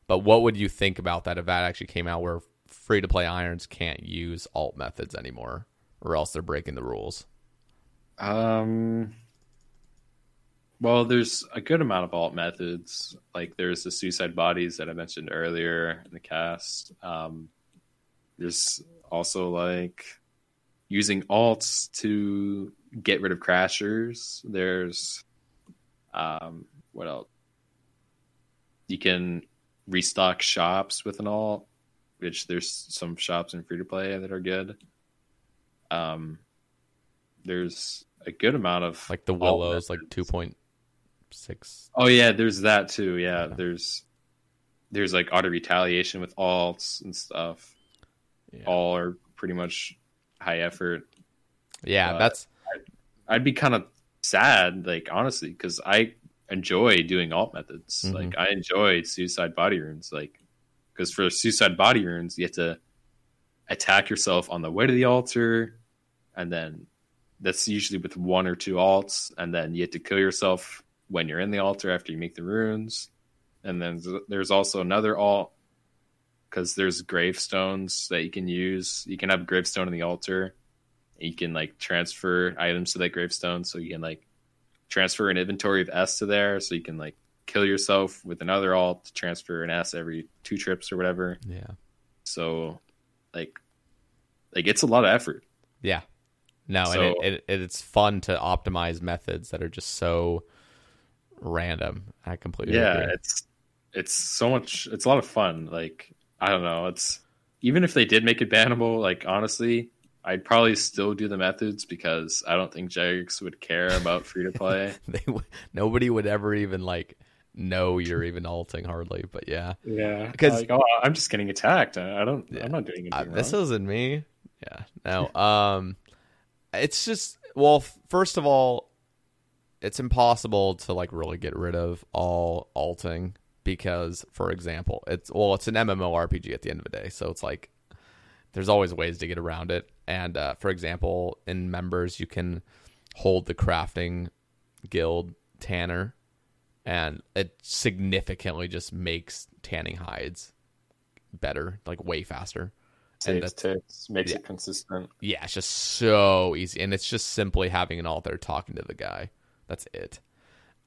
[SPEAKER 1] But what would you think about that if that actually came out where free to play irons can't use alt methods anymore, or else they're breaking the rules?
[SPEAKER 2] Um. Well, there's a good amount of alt methods. Like there's the suicide bodies that I mentioned earlier in the cast. Um, there's also like using alts to get rid of crashers. There's um, what else? You can restock shops with an alt, which there's some shops in free to play that are good. Um, there's a good amount of
[SPEAKER 1] Like the Willows, like two point six.
[SPEAKER 2] Oh yeah, there's that too. Yeah,
[SPEAKER 1] Yeah.
[SPEAKER 2] there's there's like auto retaliation with alts and stuff.
[SPEAKER 1] Yeah,
[SPEAKER 2] All are pretty much high effort.
[SPEAKER 1] yeah
[SPEAKER 2] uh,
[SPEAKER 1] that's
[SPEAKER 2] I'd be kind of sad, like honestly, because I enjoy doing alt methods.
[SPEAKER 1] Mhm.
[SPEAKER 2] Like I enjoy suicide body runes, like because for suicide body runes, you have to attack yourself on the way to the altar, and then that's usually with one or two alts, and then you have to kill yourself when you're in the altar after you make the runes, and then there's also another alt because there's gravestones that you can use. You can have gravestone in the altar. You can like transfer items to that gravestone, so you can like transfer an inventory of ess to there, so you can like kill yourself with another alt to transfer an ess every two trips or whatever.
[SPEAKER 1] yeah
[SPEAKER 2] So, like, like it's a lot of effort.
[SPEAKER 1] yeah no
[SPEAKER 2] So-
[SPEAKER 1] and it, it, it's fun to optimize methods that are just so random. I completely
[SPEAKER 2] yeah,
[SPEAKER 1] agree.
[SPEAKER 2] it's it's so much. It's a lot of fun. Like I don't know. It's even if they did make it bannable, like honestly, I'd probably still do the methods because I don't think Jagex would care about free to play. [laughs]
[SPEAKER 1] they w- nobody would ever even like know you're even alting hardly. But yeah,
[SPEAKER 2] yeah,
[SPEAKER 1] 'Cause-
[SPEAKER 2] like oh, I'm just getting attacked. I I don't.
[SPEAKER 1] Yeah.
[SPEAKER 2] I'm not doing anything
[SPEAKER 1] uh,
[SPEAKER 2] wrong.
[SPEAKER 1] this isn't me. Yeah, no. Um, it's just well, first of all, it's impossible to like really get rid of all alting because, for example, it's well, it's an MMORPG at the end of the day, so it's like there's always ways to get around it. And uh, for example, in members, you can hold the crafting guild tanner, and it significantly just makes tanning hides better, like way faster. and
[SPEAKER 2] saves ticks, makes
[SPEAKER 1] yeah.
[SPEAKER 2] it consistent.
[SPEAKER 1] yeah, it's just so easy, and it's just simply having an alt there talking to the guy. That's it.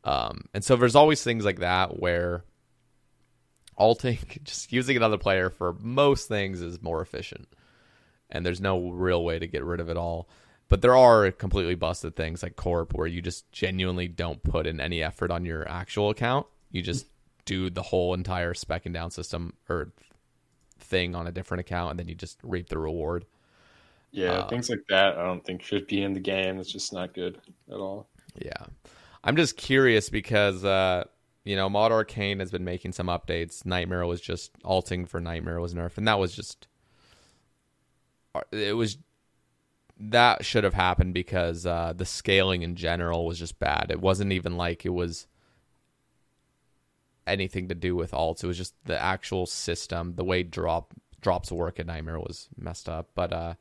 [SPEAKER 1] Um, and so there's always things like that where alting, [laughs] just using another player for most things is more efficient, and there's no real way to get rid of it all. But there are completely busted things like Corp where you just genuinely don't put in any effort on your actual account. You just do the whole entire specking down system or thing on a different account, and then you just reap the reward.
[SPEAKER 2] Yeah,
[SPEAKER 1] Uh,
[SPEAKER 2] things like that I don't think should be in the game. It's just not good at all.
[SPEAKER 1] Yeah. I'm just curious because uh you know, Mod Arcane has been making some updates. Nightmare was just alting for Nightmare was nerfed, and that was just uh, it was that should have happened because uh the scaling in general was just bad. It wasn't even like it was anything to do with alts. It was just the actual system, the way drop drops work at Nightmare was messed up. But uh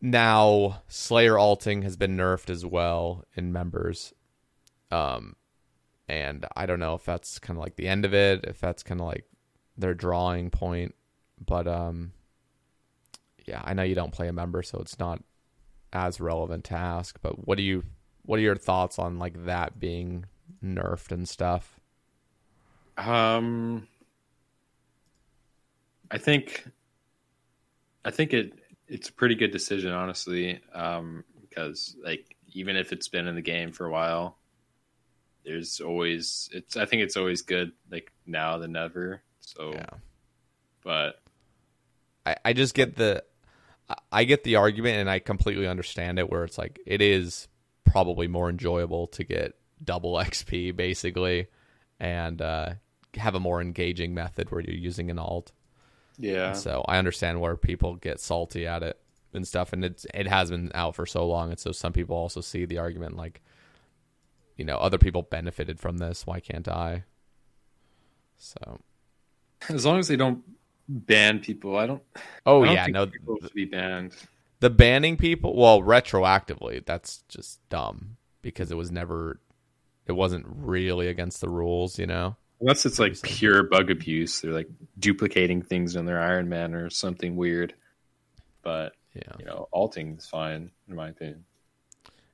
[SPEAKER 1] now Slayer alting has been nerfed as well in members. Um and I don't know if that's kind of like the end of it, if that's kind of like their drawing point, but um yeah, I know you don't play a member so it's not as relevant to ask, but what do you what are your thoughts on like that being nerfed and stuff?
[SPEAKER 2] Um, I think, I think it it's a pretty good decision, honestly. Um, because like even if it's been in the game for a while, there's always it's. I think it's always good like now than never. So,
[SPEAKER 1] Yeah.
[SPEAKER 2] but
[SPEAKER 1] I, I just get the I- I get the argument and I completely understand it where it's like it is probably more enjoyable to get double [laughs] XP basically and uh, have a more engaging method where you're using an alt.
[SPEAKER 2] Yeah,
[SPEAKER 1] So I understand where people get salty at it and stuff and it's it has been out for so long and so some people also see the argument like you know other people benefited from this why can't I? So
[SPEAKER 2] as long as they don't ban people, I don't.
[SPEAKER 1] oh
[SPEAKER 2] I don't
[SPEAKER 1] yeah no
[SPEAKER 2] people should be banned.
[SPEAKER 1] The banning people, well, retroactively, that's just dumb because it was never, it wasn't really against the rules, you know?
[SPEAKER 2] Unless it's like pure bug abuse, they're like duplicating things in their Iron Man or something weird. But
[SPEAKER 1] Yeah.
[SPEAKER 2] you know, alting is fine in my opinion.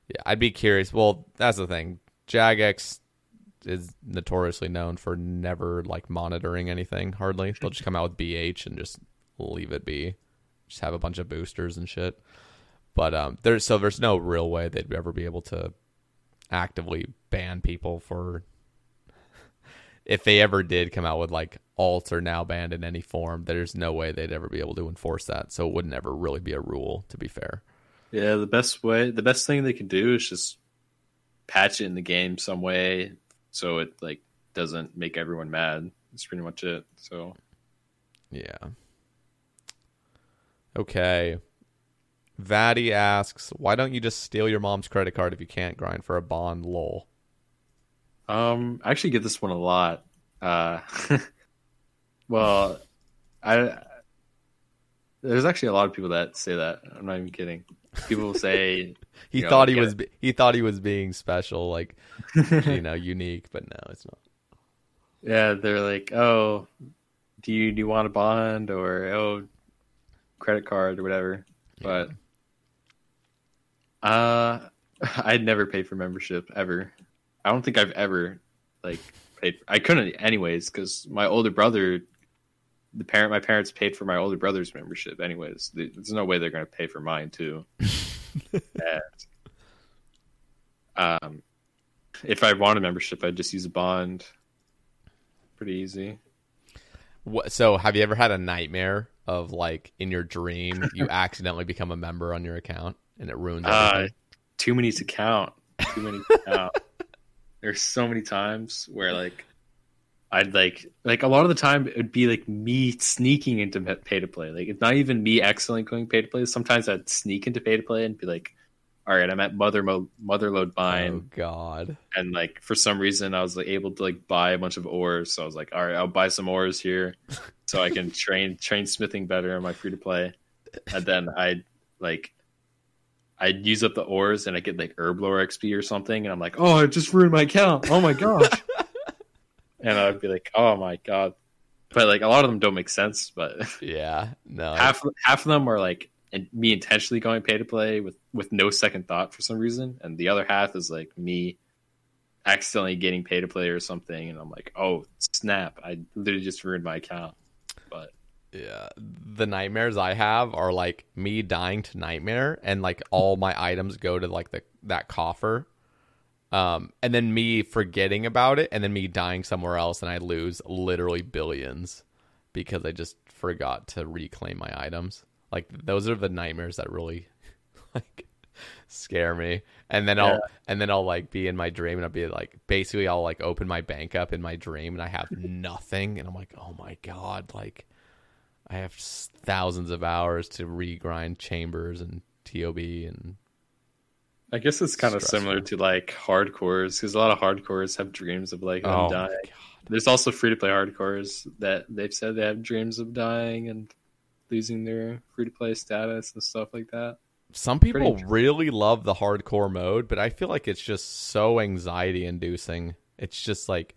[SPEAKER 1] Yeah, I'd be curious. Well, that's the thing. Jagex is notoriously known for never like monitoring anything hardly. They'll just come out with BH and just leave it be. Just have a bunch of boosters and shit. But um there's so there's no real way they'd ever be able to actively ban people for if they ever did come out with like alts are now banned in any form, there's no way they'd ever be able to enforce that. So it would never really be a rule, to be fair.
[SPEAKER 2] Yeah, the best way, the best thing they can do is just patch it in the game some way so it like doesn't make everyone mad. That's pretty much it. So
[SPEAKER 1] yeah. Okay. Vaddy asks, why don't you just steal your mom's credit card if you can't grind for a bond? Lol.
[SPEAKER 2] Um, I actually get this one a lot. Uh, [laughs] well, I there's actually a lot of people that say that. I'm not even kidding. People say [laughs]
[SPEAKER 1] he know, thought he was he thought he was being special, like [laughs] you know, unique, but no, it's not.
[SPEAKER 2] Yeah, they're like, oh, do you do you want a bond or oh, credit card or whatever? Yeah. But uh, I'd never pay for membership ever. I don't think I've ever like paid. I couldn't anyways because my older brother, the parent, my parents paid for my older brother's membership anyways. There's no way they're going to pay for mine too. [laughs] and, um, if I want a membership, I'd just use a bond. Pretty easy.
[SPEAKER 1] What, so, have you ever had a nightmare of like in your dream you [laughs] accidentally become a member on your account and it ruins uh, everything? Uh,
[SPEAKER 2] too many to count. Too many to count there's so many times where like I'd like like a lot of the time it would be like me sneaking into pay to play. Like it's not even me accidentally going pay to play. Sometimes I'd sneak into pay to play and be like, "All right, I'm at mother mode, Motherlode Mine."
[SPEAKER 1] Oh God!
[SPEAKER 2] And like for some reason I was like able to like buy a bunch of ores. So I was like, "All right, I'll buy some ores here, [laughs] so I can train train smithing better on my free to play." And then I'd like I'd use up the ores and I get like Herblore XP or something, and I'm like, oh, I just ruined my account. Oh my gosh. [laughs] and I'd be like, oh my god. But like a lot of them don't make sense. But [laughs]
[SPEAKER 1] yeah, no,
[SPEAKER 2] half half of them are like me intentionally going pay to play with with no second thought for some reason, and the other half is like me accidentally getting pay to play or something, and I'm like, oh snap, I literally just ruined my account.
[SPEAKER 1] Yeah, the nightmares I have are like me dying to nightmare, and like all my items go to like the that coffer, um, and then me forgetting about it, and then me dying somewhere else, and I lose literally billions because I just forgot to reclaim my items. Like those are the nightmares that really [laughs] like scare me. And then yeah. I'll and then I'll like be in my dream and I'll be like basically I'll like open my bank up in my dream and I have nothing and I'm like, "Oh my god, like I have thousands of hours to regrind chambers and TOB and.
[SPEAKER 2] I guess it's kind of similar to like hardcores because a lot of hardcores have dreams of like oh dying. There's also free to play hardcores that they've said they have dreams of dying and losing their free to play status and stuff like that.
[SPEAKER 1] Some people really love the hardcore mode, but I feel like it's just so anxiety inducing. It's just like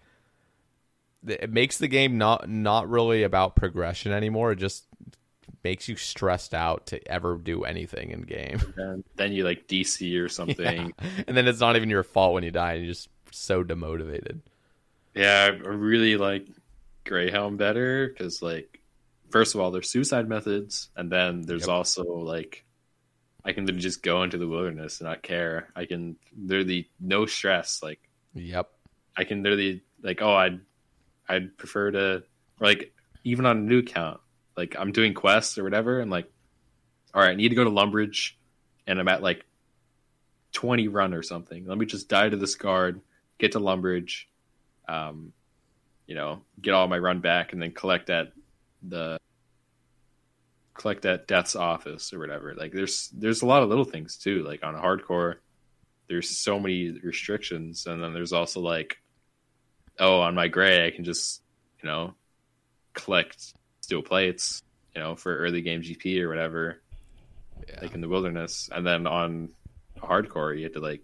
[SPEAKER 1] it makes the game not not really about progression anymore. It just makes you stressed out to ever do anything in game.
[SPEAKER 2] And then you like DC or [laughs] something,
[SPEAKER 1] yeah. and then it's not even your fault when you die. And You're just so demotivated.
[SPEAKER 2] Yeah, I really like Greyhelm better because like first of all, there's suicide methods, and then there's yep. also like I can just go into the wilderness and not care. I can literally no stress. Like,
[SPEAKER 1] yep,
[SPEAKER 2] I can literally like oh I I'd prefer to like even on a new account, like I'm doing quests or whatever, and like, all right, I need to go to Lumbridge, and I'm at like 20 run or something. Let me just die to this guard, get to Lumbridge, um, you know, get all my run back, and then collect at the collect at Death's office or whatever. Like, there's there's a lot of little things too. Like on hardcore, there's so many restrictions, and then there's also like oh, on my gray, I can just, you know, collect steel plates, you know, for early game GP or whatever, yeah. like in the wilderness. And then on hardcore, you have to like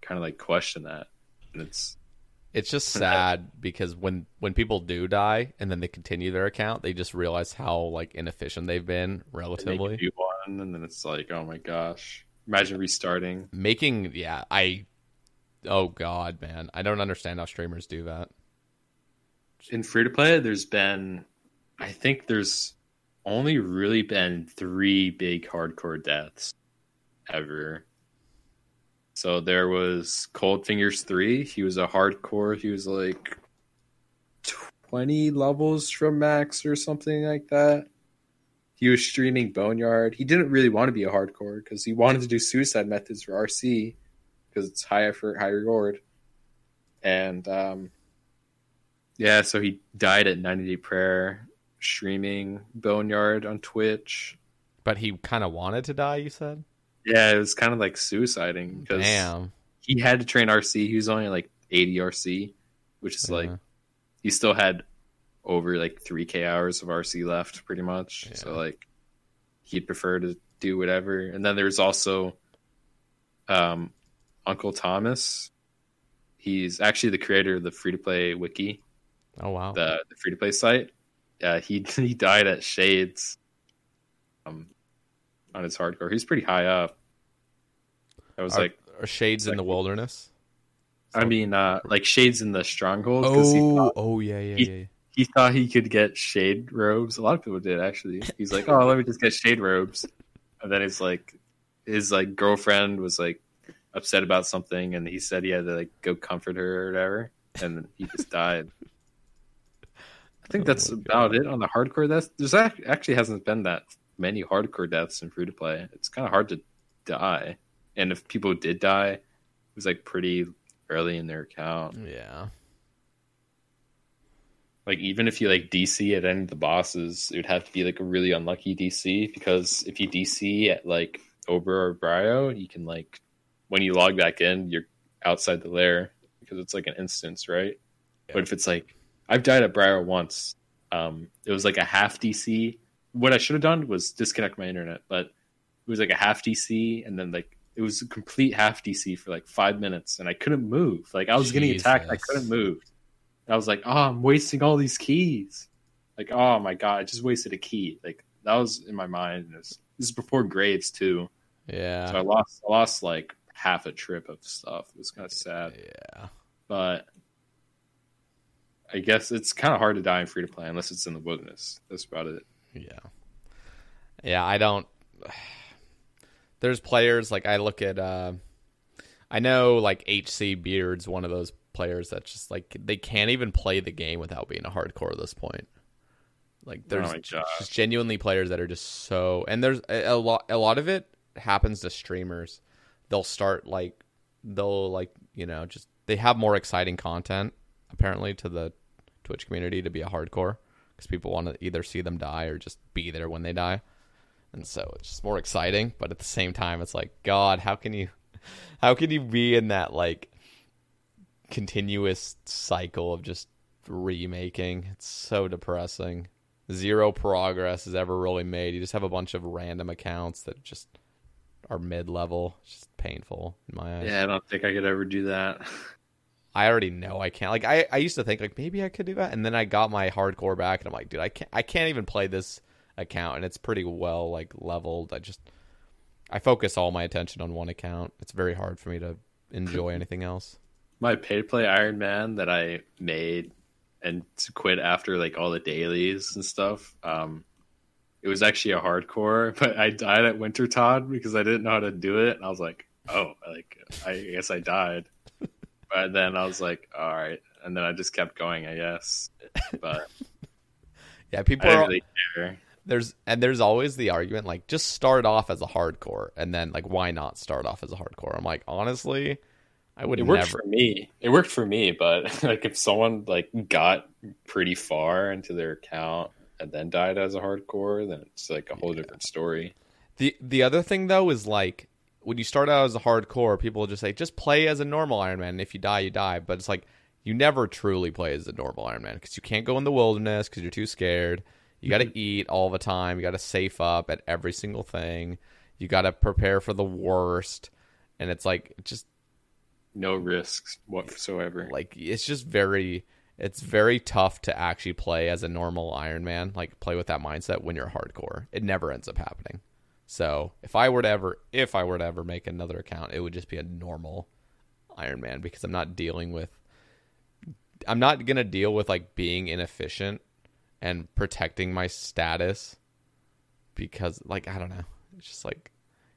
[SPEAKER 2] kind of like question that. And it's,
[SPEAKER 1] it's just sad because when when people do die and then they continue their account, they just realize how like inefficient they've been relatively.
[SPEAKER 2] do one, and then it's like, oh my gosh! Imagine restarting.
[SPEAKER 1] Making yeah, I Oh God, man, I don't understand how streamers do that.
[SPEAKER 2] In free to play, there's been, I think there's only really been three big hardcore deaths ever. So there was Cold Fingers three. He was a hardcore. He was like 20 levels from max or something like that. He was streaming Boneyard. He didn't really want to be a hardcore because he wanted to do suicide methods for RC because it's high effort, high reward. And um, yeah, so he died at 90 Day Prayer streaming Boneyard on Twitch.
[SPEAKER 1] But he kind of wanted to die. You said.
[SPEAKER 2] Yeah, it was kind of like suiciding because
[SPEAKER 1] Damn.
[SPEAKER 2] he had to train RC. He was only like 80 RC, which is like he still had over like 3k hours of RC left pretty much. So like he'd prefer to do whatever. And then there's also um Uncle Thomas. He's actually the creator of the free to play wiki,
[SPEAKER 1] Oh wow.
[SPEAKER 2] the, the free to play site. Yeah, he [laughs] he died at Shades um on his hardcore. He's pretty high up. I was
[SPEAKER 1] Are-
[SPEAKER 2] like
[SPEAKER 1] are shades in the wilderness.
[SPEAKER 2] I mean, uh, like shades in the stronghold. 'cause he
[SPEAKER 1] Oh,
[SPEAKER 2] thought,
[SPEAKER 1] oh yeah, yeah,
[SPEAKER 2] he-
[SPEAKER 1] yeah.
[SPEAKER 2] he thought he could get shade robes. A lot of people did actually. He's like, oh, let me just get shade robes, and then it's like his like girlfriend was like upset about something, and he said he had to like go comfort her or whatever, and he just died. I think oh that's about it on the hardcore deaths. There's actually hasn't been that many hardcore deaths in free to play. It's kind of hard to die, and if people did die, it was like pretty early in their account.
[SPEAKER 1] Yeah.
[SPEAKER 2] Like even if you like DC at any of the bosses, it would have to be like a really unlucky DC because if you DC at like Obor or Bryo, you can like when you log back in, you're outside the lair because it's like an instance, right? But if it's like I've died at Bryo once, um, it was like a half DC. What I should have done was disconnect my internet, but it was like a half DC, and then like it was a complete half DC for like five minutes, and I couldn't move. Like I was getting attacked, I couldn't move. I was like, oh, I'm wasting all these keys. Like, oh my god, I just wasted a key. Like that was in my mind. Was, this is before graves too,
[SPEAKER 1] Yeah.
[SPEAKER 2] so I lost, I lost like half a trip of stuff. It was kind of sad,
[SPEAKER 1] yeah.
[SPEAKER 2] but I guess it's kind of hard to die in free to play unless it's in the wilderness. That's about it.
[SPEAKER 1] Yeah. Yeah, I don't [sighs] There's players like I look at uh I know like HC Beard's one of those players that just like they can't even play the game without being a hardcore at this point. Like there's
[SPEAKER 2] my
[SPEAKER 1] j-
[SPEAKER 2] God.
[SPEAKER 1] just genuinely players that are just so and there's a, a lot a lot of it happens to streamers. They'll start like they'll like, you know, just they have more exciting content apparently to the Twitch community to be a hardcore because people want to either see them die or just be there when they die. And so it's just more exciting, but at the same time it's like god, how can you [laughs] how can you be in that like continuous cycle of just remaking? It's so depressing. Zero progress is ever really made. You just have a bunch of random accounts that just are mid-level. It's just painful in my eyes.
[SPEAKER 2] Yeah, I don't think I could ever do that. [laughs]
[SPEAKER 1] I already know I can't. Like I, I used to think like maybe I could do that, and then I got my hardcore back, and I'm like, dude, I can't. I can't even play this account, and it's pretty well like leveled. I just, I focus all my attention on one account. It's very hard for me to enjoy [laughs] anything else.
[SPEAKER 2] My pay to play Iron Man that I made and to quit after like all the dailies and stuff. Um, it was actually a hardcore, [laughs] but I died at Wintertodt because I didn't know how to do it, and I was like, oh, like I guess I died. but then I was like, all right, and then I just kept going, I guess. But [laughs]
[SPEAKER 1] Yeah,
[SPEAKER 2] I
[SPEAKER 1] people
[SPEAKER 2] didn't
[SPEAKER 1] are
[SPEAKER 2] really care.
[SPEAKER 1] there's and there's always the argument like just start off as a hardcore, and then like why not start off as a hardcore? I'm like honestly, I would
[SPEAKER 2] It worked
[SPEAKER 1] never.
[SPEAKER 2] for me. It worked for me, but [laughs] like if someone like got pretty far into their account and then died as a hardcore, then it's like a whole different story.
[SPEAKER 1] The the other thing though is like when you start out as a hardcore, people just say just play as a normal Iron Man. And if you die, you die. But it's like you never truly play as a normal Iron Man because you can't go in the wilderness because you're too scared. You got to mm-hmm. eat all the time. You got to safe up at every single thing. You got to prepare for the worst. And it's like just
[SPEAKER 2] No risks whatsoever.
[SPEAKER 1] like it's just very it's very tough to actually play as a normal Iron Man, like play with that mindset when you're hardcore. It never ends up happening. So if I were to ever if I were to ever make another account, it would just be a normal Iron Man because I'm not dealing with I'm not gonna deal with like being inefficient and protecting my status because like I don't know. It's just like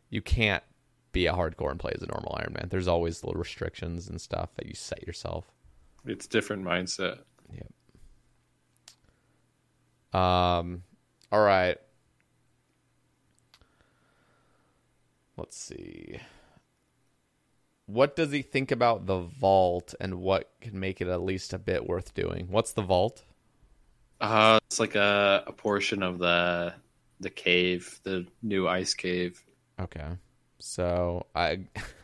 [SPEAKER 1] you can't be a hardcore and play as a normal Iron Man. There's always little restrictions and stuff that you set yourself.
[SPEAKER 2] It's different mindset.
[SPEAKER 1] Yep. Um, all right. Let's see. What does he think about the vault and what can make it at least a bit worth doing? What's the vault?
[SPEAKER 2] Uh, it's like a, a portion of the the cave, the new ice cave.
[SPEAKER 1] Okay. So I [laughs]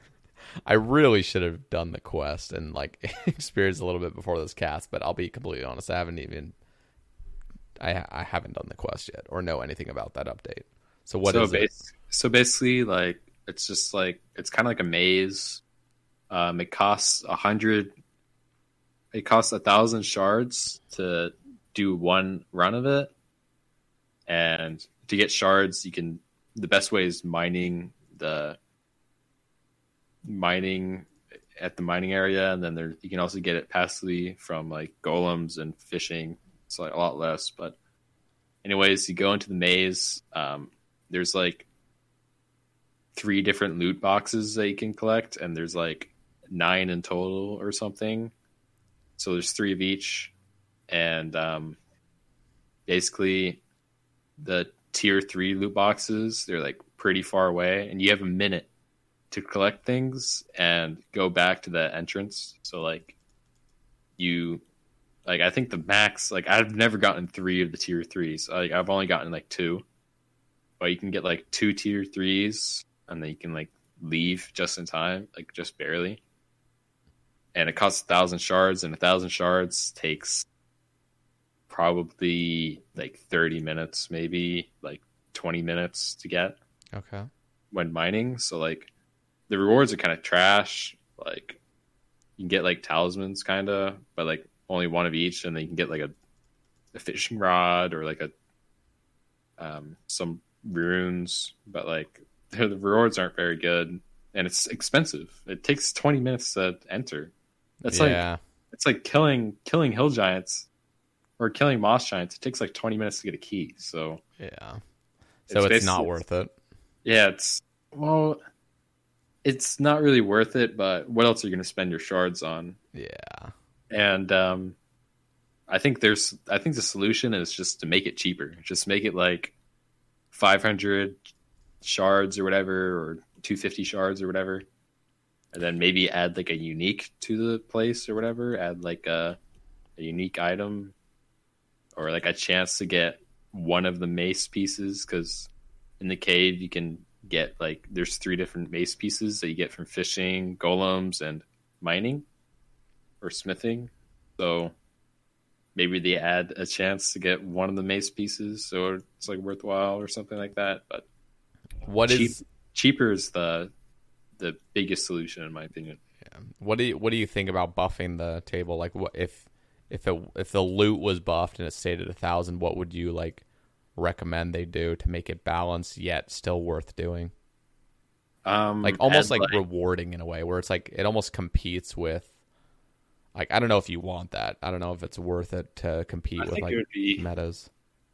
[SPEAKER 1] I really should have done the quest and like [laughs] experienced a little bit before this cast, but I'll be completely honest, I haven't even I I haven't done the quest yet or know anything about that update. So what
[SPEAKER 2] so
[SPEAKER 1] is it?
[SPEAKER 2] So basically, like it's just like it's kind of like a maze. Um, it costs a hundred. It costs a thousand shards to do one run of it, and to get shards, you can. The best way is mining the mining at the mining area, and then there you can also get it passively from like golems and fishing. It's like a lot less, but anyways, you go into the maze. Um, there's like three different loot boxes that you can collect, and there's like nine in total or something. So there's three of each, and um, basically the tier three loot boxes they're like pretty far away, and you have a minute to collect things and go back to the entrance. So like you like I think the max like I've never gotten three of the tier threes. Like I've only gotten like two. But you can get like two tier threes and then you can like leave just in time, like just barely. And it costs a thousand shards, and a thousand shards takes probably like thirty minutes, maybe like twenty minutes to get
[SPEAKER 1] Okay.
[SPEAKER 2] when mining. So like the rewards are kind of trash. Like you can get like talismans kind of, but like only one of each, and then you can get like a, a fishing rod or like a um some runes, but like [laughs] the rewards aren't very good and it's expensive. It takes twenty minutes to enter. That's like
[SPEAKER 1] yeah.
[SPEAKER 2] it's like killing killing hill giants or killing moss giants. It takes like twenty minutes to get a key. So
[SPEAKER 1] yeah. So it's, not worth it.
[SPEAKER 2] Yeah, it's well, it's not really worth it. But what else are you going to spend your shards on?
[SPEAKER 1] Yeah.
[SPEAKER 2] And um, I think there's, I think the solution is just to make it cheaper. Just make it like 500 shards or whatever, or 250 shards or whatever, and then maybe add like a unique to the place or whatever. Add like a, a unique item, or like a chance to get one of the mace pieces because in the cave you can get like there's three different mace pieces that you get from fishing, golems, and mining or smithing. So maybe they add a chance to get one of the mace pieces, so it's like worthwhile or something like that. But
[SPEAKER 1] What is
[SPEAKER 2] cheap, cheaper is the the biggest solution in my opinion.
[SPEAKER 1] what do you what do you think about buffing the table? Like what if if it if the loot was buffed and it stayed at a thousand, what would you like recommend they do to make it balanced yet still worth doing?
[SPEAKER 2] Um,
[SPEAKER 1] Like almost
[SPEAKER 2] add,
[SPEAKER 1] like, rewarding in a way where it's like it almost competes with like I don't know if you want that. I don't know if it's worth it to compete
[SPEAKER 2] I
[SPEAKER 1] with like
[SPEAKER 2] it would be
[SPEAKER 1] metas.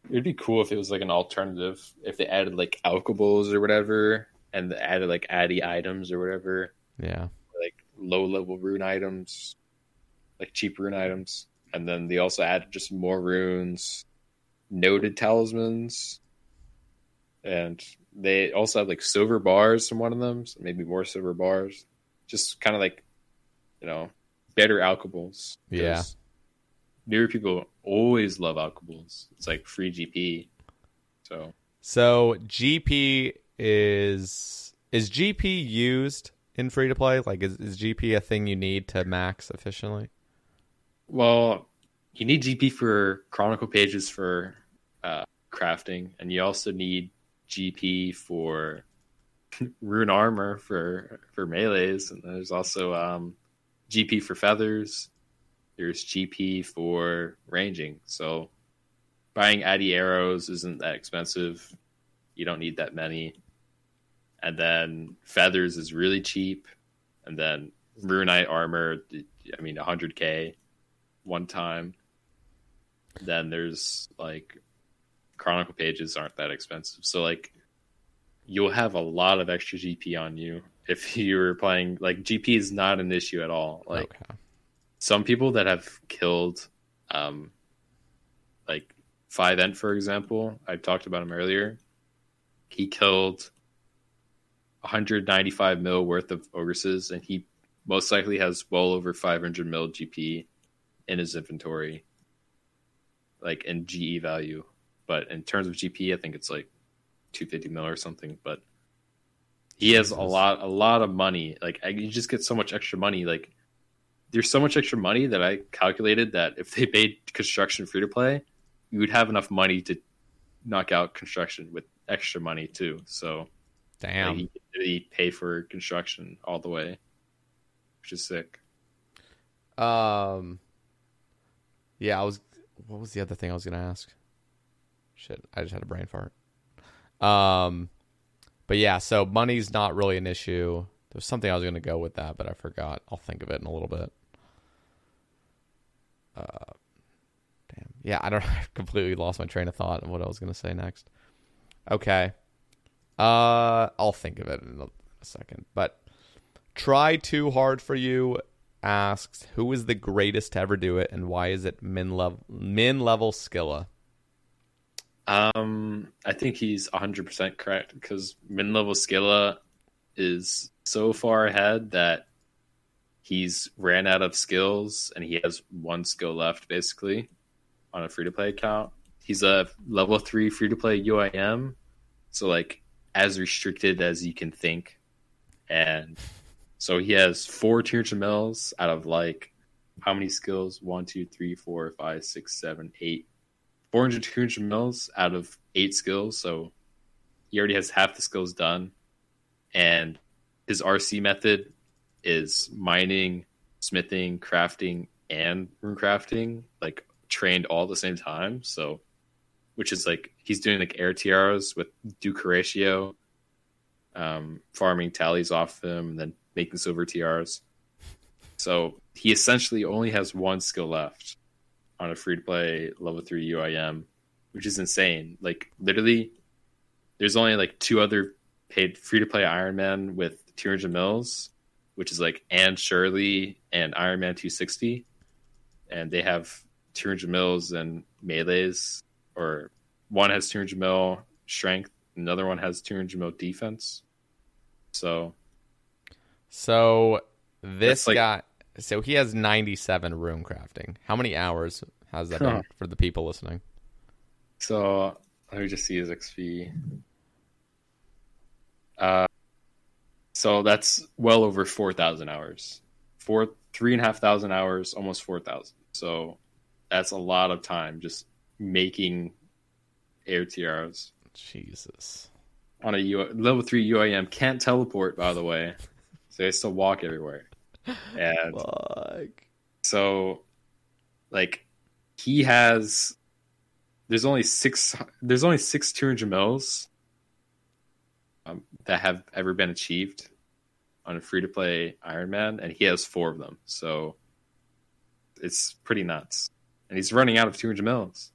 [SPEAKER 2] It'd be cool if it was like an alternative. If they added like alchables or whatever, and they added like addy items or whatever,
[SPEAKER 1] Yeah.
[SPEAKER 2] like low level rune items, like cheap rune items, and then they also added just more runes, noted talismans, and they also have like silver bars from one of them, so maybe more silver bars. Just kind of like, you know, better alchables.
[SPEAKER 1] Yeah.
[SPEAKER 2] Newer people always love alchables. It's like free GP. So
[SPEAKER 1] So GP is is GP used in free to play? Like is, is GP a thing you need to max efficiently?
[SPEAKER 2] Well, you need GP for Chronicle pages for uh, crafting, and you also need GP for [laughs] rune armor for for melees, and there's also um, GP for feathers. There's GP for ranging. So buying Addy arrows isn't that expensive. You don't need that many. And then feathers is really cheap. And then runite armor, I mean, 100k one time. Then there's like chronicle pages aren't that expensive. So like you'll have a lot of extra GP on you if [laughs] you're playing like GP is not an issue at all. Like
[SPEAKER 1] okay.
[SPEAKER 2] some people that have killed um like Five Ent, for example, I talked about him earlier. He killed 195 mil worth of ogresses, and he most likely has well over 500 mil GP in his inventory, like in GE value. But in terms of GP, I think it's like 250 mil or something. But he has a lot, a lot of money. Like you just get so much extra money. Like there's so much extra money that I calculated that if they made construction free to play, you would have enough money to knock out construction with extra money too. So
[SPEAKER 1] Damn.
[SPEAKER 2] he pay for construction all the way, which is sick.
[SPEAKER 1] Um. Yeah, I was. What was the other thing I was gonna ask? Shit, I just had a brain fart. Um, but yeah, so money's not really an issue. There's something I was gonna go with that, but I forgot. I'll think of it in a little bit. Uh, damn. Yeah, I don't. [laughs] I completely lost my train of thought of what I was gonna say next. Okay. Uh, I'll think of it in a, a second. But try too hard for you asks who is the greatest to ever do it and why is it min level min level Skilla?
[SPEAKER 2] Um, I think he's 100% correct because min level Skilla is so far ahead that he's ran out of skills and he has one skill left basically on a free to play account. He's a level three free to play UIM, so like as restricted as you can think. And so he has four 200 mils out of like how many skills? One, two, three, four, five, six, seven, eight. 400 200 mils out of eight skills. So he already has half the skills done. And his RC method is mining, smithing, crafting, and crafting, like trained all at the same time. So, which is like he's doing like air tiaras with Duke Horatio, um, farming tallies off them, and then making silver tiaras. So he essentially only has one skill left on a free to play level three UIM, which is insane. Like literally, there's only like two other paid free to play Iron Man with 200 mils, which is like Anne Shirley and Iron Man 260, and they have 200 mils and melees, or one has 200 mil strength, another one has 200 mil defense. So
[SPEAKER 1] So this
[SPEAKER 2] like-
[SPEAKER 1] guy so he has 97 rune crafting. How many hours has that been for the people listening?
[SPEAKER 2] So let me just see his XP. Uh, so that's well over four thousand hours, four three and a half thousand hours, almost four thousand. So that's a lot of time just making air tiaras
[SPEAKER 1] Jesus.
[SPEAKER 2] on a U- level three UIM. Can't teleport, by the way, [laughs] so they still walk everywhere. And
[SPEAKER 1] Fuck.
[SPEAKER 2] so like he has there's only six there's only six 200 mils um, that have ever been achieved on a free to play iron man and he has four of them so it's pretty nuts and he's running out of 200 mils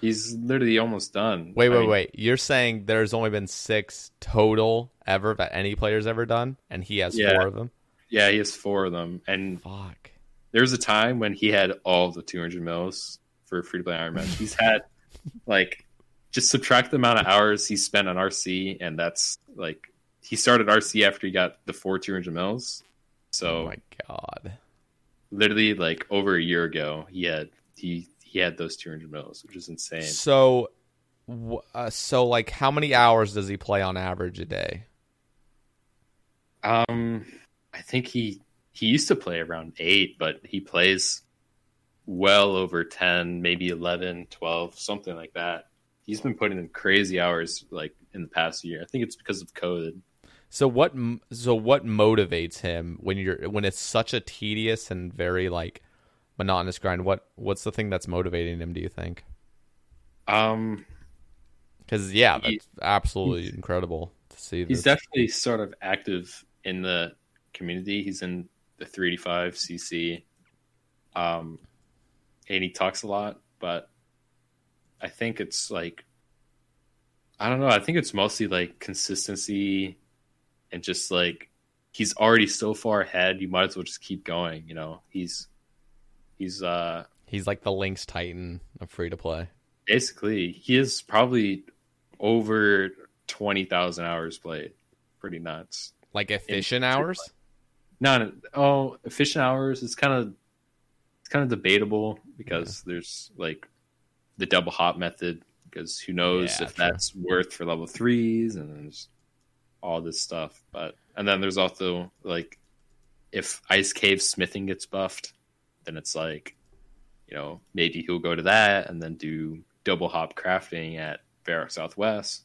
[SPEAKER 2] he's literally almost done
[SPEAKER 1] Wait,
[SPEAKER 2] I
[SPEAKER 1] wait,
[SPEAKER 2] mean,
[SPEAKER 1] wait. You're saying there's only been 6 total ever that any player's ever done and he has
[SPEAKER 2] Yeah.
[SPEAKER 1] 4 of them?
[SPEAKER 2] Yeah he has four of them and
[SPEAKER 1] Fuck.
[SPEAKER 2] there was a time when he had all the 200 mils for free to play Iron Man. He's had [laughs] like just subtract the amount of hours he spent on RC, and that's like he started RC after he got the four 200 mils.
[SPEAKER 1] Oh
[SPEAKER 2] So
[SPEAKER 1] my god.
[SPEAKER 2] literally, like over a year ago, he had he he had those 200 mils, which is insane.
[SPEAKER 1] So uh, so like how many hours does he play on average a day?
[SPEAKER 2] Um, I think he he used to play around eight, but he plays well over 10, maybe 11, 12, something like that. He's been putting in crazy hours like in the past year. I think it's because of COVID.
[SPEAKER 1] So what so what motivates him when you're when it's such a tedious and very like monotonous grind? What what's the thing that's motivating him? Do you think?
[SPEAKER 2] Um,
[SPEAKER 1] Because yeah,
[SPEAKER 2] He-
[SPEAKER 1] that's absolutely incredible to see.
[SPEAKER 2] he's
[SPEAKER 1] This.
[SPEAKER 2] definitely sort of active in the community. He's in the 385 CC. Um, and he talks a lot, but I think it's like, I don't know. I think it's mostly like consistency and just like he's already so far ahead. You might as well just keep going. You know, he's, he's, uh,
[SPEAKER 1] He's like the Lynx Titan of free to play.
[SPEAKER 2] Basically, he is probably over twenty thousand hours played. Pretty nuts.
[SPEAKER 1] Like efficient hours?
[SPEAKER 2] No, oh, efficient hours is kind of it's kind of debatable because there's like the double hop method because who knows
[SPEAKER 1] Yeah,
[SPEAKER 2] if
[SPEAKER 1] true.
[SPEAKER 2] that's worth for level threes and there's all this stuff. But and then there's also like if Ice Cave smithing gets buffed, then it's like you know maybe he'll go to that and then do double hop crafting at Varrock Southwest.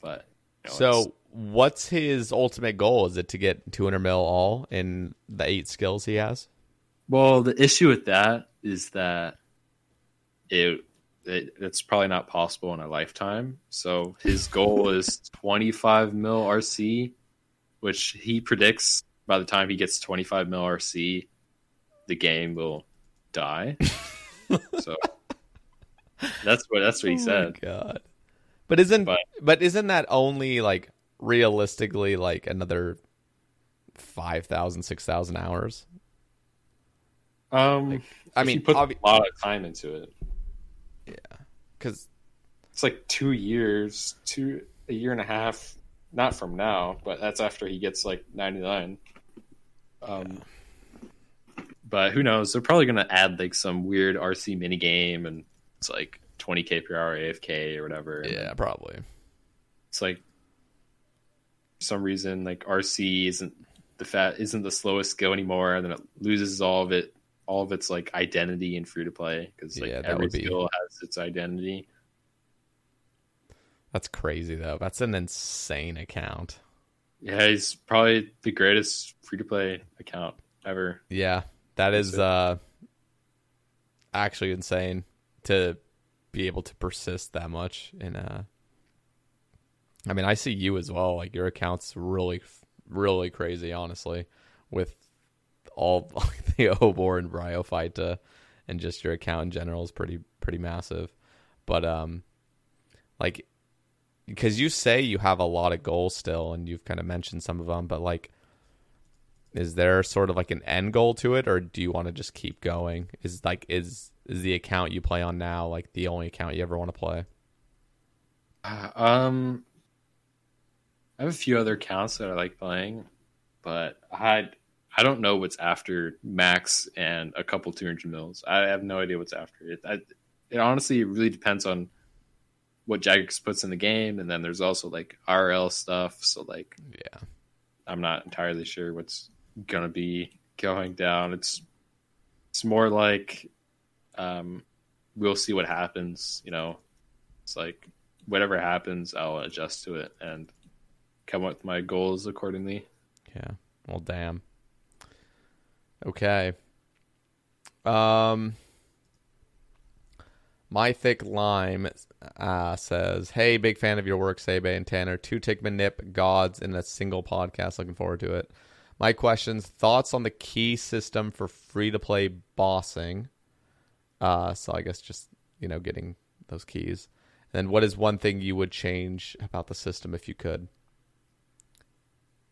[SPEAKER 2] But you know,
[SPEAKER 1] So, what's his ultimate goal? Is it to get 200 mil all in the eight skills he has?
[SPEAKER 2] Well, the issue with that is that it, it it's probably not possible in a lifetime. So his goal [laughs] is 25 mil RC, which he predicts by the time he gets 25 mil RC, the game will die. [laughs] so that's what that's what he oh said.
[SPEAKER 1] God. But isn't but,
[SPEAKER 2] But-
[SPEAKER 1] isn't that only like realistically like another 5,000 6,000 hours?
[SPEAKER 2] Um,
[SPEAKER 1] I mean,
[SPEAKER 2] put
[SPEAKER 1] obvi-
[SPEAKER 2] a lot of time into it.
[SPEAKER 1] Yeah, cuz
[SPEAKER 2] It's like two years, two a year and a half. Not from now, but that's after he gets like ninety nine. Um, but who knows? They're probably gonna add like some weird RC mini game, and it's like twenty k per hour AFK or whatever.
[SPEAKER 1] yeah, probably.
[SPEAKER 2] it's like some reason like RC isn't the fat isn't the slowest skill anymore, and then it loses all of it, all of its like identity in free to play because like
[SPEAKER 1] Yeah, that
[SPEAKER 2] every
[SPEAKER 1] would be-
[SPEAKER 2] skill has its identity.
[SPEAKER 1] That's crazy though. That's an insane account.
[SPEAKER 2] Yeah, he's probably the greatest free to play account ever.
[SPEAKER 1] Yeah,
[SPEAKER 2] That's
[SPEAKER 1] uh actually insane to be able to persist that much in uh I mean, I see you as well. Like your account's really really crazy honestly with all [laughs] the Obor and uh, and just your account in general is pretty pretty massive. But um like because you say you have a lot of goals still and you've kind of mentioned some of them, but like is there sort of like an end goal to it or do you want to just keep going is like is is the account you play on now like the only account you ever want to play
[SPEAKER 2] Uh, Um, I have a few other accounts that I like playing, but I I don't know what's after max and a couple two hundred mils. I have no idea what's after it. I, it honestly really depends on what Jagex puts in the game, and then there's also like RL stuff. So like
[SPEAKER 1] yeah
[SPEAKER 2] I'm not entirely sure what's gonna be going down. It's it's more like um, we'll see what happens. You know, it's like whatever happens, I'll adjust to it and come up with my goals accordingly.
[SPEAKER 1] yeah. Well damn. Okay. Um my thick lime uh, says hey big fan of your work Sebe and tanner. Two tick manip gods in a single podcast. Looking forward to it. My questions thoughts on the key system for free to play bossing. Uh so i guess just you know getting those keys. And what is one thing you would change about the system if you could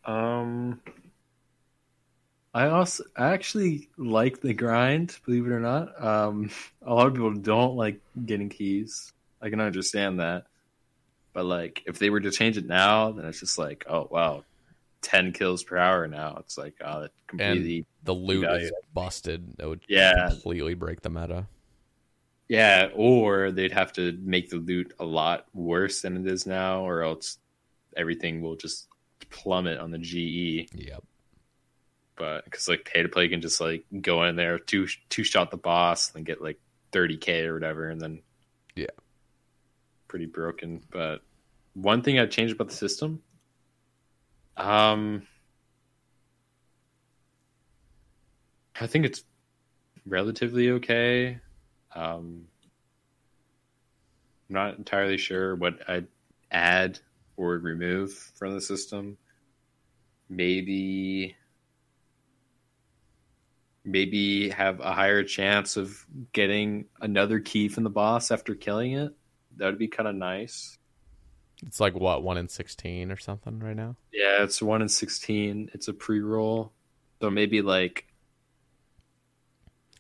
[SPEAKER 2] Um, I also I actually like the grind, believe it or not. Um, a lot of people don't like getting keys. I can understand that, but like if they were to change it now, then it's just like, oh wow, ten kills per hour now. It's like oh, that completely
[SPEAKER 1] and the loot
[SPEAKER 2] devalued
[SPEAKER 1] is busted it would
[SPEAKER 2] Yeah.
[SPEAKER 1] completely break the meta
[SPEAKER 2] yeah. Or they'd have to make the loot a lot worse than it is now, or else everything will just plummet on the. GE.
[SPEAKER 1] yep
[SPEAKER 2] but because like pay to play can just like go in there two two shot the boss and get like 30k or whatever and then
[SPEAKER 1] Yeah.
[SPEAKER 2] pretty broken but one thing i'd change about the system um i think it's relatively okay um i'm not entirely sure what i'd add or remove from the system maybe maybe have a higher chance of getting another key from the boss after killing it. That would be kind of nice.
[SPEAKER 1] it's like what 1 in 16 or something right now
[SPEAKER 2] Yeah, it's one in sixteen. It's a pre-roll, so maybe like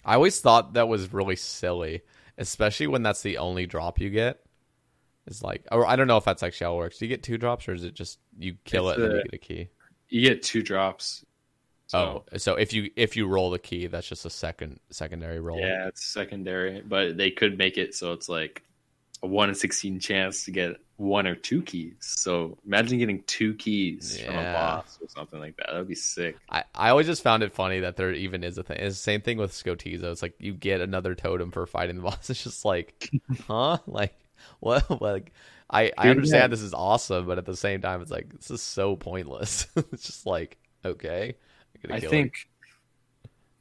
[SPEAKER 1] i always thought that was really silly especially when that's the only drop you get. It's like, or I don't know if that's actually how it works. Do you get two drops, or is it just you kill
[SPEAKER 2] It's
[SPEAKER 1] it and
[SPEAKER 2] a-
[SPEAKER 1] you get a key?
[SPEAKER 2] You get two drops. So,
[SPEAKER 1] oh, so if you if you roll the key, that's just a second secondary roll.
[SPEAKER 2] yeah, it's secondary, but they could make it so it's like a one in sixteen chance to get one or two keys. So imagine getting two keys from a boss or something like that. That would be sick.
[SPEAKER 1] I, I always just found it funny that there even is a thing. It's the same thing with Skotizo. It's like you get another totem for fighting the boss. [laughs] It's just like, [laughs] huh? Like [laughs] what? [laughs] Like I I understand this is awesome, but at the same time, it's like this is so pointless. [laughs] it's just like okay,
[SPEAKER 2] I think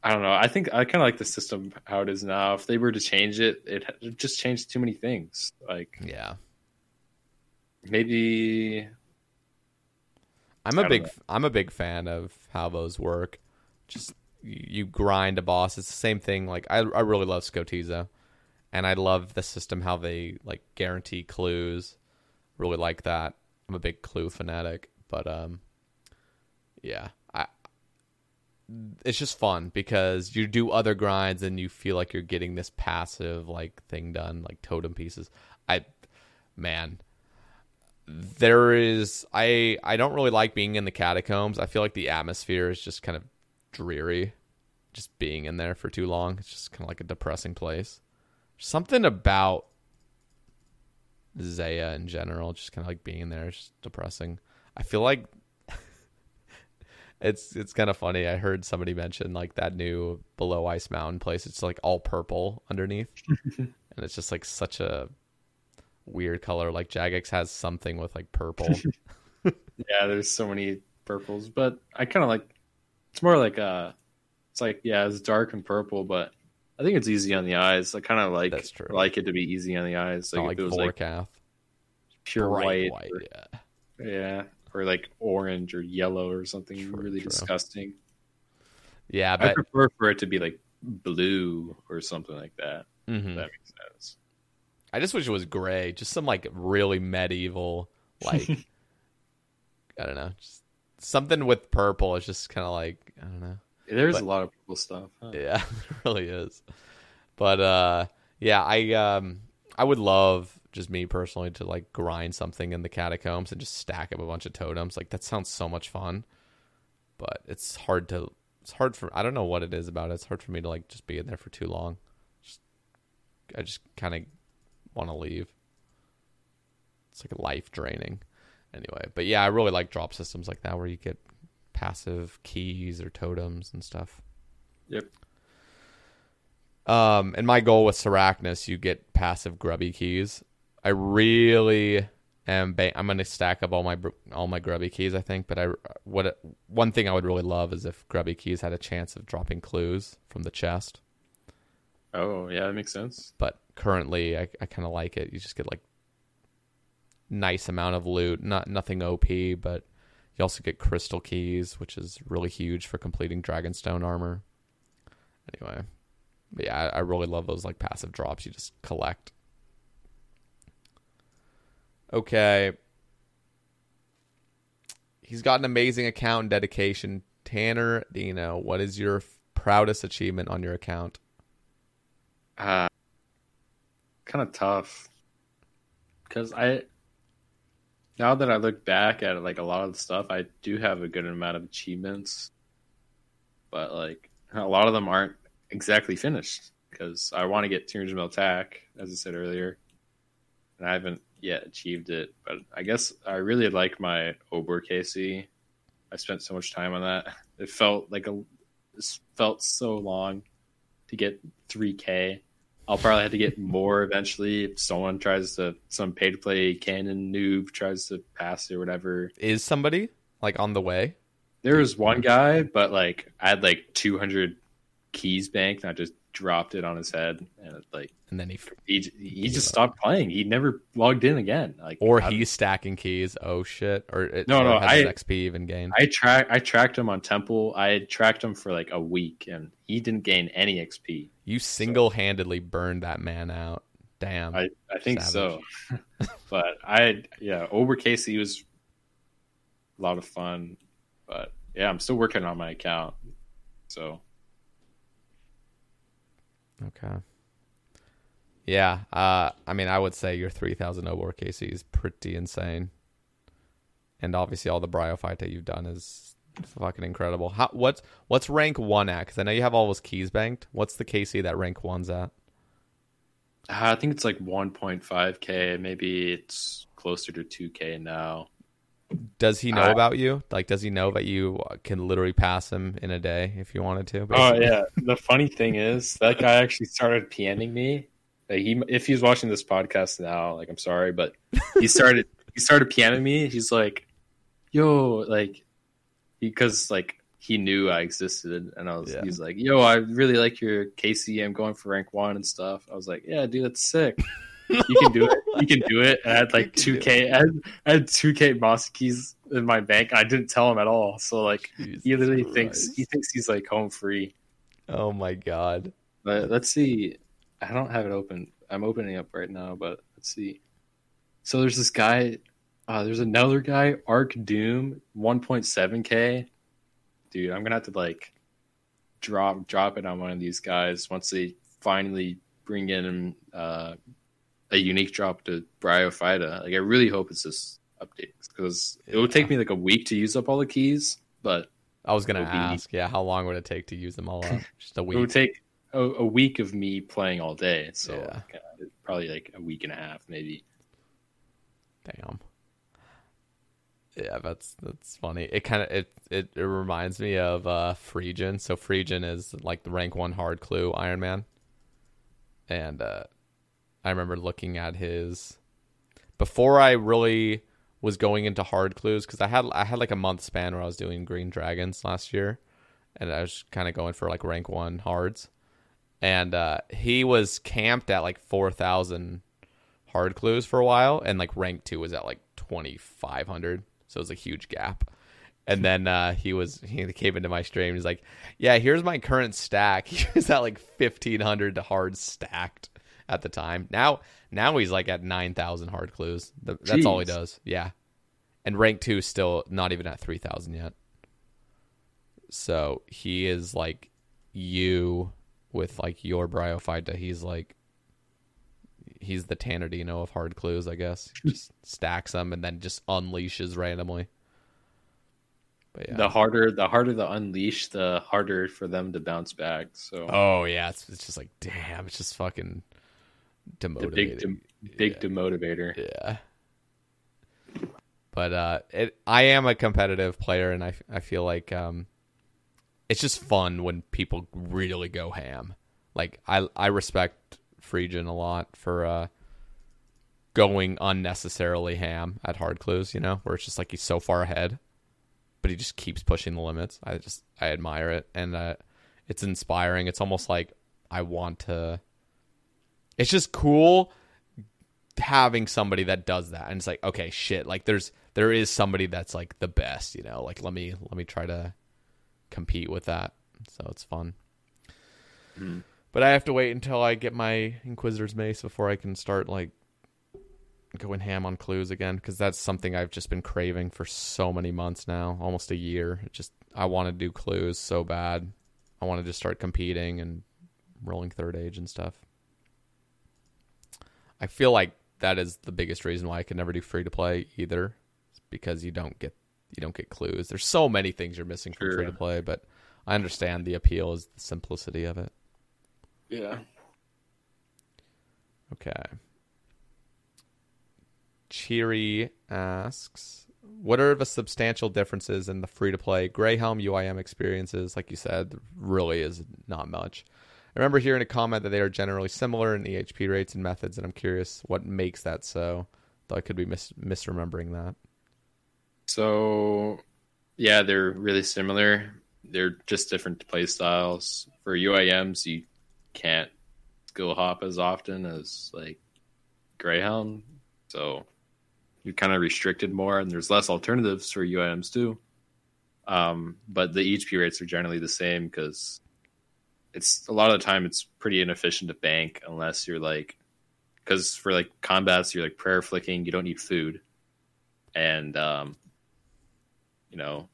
[SPEAKER 2] I don't know. I think I kind of like the system how it is now. If they were to change it, it it just changed too many things. Like
[SPEAKER 1] yeah.
[SPEAKER 2] maybe
[SPEAKER 1] I'm a big
[SPEAKER 2] know.
[SPEAKER 1] I'm a big fan of how those work. Just you grind a boss. It's the same thing. Like I I really love Skotizo, and I love the system how they like guarantee clues. Really like that. I'm a big clue fanatic, but um, yeah, I. It's just fun because you do other grinds and you feel like you're getting this passive like thing done, like totem pieces. I, man, there is I I don't really like being in the catacombs. I feel like the atmosphere is just kind of dreary. Just being in there for too long. It's just kind of like a depressing place. Something about Zeah in general, just kind of like being there, is just depressing. I feel like [laughs] it's it's kind of funny. I heard somebody mention like that new below ice mountain place. It's like all purple underneath, [laughs] and it's just like such a weird color. Like Jagex has something with like purple. [laughs]
[SPEAKER 2] yeah, there's so many purples, but I kind of like. It's more like uh, it's like yeah, it's dark and purple, but I think it's easy on the eyes. I kind of like
[SPEAKER 1] That's true.
[SPEAKER 2] like it to be easy on the eyes. Like
[SPEAKER 1] like
[SPEAKER 2] if it was like pure
[SPEAKER 1] Bright
[SPEAKER 2] white,
[SPEAKER 1] white.
[SPEAKER 2] or-
[SPEAKER 1] yeah.
[SPEAKER 2] yeah, or like orange or yellow or something
[SPEAKER 1] True,
[SPEAKER 2] really
[SPEAKER 1] true.
[SPEAKER 2] disgusting.
[SPEAKER 1] Yeah,
[SPEAKER 2] I
[SPEAKER 1] but
[SPEAKER 2] prefer for it to be like blue or something like that.
[SPEAKER 1] mhm.
[SPEAKER 2] That makes sense.
[SPEAKER 1] I just wish it was gray. Just some like really medieval, like [laughs] I don't know, just something with purple. It's just kind of like I don't know.
[SPEAKER 2] There's
[SPEAKER 1] But-
[SPEAKER 2] a lot of purple stuff. huh?
[SPEAKER 1] Yeah, [laughs] it really is. But uh, yeah, I um, I would love just me personally to like grind something in the catacombs and just stack up a bunch of totems. Like that sounds so much fun. But it's hard to. It's hard for. I don't know what it is about it. It's hard for me to like just be in there for too long. Just, I just kind of want to leave. It's like life draining. Anyway, but yeah, I really like drop systems like that where you get passive keys or totems and stuff.
[SPEAKER 2] Yep.
[SPEAKER 1] Um, and my goal with Sarachnis, you get passive grubby keys. I really am. Ba- I'm going to stack up all my all my grubby keys. I think, but I what one thing I would really love is if grubby keys had a chance of dropping clues from the chest.
[SPEAKER 2] Oh yeah, that makes sense.
[SPEAKER 1] But currently, I, I kind of like it. You just get like nice amount of loot, not nothing OP, but you also get crystal keys, which is really huge for completing Dragonstone armor. Anyway, yeah, I, I really love those like passive drops you just collect. Okay. He's got an amazing account and dedication. Tanner Dino, what is your f- proudest achievement on your account?
[SPEAKER 2] Uh, kind of tough because I now that I look back at like a lot of the stuff, I do have a good amount of achievements, but like a lot of them aren't exactly finished because I want to get Tears of attack, as I said earlier, and I haven't yet achieved it. But I guess I really like my Obor KC. I spent so much time on that. It felt like a it felt so long to get 3K. I'll probably have to get more eventually if someone tries to, some pay to play canon noob tries to pass it or whatever.
[SPEAKER 1] Is somebody like on the way?
[SPEAKER 2] There was one guy, but like I had like 200 keys banked and I just dropped it on his head and like
[SPEAKER 1] And then he
[SPEAKER 2] he he just stopped playing. He never logged in again. Like
[SPEAKER 1] or
[SPEAKER 2] I-
[SPEAKER 1] he's stacking keys. Oh shit! Or it,
[SPEAKER 2] No,
[SPEAKER 1] or
[SPEAKER 2] no,
[SPEAKER 1] has
[SPEAKER 2] I-
[SPEAKER 1] XP even gained.
[SPEAKER 2] I track I tracked him on Temple. I had tracked him for like a week and he didn't gain any XP.
[SPEAKER 1] you single handedly burned that man out. Damn.
[SPEAKER 2] I, I think
[SPEAKER 1] Savage.
[SPEAKER 2] so. [laughs] but I yeah, Obor KC was a lot of fun. But yeah, I'm still working on my account. So
[SPEAKER 1] Okay. Yeah, uh, I mean, I would say your 3,000 Obor KC is pretty insane. And obviously, all the Bryophyta you've done is fucking incredible. How, what's what's rank one at? Because I know you have all those keys banked. What's the KC that rank one's at?
[SPEAKER 2] Uh, I think it's like 1.5k. Maybe it's closer to 2k now.
[SPEAKER 1] Does he know
[SPEAKER 2] I-
[SPEAKER 1] about you? Like, does he know that you can literally pass him in a day if you wanted to?
[SPEAKER 2] Oh yeah. The funny thing is that guy actually started PMing me. Like, he if he's watching this podcast now, like I'm sorry, but he started [laughs] he started PMing me. He's like, "Yo, like," because like he knew I existed, and I was
[SPEAKER 1] Yeah.
[SPEAKER 2] he's like, "Yo, I really like your KC. I'm going for rank one and stuff." I was like, "Yeah, dude, that's sick. You can do it. [laughs] You can do it." And I had like two k. I had, two k Moss keys in my bank. I didn't tell him at all. So like, he
[SPEAKER 1] Jesus
[SPEAKER 2] literally thinks he thinks he's like home free.
[SPEAKER 1] Oh my god.
[SPEAKER 2] But let's see. I don't have it open. I'm opening up right now, but let's see. So there's this guy. Uh, there's another guy, Arc Doom, 1.7k. Dude, I'm gonna have to like drop drop it on one of these guys once they finally bring in uh, a unique drop to Bryophyta. Like I really hope it's this update because it would take me like a week to use up all the keys, but
[SPEAKER 1] I was gonna
[SPEAKER 2] It'll be-
[SPEAKER 1] ask, yeah, how long would it take to use them all up? [laughs] Just a week.
[SPEAKER 2] it would take a, a week of me playing all day. So
[SPEAKER 1] Yeah.
[SPEAKER 2] like, uh, probably like a week and a half, maybe.
[SPEAKER 1] Damn. Yeah, that's that's funny. It kind of it, it it reminds me of uh Phrygian. So Phrygian is like the rank one hard clue Iron Man, and uh, I remember looking at his before I really was going into hard clues because I had I had like a month span where I was doing Green Dragons last year, and I was kind of going for like rank one hards, and uh, he was camped at like four thousand hard clues for a while, and like rank two was at like twenty five hundred, so it was a huge gap. And then uh, he was he came into my stream. He's like, "Yeah, here's my current stack." [laughs] He was at like fifteen hundred hard stacked at the time. Now now he's like at nine thousand hard clues. Th- That's all he does. Yeah, and rank two is still not even at three thousand yet. So he is like you with like your Bryophyta. He's like he's the Tanardino of hard clues, I guess. [laughs] Just stacks them and then just unleashes randomly. But yeah.
[SPEAKER 2] The harder, the harder to unleash, the harder for them to bounce back. So
[SPEAKER 1] oh yeah, it's, it's just like damn, it's just fucking
[SPEAKER 2] the big, dem- big demotivator.
[SPEAKER 1] Yeah. But uh it I am a competitive player and I I feel like um it's just fun when people really go ham. Like I I respect Phrygian a lot for uh going unnecessarily ham at hard clues, you know, where it's just like he's so far ahead, but he just keeps pushing the limits. I just I admire it and uh it's inspiring. It's almost like I want to it's just cool having somebody that does that. And it's like okay shit like there's there is somebody that's like the best you know? Like let me let me try to compete with that. So it's fun. Hmm. But i have to wait until i get my inquisitor's mace before i can start like going ham on clues again because that's something i've just been craving for so many months now almost a year. It just i want to do clues so bad. I want to just start competing and rolling third age and stuff I feel like that is the biggest reason why I can never do free to play either, It's because you don't get you don't get clues. There's so many things you're missing from
[SPEAKER 2] Sure.
[SPEAKER 1] free to play, but I understand the appeal is the simplicity of it.
[SPEAKER 2] Yeah.
[SPEAKER 1] Okay. Cheery asks, "What are the substantial differences in the free to play Greyhelm UIM experiences? Like you said, really is not much." I remember hearing a comment that they are generally similar in EHP rates and methods, and I'm curious what makes that so. Though I could be mis- misremembering that.
[SPEAKER 2] So, yeah, they're really similar. They're just different play styles. For UIMs, you can't skill hop as often as like Greyhound, so you're kind of restricted more, and there's less alternatives for UIMs too. Um, but the HP rates are generally the same because it's a lot of the time it's pretty inefficient to bank unless you're like because for like combats you're like prayer flicking you don't need food. And um you know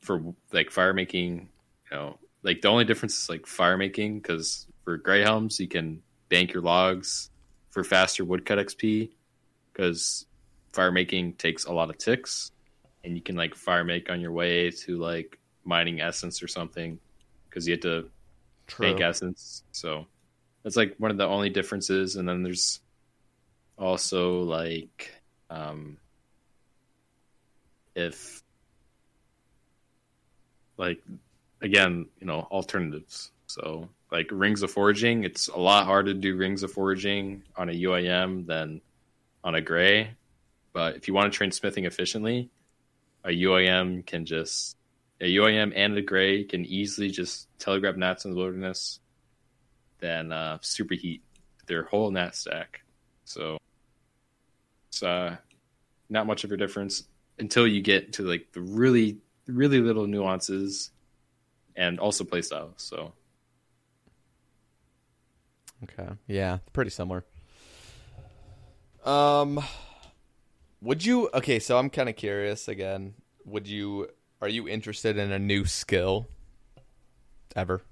[SPEAKER 2] for like fire making you know like the only difference is like fire making because for greyhelms you can bank your logs for faster woodcut XP because fire making takes a lot of ticks, and you can like fire make on your way to like mining essence or something because you have to
[SPEAKER 1] True.
[SPEAKER 2] essence. So that's like one of the only differences. And then there's also like um, if like again, you know, alternatives. So like rings of forging, it's a lot harder to do rings of forging on a UIM than on a gray. But if you want to train smithing efficiently, a UIM can just a UIM and a gray can easily just telegrab nats in the wilderness, then uh, superheat their whole nat stack. So it's uh, not much of a difference until you get to like the really, really little nuances and also playstyle. So
[SPEAKER 1] Okay. Yeah, pretty similar. Um would you Okay, so I'm kind of curious again. Would you are you interested in a new skill ever?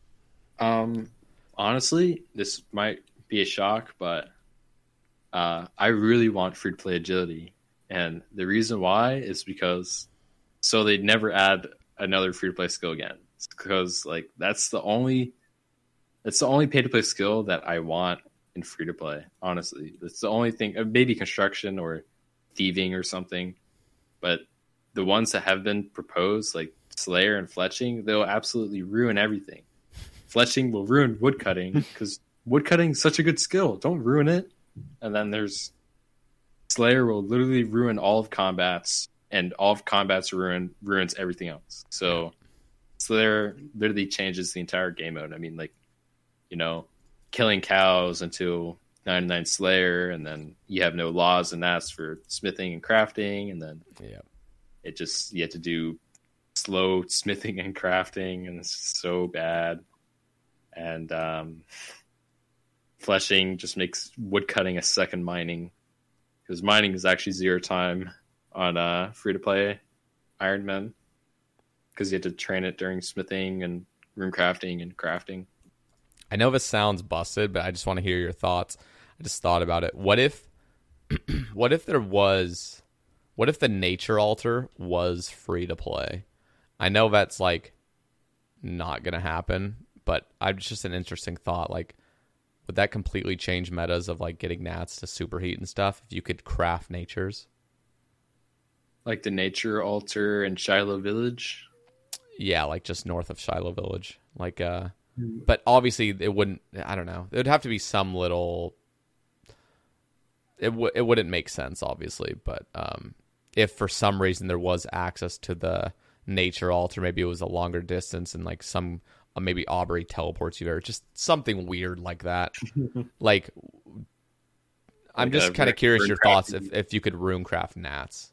[SPEAKER 2] Um, honestly, this might be a shock, but uh, I really want free to play agility, and the reason why is because so they'd never add another free to play skill again. It's because like that's the only that's the only pay to play skill that I want in free to play. Honestly, that's the only thing. uh, Maybe construction or thieving or something, but the ones that have been proposed, like Slayer and Fletching, they'll absolutely ruin everything. Fletching will ruin woodcutting [laughs] because woodcutting is such a good skill. Don't ruin it. And then there's Slayer will literally ruin all of combats, and all of combats ruin ruins everything else. So Slayer literally changes the entire game mode. I mean, like you know, killing cows until 99 Slayer, and then you have no laws and that's for smithing and crafting, and then
[SPEAKER 1] Yeah.
[SPEAKER 2] It just you had to do slow smithing and crafting and it's so bad and um fletching just makes wood cutting a second mining because mining is actually zero time on uh free to play iron man because you had to train it during smithing and rune crafting and crafting
[SPEAKER 1] I know this sounds busted, but I just want to hear your thoughts. I just thought about it. What if [clears throat] what if there was what if the nature altar was free to play? I know that's like not going to happen, but I it's just an interesting thought like would that completely change metas of like getting nats to superheat and stuff if you could craft natures?
[SPEAKER 2] like the nature altar in shiloh village
[SPEAKER 1] Yeah, like just north of Shiloh Village. Like uh but obviously it wouldn't I don't know. It would have to be some little it w- it wouldn't make sense obviously, but um if for some reason there was access to the nature altar, maybe it was a longer distance and like some uh, maybe Aubury teleports you there, just something weird like that. [laughs] like I'm
[SPEAKER 2] Like
[SPEAKER 1] just kind of curious your thoughts if if you could runecraft nats.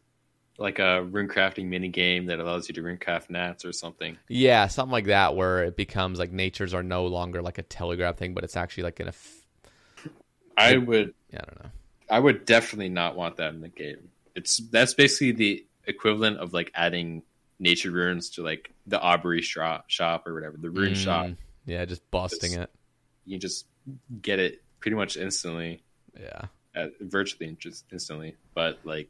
[SPEAKER 2] like a rune crafting mini game that allows you to rune craft nats or something
[SPEAKER 1] Yeah, something like that where it becomes like natures are no longer like a telegrab thing, but it's actually like an. Eff-
[SPEAKER 2] i would
[SPEAKER 1] yeah, I don't know.
[SPEAKER 2] I would definitely not want that in the game. It's that's basically the equivalent of like adding nature runes to like the Aubury shop, shop or whatever the rune shop.
[SPEAKER 1] Mm, Yeah, just busting it.
[SPEAKER 2] You just get it pretty much instantly,
[SPEAKER 1] Yeah,
[SPEAKER 2] uh, virtually just instantly. But like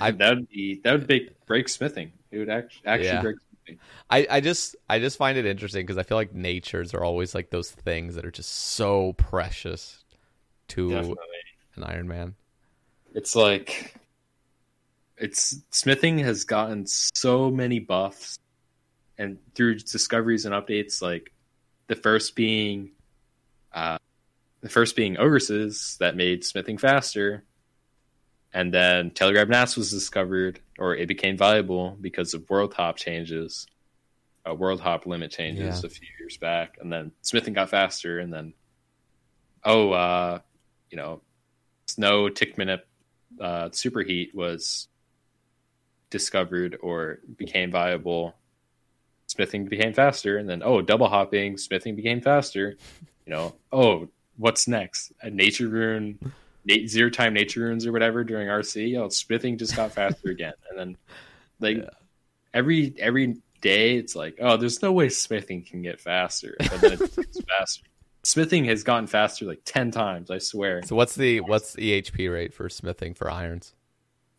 [SPEAKER 1] I-
[SPEAKER 2] that would be that would break break smithing. It would actually actually
[SPEAKER 1] Yeah.
[SPEAKER 2] break smithing.
[SPEAKER 1] I I just I just find it interesting because I feel like natures are always like those things that are just so precious to
[SPEAKER 2] Definitely.
[SPEAKER 1] an Iron Man.
[SPEAKER 2] It's like it's smithing has gotten so many buffs and through discoveries and updates like the first being uh the first being ogresses that made smithing faster and then telegrab nats was discovered or it became valuable because of world hop changes uh, world hop limit changes
[SPEAKER 1] Yeah.
[SPEAKER 2] a few years back and then smithing got faster and then oh uh you know snow tick minute uh, superheat was discovered or became viable, smithing became faster, and then oh, double hopping, smithing became faster. You know, oh, what's next? A nature rune, na- zero time nature runes or whatever during RC. Oh, smithing just got faster again, and then like every every day, it's like oh, there's no way smithing can get faster, but then it gets [laughs] faster. smithing has gotten faster like ten times. I swear.
[SPEAKER 1] So what's the what's the EHP rate for smithing for irons?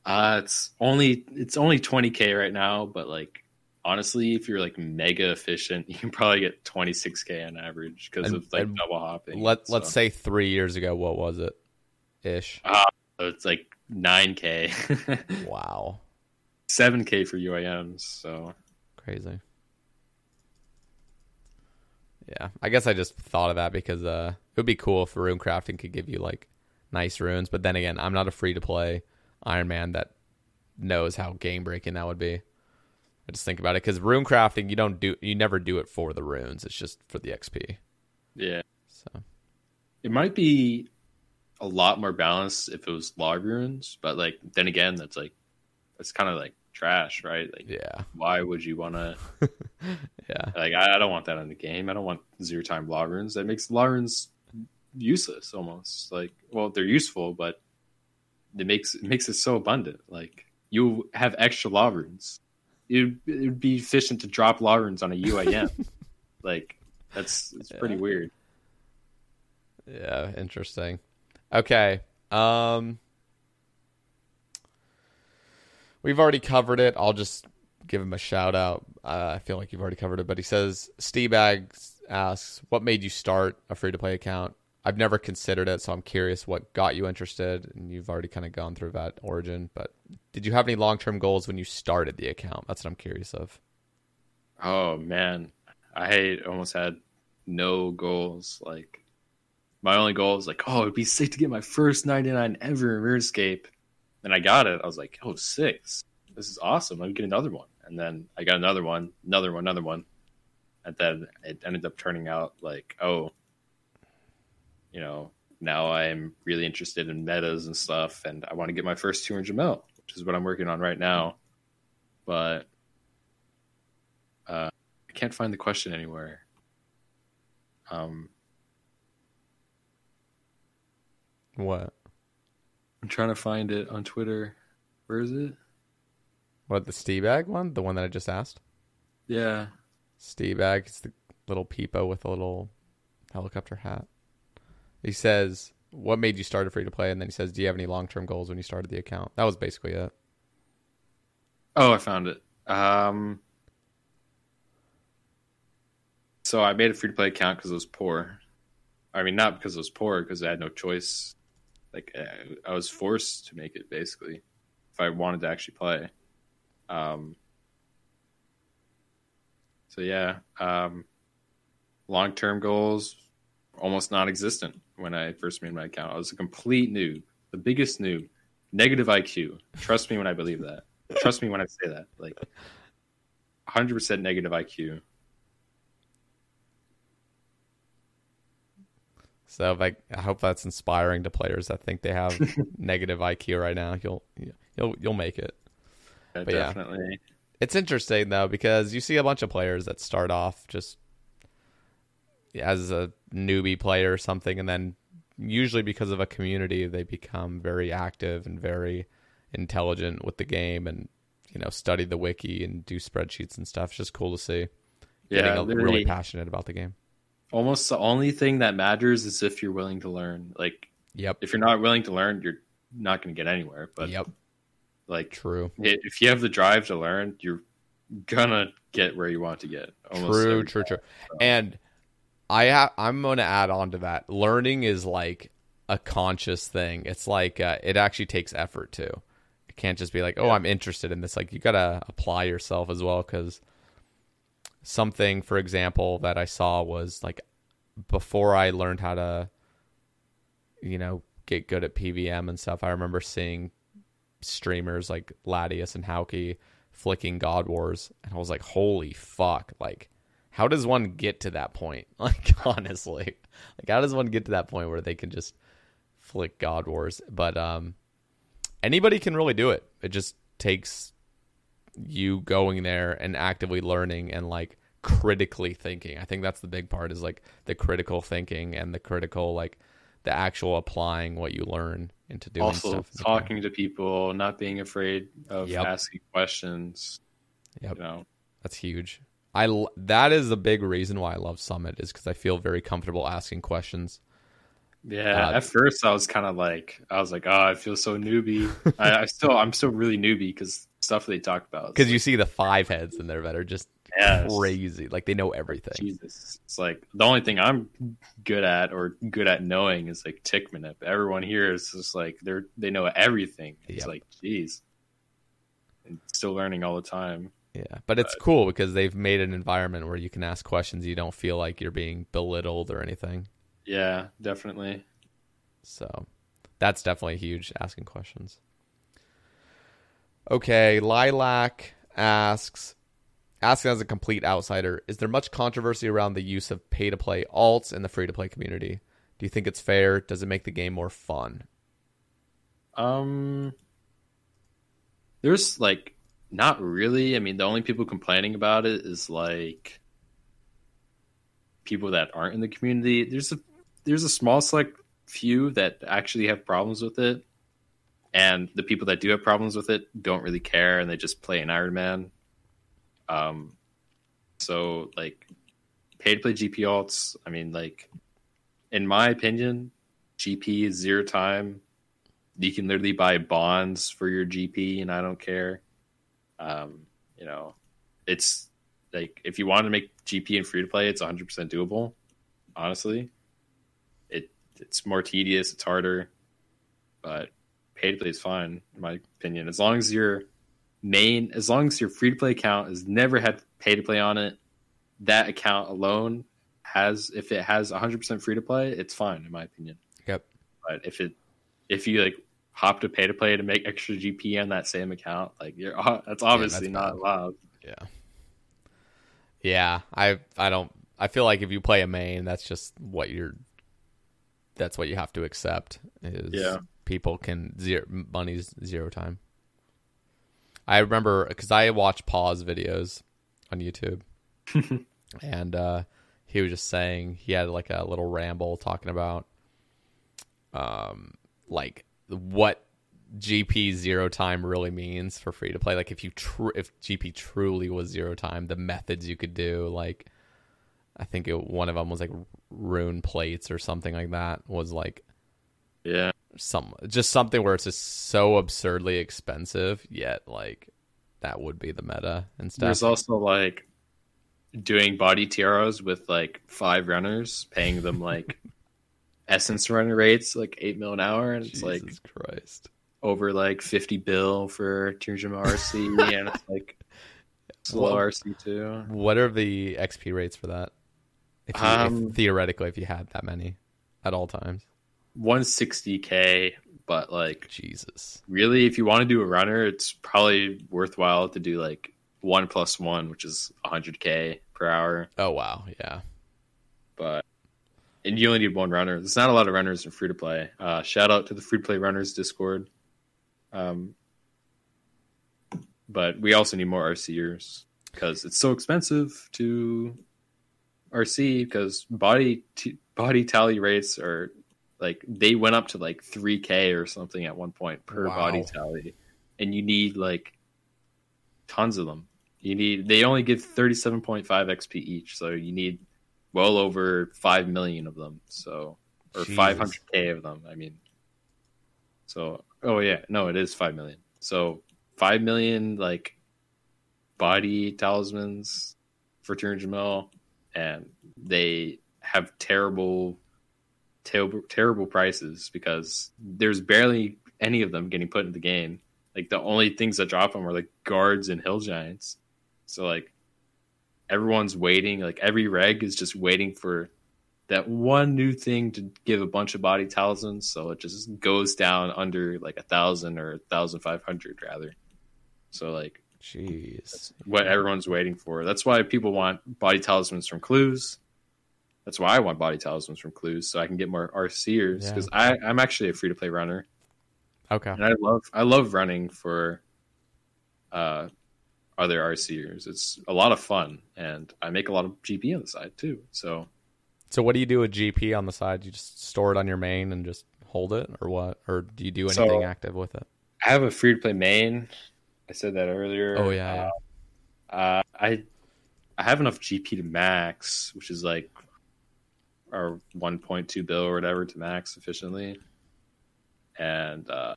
[SPEAKER 2] Uh it's only it's only twenty k right now, but like honestly, if you're like mega efficient, [laughs] you can probably get twenty six k on average because of like double hopping.
[SPEAKER 1] Let let's say three years ago, what was it? Ish.
[SPEAKER 2] it's like nine k, [laughs]
[SPEAKER 1] Wow,
[SPEAKER 2] seven k for UIMs. So
[SPEAKER 1] crazy. Yeah, I guess I just thought of that because uh, it would be cool if rune crafting could give you like nice runes. But then again, I'm not a free to play Iron Man that knows how game breaking that would be. I just think about it because rune crafting, you don't do, you never do it for the runes. It's just for the XP.
[SPEAKER 2] yeah,
[SPEAKER 1] So
[SPEAKER 2] it might be a lot more balanced if it was log runes, but like then again, that's like that's kind of like trash, right? Like,
[SPEAKER 1] yeah,
[SPEAKER 2] why would you want to? [laughs]
[SPEAKER 1] yeah,
[SPEAKER 2] Like, I, I don't want that in the game. I don't want zero time log runes. That makes law runes useless almost. Like, well, they're useful, but it makes it makes it so abundant. Like, you have extra law runes. It would be efficient to drop law runes on a UIM. [laughs] like, that's it's pretty weird.
[SPEAKER 1] yeah. Interesting. Okay. Um, we've already covered it. I'll just give him a shout out. Uh, I feel like you've already covered it, but he says Steebag asks, "What made you start a free to play account?" I've never considered it, so I'm curious what got you interested. And you've already kind of gone through that origin, but did you have any long term goals when you started the account? That's what I'm curious of.
[SPEAKER 2] Oh man, I almost had no goals. Like my only goal was like, oh, it'd be sick to get my first 99 ever in RuneScape. And I got it. I was like, oh, six. This is awesome. I'm get another one. And then I got another one, another one, another one. And then it ended up turning out like, oh, you know, now I'm really interested in metas and stuff, and I want to get my first 200 mil, which is what I'm working on right now. But uh, I can't find the question anywhere. Um,
[SPEAKER 1] What?
[SPEAKER 2] I'm trying to find it on Twitter. Where is it?
[SPEAKER 1] What the Steebag one? The one that I just asked?
[SPEAKER 2] Yeah.
[SPEAKER 1] Steebag. It's the little peepo with a little helicopter hat. He says, "What made you start a free to play?" And then he says, "Do you have any long term goals when you started the account?" That was basically it.
[SPEAKER 2] Oh, I found it. Um, so I made a free to play account because I was poor. I mean, not because I was poor, because I had no choice. Like uh, I was forced to make it basically, if I wanted to actually play. Um. So yeah, um, long term goals almost non-existent when I first made my account. I was a complete noob, the biggest noob, negative IQ. Trust me when I believe that. Trust me when I say that. Like, hundred percent negative IQ.
[SPEAKER 1] So, like, I hope that's inspiring to players that think they have [laughs] negative IQ right now. You'll you'll you'll make it.
[SPEAKER 2] Yeah,
[SPEAKER 1] But yeah.
[SPEAKER 2] definitely.
[SPEAKER 1] It's interesting though because you see a bunch of players that start off just as a newbie player or something, and then usually because of a community, they become very active and very intelligent with the game, and you know study the wiki and do spreadsheets and stuff. It's just cool to see.
[SPEAKER 2] Yeah,
[SPEAKER 1] Getting really passionate about the game.
[SPEAKER 2] almost the only thing that matters is if you're willing to learn. Like,
[SPEAKER 1] Yep.
[SPEAKER 2] if you're not willing to learn, you're not going to get anywhere. But
[SPEAKER 1] yep.
[SPEAKER 2] like,
[SPEAKER 1] True.
[SPEAKER 2] if you have the drive to learn, you're gonna get where you want to get. Almost
[SPEAKER 1] True, true,
[SPEAKER 2] time.
[SPEAKER 1] true. And I ha- I'm going to add on to that. Learning is like a conscious thing. It's like uh, it actually takes effort too. It can't just be like, "Oh, I'm interested in this." Like you got to apply yourself as well cuz something for example that I saw was like before I learned how to you know, get good at PVM and stuff. I remember seeing streamers like Latius and Hauke flicking God Wars, and I was like, "Holy fuck!" Like, how does one get to that point? [laughs] Like, honestly, like, how does one get to that point where they can just flick God Wars? But um, anybody can really do it. It just takes you going there and actively learning and like critically thinking. I think that's the big part is like the critical thinking and the critical like the actual applying what you learn into doing
[SPEAKER 2] also
[SPEAKER 1] stuff. in
[SPEAKER 2] talking to people, not being afraid of
[SPEAKER 1] Yep.
[SPEAKER 2] asking questions.
[SPEAKER 1] Yep.
[SPEAKER 2] You know,
[SPEAKER 1] That's huge. I that is a big reason why I love Summit is because I feel very comfortable asking questions.
[SPEAKER 2] Yeah,
[SPEAKER 1] Uh,
[SPEAKER 2] at first I was kind of like, I was like, oh, I feel so newbie. I, I still, I'm still really newbie because stuff they talk about.
[SPEAKER 1] Because you see the five heads in there that are just
[SPEAKER 2] Yes.
[SPEAKER 1] crazy. Like they know everything.
[SPEAKER 2] Jesus, it's like the only thing I'm good at or good at knowing is like tick manip. Everyone here is just like they're they know everything. It's
[SPEAKER 1] Yep.
[SPEAKER 2] like, geez, and still learning all the time.
[SPEAKER 1] Yeah, but it's cool because they've made an environment where you can ask questions. You don't feel like you're being belittled or anything.
[SPEAKER 2] Yeah, definitely.
[SPEAKER 1] So that's definitely huge. Asking questions. Okay, Lilac asks, asking as a complete outsider, is there much controversy around the use of pay to play alts in the free to play community? Do you think it's fair? Does it make the game more fun?
[SPEAKER 2] Um, there's like not really. I mean, the only people complaining about it is like people that aren't in the community. There's a there's a small select few that actually have problems with it, and the people that do have problems with it don't really care, and they just play an Iron Man. Um, so like pay to play GP alts. I mean, like in my opinion, GP is zero time you can literally buy bonds for your GP, and I don't care. Um, you know, it's like if you want to make GP and free to play, it's 100 percent doable. Honestly, it it's more tedious, it's harder, but pay to play is fine in my opinion. As long as your main, as long as your free to play account has never had pay to play on it, that account alone has if it has 100 percent free to play, it's fine in my opinion.
[SPEAKER 1] Yep.
[SPEAKER 2] But if it if you like hop to pay to play to make extra GP on that same account, like you're [laughs] that's obviously
[SPEAKER 1] that's
[SPEAKER 2] not allowed.
[SPEAKER 1] Yeah. Yeah, I I don't I feel like if you play a main, that's just what you're that's what you have to accept is
[SPEAKER 2] Yeah.
[SPEAKER 1] people can zero money's zero time. I remember cuz I watch pause videos on YouTube. [laughs] and uh he was just saying he had like a little ramble talking about um like what GP zero time really means for free to play. Like if you tr- if GP truly was zero time, the methods you could do. Like I think it, one of them was like rune plates or something like that. Was like
[SPEAKER 2] Yeah.
[SPEAKER 1] some just something where it's just so absurdly expensive, yet like that would be the meta and stuff.
[SPEAKER 2] There's also like doing body tiaras with like five runners, paying them like [laughs] essence runner rates, like eight mil an hour, and it's like
[SPEAKER 1] Christ.
[SPEAKER 2] over like fifty bill for Tears [laughs] RC, and it's like [laughs] slow
[SPEAKER 1] Well-
[SPEAKER 2] RC too.
[SPEAKER 1] What are the XP rates for that? If you,
[SPEAKER 2] Um,
[SPEAKER 1] if, theoretically, if you had that many at all times,
[SPEAKER 2] 160k, but like
[SPEAKER 1] Jesus.
[SPEAKER 2] really, if you want to do a runner, it's probably worthwhile to do like one plus one, which is 100k per hour.
[SPEAKER 1] Oh wow, yeah.
[SPEAKER 2] But and you only need one runner. There's not a lot of runners in free to play. Uh, shout out to the free to play runners Discord. Um, but we also need more RCers because it's so expensive to RC because body t- body tally rates are like they went up to like 3k or something at one point per
[SPEAKER 1] Wow.
[SPEAKER 2] body tally and you need like tons of them you need they only give 37.5 xp each so you need well over 5 million of them so or 500k of them i mean. So oh yeah no it is 5 million. So 5 million like body talismans for 200 mil and they have terrible terrible terrible prices because there's barely any of them getting put in the game. Like the only things that drop them are like guards and hill giants. So like everyone's waiting like every reg is just waiting for that one new thing to give a bunch of body talismans so it just goes down under like a thousand or a thousand five hundred rather so like
[SPEAKER 1] Jeez.
[SPEAKER 2] what everyone's waiting for. That's why people want body talismans from clues. That's why I want body talismans from clues, so I can get more RCers. Because I I'm actually a free to play runner,
[SPEAKER 1] Okay.
[SPEAKER 2] and I love I love running for uh other RCers. It's a lot of fun, and I make a lot of GP on the side too. So
[SPEAKER 1] So what do you do with GP on the side? You just store it on your main and just hold it, or what? Or do you do
[SPEAKER 2] So-
[SPEAKER 1] anything active with it?
[SPEAKER 2] I have a free to play main. I said that earlier.
[SPEAKER 1] Oh yeah, yeah.
[SPEAKER 2] Uh, I I have enough GP to max, which is like our 1.2 bill or whatever to max efficiently, and uh,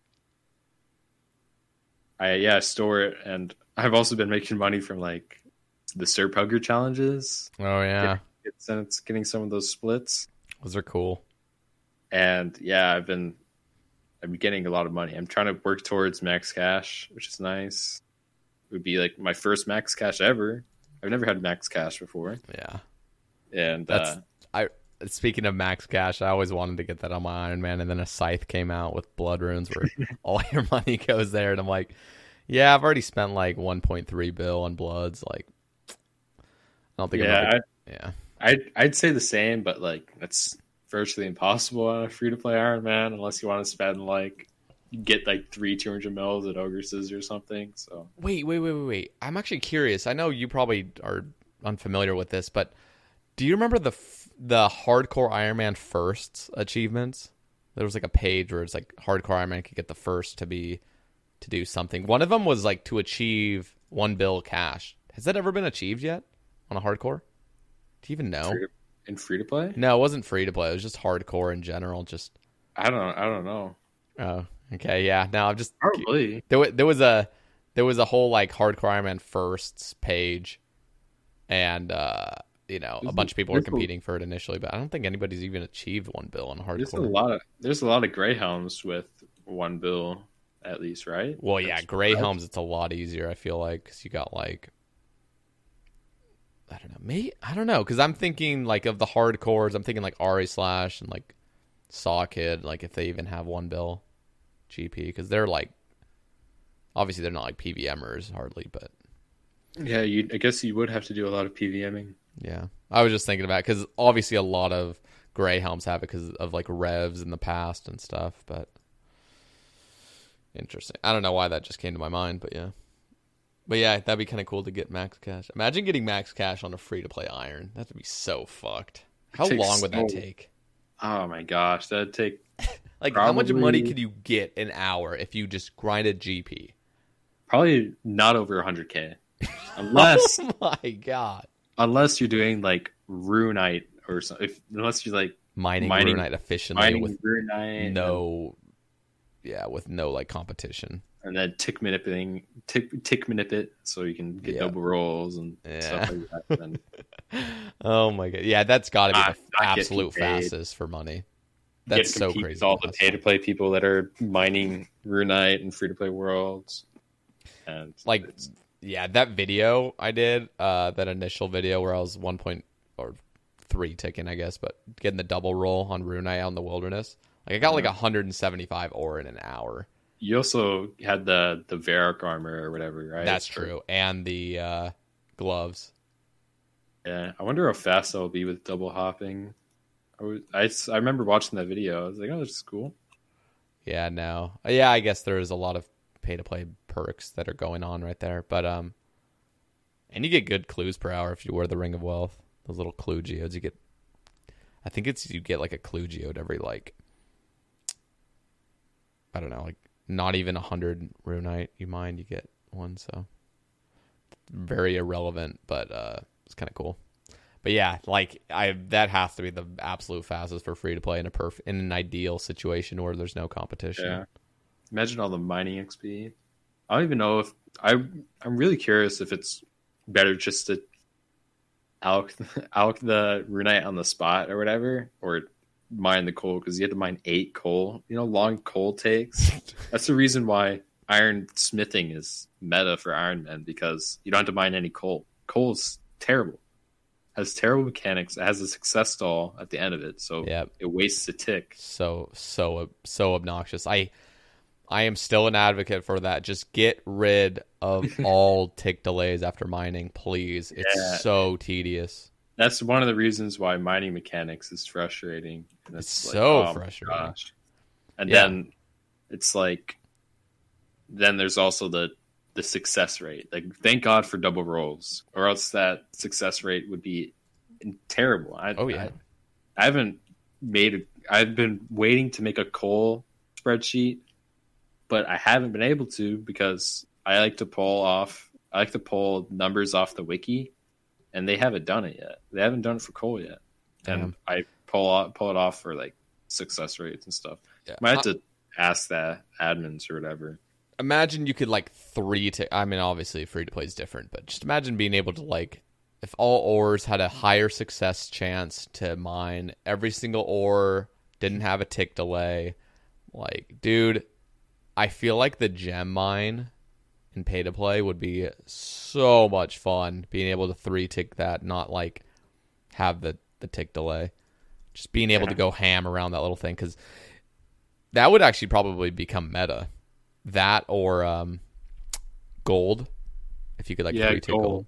[SPEAKER 2] I yeah store it, and I've also been making money from like the Sir Hugger challenges.
[SPEAKER 1] Oh yeah,
[SPEAKER 2] and it's getting some of those splits.
[SPEAKER 1] Those are cool.
[SPEAKER 2] And yeah, I've been I'm getting a lot of money. I'm trying to work towards max cash, which is nice. It would be like my first max cash ever. I've never had max cash before.
[SPEAKER 1] Yeah.
[SPEAKER 2] And
[SPEAKER 1] That's
[SPEAKER 2] uh,
[SPEAKER 1] I speaking of max cash, I always wanted to get that on my Iron Man and then a scythe came out with blood runes where [laughs] all your money goes there and I'm like, yeah, I've already spent like 1.3 bill on bloods like I don't think I'm
[SPEAKER 2] yeah,
[SPEAKER 1] ever-
[SPEAKER 2] I,
[SPEAKER 1] yeah.
[SPEAKER 2] I'd I'd say the same, but like that's virtually impossible on a free to play Iron Man unless you want to spend like get like three two hundred mils at Ogre's or something. So
[SPEAKER 1] Wait, wait, wait, wait, wait. I'm actually curious. I know you probably are unfamiliar with this, but do you remember the f- the hardcore Iron Man firsts achievements? There was like a page where it's like hardcore Iron Man could get the first to be to do something. One of them was like to achieve one bill cash. Has that ever been achieved yet on a hardcore? Do you even know?
[SPEAKER 2] free to, in free to play,
[SPEAKER 1] No, it wasn't free to play. It was just hardcore in general. Just
[SPEAKER 2] I don't I don't know.
[SPEAKER 1] oh, okay, yeah. Now I'm just
[SPEAKER 2] Probably
[SPEAKER 1] there was, there was a there was a whole like hardcore Iron Man firsts page, and uh, you know a bunch
[SPEAKER 2] a-
[SPEAKER 1] of people were
[SPEAKER 2] there's a-
[SPEAKER 1] competing for it initially, but I don't think anybody's even achieved one bill on hardcore.
[SPEAKER 2] there's a lot of there's a lot of Grey Helms with one bill at least, right?
[SPEAKER 1] Well, yeah,
[SPEAKER 2] That's-
[SPEAKER 1] Grey Helms it's a lot easier. I feel like because you got like I don't know, maybe I don't know because I'm thinking like of the hardcores. I'm thinking like Ari Slash and like Saw Kid, like if they even have one bill GP because they're like obviously they're not like PVMers hardly, but
[SPEAKER 2] Yeah, you I guess you would have to do a lot of PVMing.
[SPEAKER 1] Yeah, I was just thinking about because obviously a lot of gray helms have it because of like revs in the past and stuff. But interesting. I don't know why that just came to my mind, but yeah, but yeah, that'd be kind of cool to get max cash. Imagine getting max cash on a free to play iron. That would be so fucked. How long would that
[SPEAKER 2] so-
[SPEAKER 1] take?
[SPEAKER 2] Oh my gosh, that'd take [laughs]
[SPEAKER 1] Like, how much money could you get an hour if you just grind a GP?
[SPEAKER 2] probably not over 100k, [laughs] unless
[SPEAKER 1] oh my god!
[SPEAKER 2] unless you're doing like Runite or something. If, unless you're like
[SPEAKER 1] Mining,
[SPEAKER 2] Mining-
[SPEAKER 1] Runite efficiently
[SPEAKER 2] mining
[SPEAKER 1] with
[SPEAKER 2] Runite,
[SPEAKER 1] no, yeah, with no like competition.
[SPEAKER 2] and then tick manipulating, tick tick manipulate, so you can get
[SPEAKER 1] Yeah.
[SPEAKER 2] double rolls and
[SPEAKER 1] Yeah.
[SPEAKER 2] stuff like that. And [laughs]
[SPEAKER 1] Oh my god! Yeah, that's got to be
[SPEAKER 2] Not-
[SPEAKER 1] the
[SPEAKER 2] not
[SPEAKER 1] absolute fastest for money. That's so crazy.
[SPEAKER 2] With all the pay to play people that are mining Runite and free to play worlds, and
[SPEAKER 1] Like, yeah, that video I did, uh, that initial video where I was one point or three ticking, I guess, but getting the double roll on Runite out in the wilderness. Like, I got like 175 ore in an hour.
[SPEAKER 2] you also had the the Varrock armor or whatever, right?
[SPEAKER 1] That's true, and the uh, gloves.
[SPEAKER 2] Yeah, I wonder how fast that'll be with double hopping. I, was, I, I remember watching that video. I was like, oh, this is cool.
[SPEAKER 1] Yeah, no, Uh, yeah, I guess there is a lot of pay to play perks that are going on right there, but um, and you get good clues per hour if you wear the Ring of Wealth. Those little clue geodes you get. I think it's you get like a clue geode every like. I don't know, like not even a hundred runite you mind you get one, so very irrelevant, but uh, it's kind of cool. But yeah, like I that has to be the absolute fastest for free to play in a perf in an ideal situation where there's no competition.
[SPEAKER 2] Yeah. Imagine all the mining XP. I don't even know if I. I'm really curious if it's better just to alch [laughs] alch the runite on the spot or whatever, or mine the coal because you have to mine eight coal. You know, long coal takes. [laughs] That's the reason why iron smithing is meta for Iron Man because you don't have to mine any coal. Coal is terrible. Has terrible mechanics. It has a success stall at the end of it, so
[SPEAKER 1] Yep.
[SPEAKER 2] it wastes a tick.
[SPEAKER 1] so so so obnoxious. I I am still an advocate for that. Just get rid of [laughs] all tick delays after mining, please. It's
[SPEAKER 2] Yeah.
[SPEAKER 1] so tedious.
[SPEAKER 2] That's one of the reasons why mining mechanics is frustrating. And
[SPEAKER 1] It's
[SPEAKER 2] like,
[SPEAKER 1] so
[SPEAKER 2] oh
[SPEAKER 1] frustrating.
[SPEAKER 2] And
[SPEAKER 1] Yeah.
[SPEAKER 2] then it's like, then there's also the the success rate. Like, thank God for double rolls, or else that success rate would be terrible. I,
[SPEAKER 1] Oh, yeah.
[SPEAKER 2] I, I haven't made. A, I've been waiting to make a coal spreadsheet, but I haven't been able to because I like to pull off. I like to pull numbers off the wiki and they haven't done it yet. They haven't done it for coal yet, and
[SPEAKER 1] Damn.
[SPEAKER 2] I pull off, pull it off for like success rates and stuff.
[SPEAKER 1] Yeah.
[SPEAKER 2] Might have uh, to ask that admins or whatever.
[SPEAKER 1] imagine you could like three to. I mean, obviously free to play is different, but just imagine being able to like if all ores had a higher success chance to mine, every single ore didn't have a tick delay. Like, dude, I feel like the gem mine in pay to play would be so much fun being able to three tick that, not like have the the tick delay. Just being able to go ham around that little thing because that would actually probably become meta. That or um, gold, if you could like
[SPEAKER 2] yeah,
[SPEAKER 1] three tick gold.
[SPEAKER 2] gold.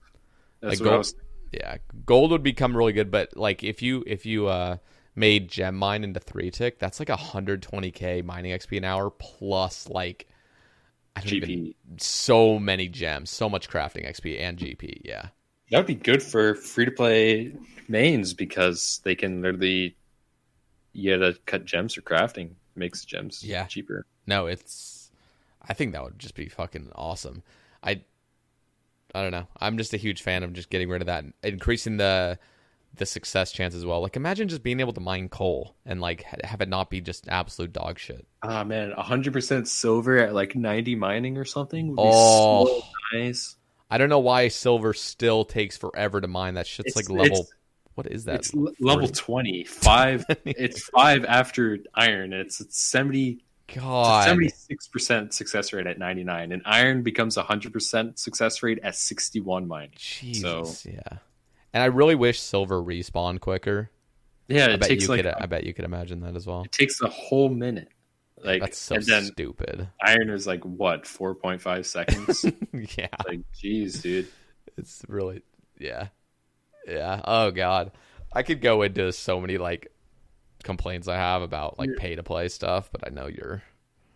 [SPEAKER 2] That's
[SPEAKER 1] Like
[SPEAKER 2] what I was.
[SPEAKER 1] Yeah, gold would become really good, but like if you if you uh made gem mine into three tick, that's like 120k mining XP an hour plus like I don't even
[SPEAKER 2] GP.
[SPEAKER 1] so many gems, so much crafting XP and GP. Yeah,
[SPEAKER 2] That would be good for free to play mains because they can literally you gotta cut gems for crafting makes gems
[SPEAKER 1] Yeah.
[SPEAKER 2] cheaper.
[SPEAKER 1] no, it's I think that would just be fucking awesome. I I don't know. I'm just a huge fan of just getting rid of that, and increasing the the success chance as well. Like imagine just being able to mine coal and like have it not be just absolute dog shit.
[SPEAKER 2] Ah man, hundred percent silver at like ninety mining or something would be
[SPEAKER 1] Oh.
[SPEAKER 2] so nice.
[SPEAKER 1] I don't know why silver still takes forever to mine. That shit's
[SPEAKER 2] It's-
[SPEAKER 1] like level. what is that?
[SPEAKER 2] It's l- level
[SPEAKER 1] 40?
[SPEAKER 2] twenty. Five [laughs] it's five after iron. It's it's seventy
[SPEAKER 1] God.
[SPEAKER 2] seventy six percent success rate at ninety nine. And iron becomes hundred percent success rate at sixty one mining.
[SPEAKER 1] Jesus, yeah. And I really wish silver respawned quicker.
[SPEAKER 2] Yeah,
[SPEAKER 1] I bet
[SPEAKER 2] takes
[SPEAKER 1] you
[SPEAKER 2] like
[SPEAKER 1] could. I bet you could imagine that as well.
[SPEAKER 2] it takes a whole minute. Like
[SPEAKER 1] That's so
[SPEAKER 2] and then
[SPEAKER 1] stupid.
[SPEAKER 2] iron is like what, four point five seconds? [laughs]
[SPEAKER 1] yeah,
[SPEAKER 2] like jeez, dude.
[SPEAKER 1] it's really yeah, yeah. Oh god, I could go into so many like complaints I have about like pay to play stuff, but I know you're.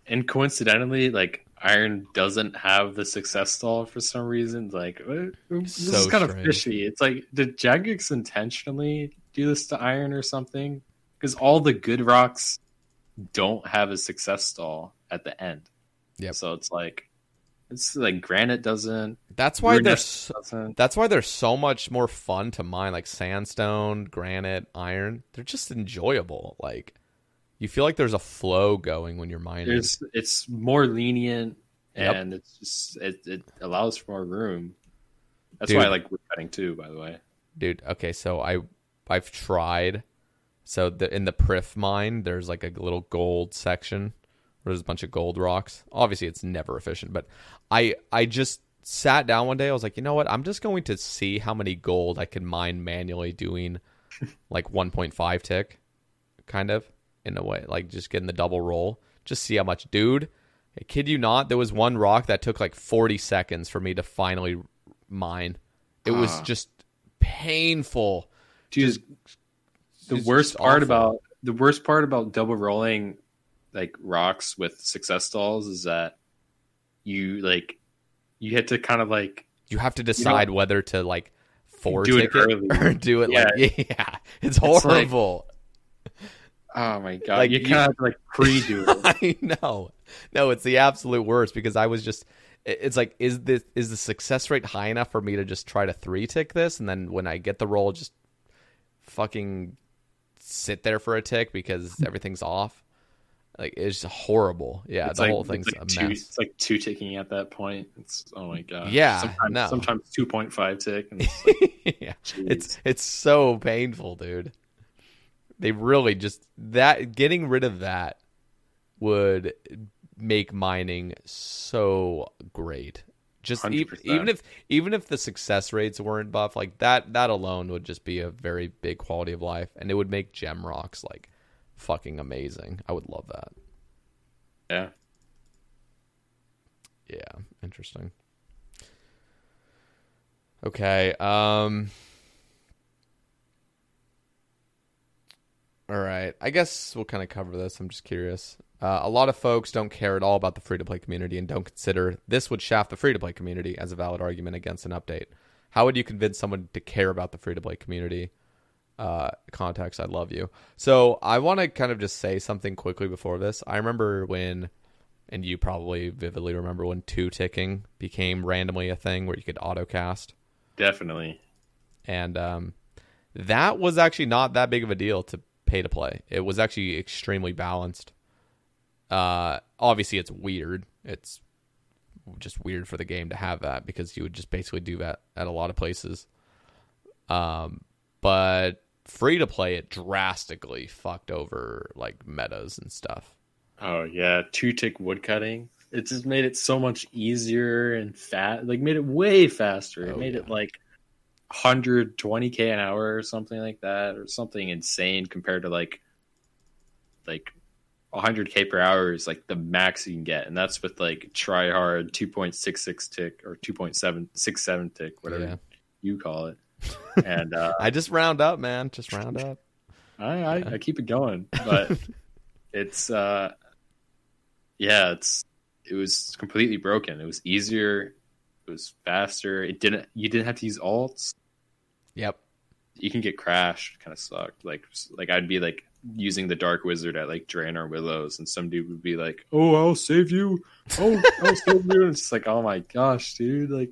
[SPEAKER 2] And coincidentally, like Iron doesn't have the success stall for some reason. Like uh, this
[SPEAKER 1] So
[SPEAKER 2] is kind of fishy. It's like did Jagex intentionally do this to Iron or something? Because all the good rocks don't have a success stall at the end.
[SPEAKER 1] Yep.
[SPEAKER 2] So it's like it's like granite doesn't.
[SPEAKER 1] That's why they're
[SPEAKER 2] doesn't.
[SPEAKER 1] That's why they're so much more fun to mine, like sandstone, granite, iron. They're just enjoyable. Like you feel like there's a flow going when you're mining.
[SPEAKER 2] There's it's more lenient
[SPEAKER 1] Yep.
[SPEAKER 2] and it's just it, it allows for more room. That's
[SPEAKER 1] Dude.
[SPEAKER 2] why I like wood cutting too. By the way.
[SPEAKER 1] Dude, okay, so I I've tried. So the in the Prif mine, there's like a little gold section where there's a bunch of gold rocks. Obviously, it's never efficient, but I I just sat down one day. I was like, you know what? I'm just going to see how many gold I can mine manually doing like 1.5 tick, kind of in a way, like just getting the double roll. Just see how much, dude. I kid you not, there was one rock that took like 40 seconds for me to finally mine. It was
[SPEAKER 2] Ah.
[SPEAKER 1] just painful.
[SPEAKER 2] Dude, the
[SPEAKER 1] it's
[SPEAKER 2] worst
[SPEAKER 1] just
[SPEAKER 2] part
[SPEAKER 1] awful.
[SPEAKER 2] about the worst part about double rolling like rocks with success stalls is that you like you had to kind of like
[SPEAKER 1] You have to decide whether to like four
[SPEAKER 2] Do it
[SPEAKER 1] it,
[SPEAKER 2] early. [laughs]
[SPEAKER 1] or do it like yeah. [laughs] It's
[SPEAKER 2] like-
[SPEAKER 1] horrible.
[SPEAKER 2] Oh my god
[SPEAKER 1] Like,
[SPEAKER 2] you
[SPEAKER 1] you-
[SPEAKER 2] kind of like pre-do [laughs] it
[SPEAKER 1] I know. No, it's the absolute worst because I was just it's like is this is the success rate high enough for me to just try to three tick this and then when I get the roll just fucking sit there for a tick because [laughs] everything's off. Like it's horrible. Yeah,
[SPEAKER 2] it's
[SPEAKER 1] the
[SPEAKER 2] like,
[SPEAKER 1] whole thing's
[SPEAKER 2] like
[SPEAKER 1] a
[SPEAKER 2] two,
[SPEAKER 1] mess.
[SPEAKER 2] it's like two ticking at that point it's oh my god
[SPEAKER 1] Yeah,
[SPEAKER 2] sometimes,
[SPEAKER 1] no.
[SPEAKER 2] sometimes 2.5 tick and it's [laughs] like,
[SPEAKER 1] yeah.
[SPEAKER 2] Jeez.
[SPEAKER 1] It's it's so painful, dude. They really just that getting rid of that would make mining so great. Just e- even if even if the success rates weren't buff, like that that alone would just be a very big quality of life and it would make gem rocks like fucking amazing. I would love that.
[SPEAKER 2] yeah
[SPEAKER 1] Yeah, interesting. Okay, um All right. I guess we'll kind of cover this. I'm just curious. Uh, a lot of folks don't care at all about the free to play community and don't consider this would shaft the free to play community as a valid argument against an update. How would you convince someone to care about the free to play community? Uh, context, I love you. So I want to kind of just say something quickly before this. I remember when, and you probably vividly remember when two ticking became randomly a thing where you could auto cast.
[SPEAKER 2] definitely
[SPEAKER 1] and um, that was actually not that big of a deal to pay to play. It was actually extremely balanced. Uh, obviously, it's weird. It's just weird for the game to have that because you would just basically do that at a lot of places. Um, but free to play, it drastically fucked over like metas and stuff.
[SPEAKER 2] Oh yeah, two tick woodcutting. It just made it so much easier and fat. Like made it way faster. It
[SPEAKER 1] Oh,
[SPEAKER 2] made
[SPEAKER 1] yeah.
[SPEAKER 2] it like 120k an hour or something like that, or something insane compared to like like 100k per hour is like the max you can get, and that's with like try hard 2.66 tick or 2.767 tick, whatever
[SPEAKER 1] Yeah.
[SPEAKER 2] you call it. [laughs] And uh,
[SPEAKER 1] I just round up, man. Just round up.
[SPEAKER 2] I, I, I keep it going, [laughs] but it's uh, yeah, it's it was completely broken. It was easier, it was faster. It didn't you didn't have to use alts.
[SPEAKER 1] Yep.
[SPEAKER 2] You can get crashed, kind of sucked. Like like I'd be like using the dark wizard at like Draynor Willows, and some dude would be like, "Oh, I'll save you. Oh, I'll save you." And it's just like, oh my gosh, dude, like,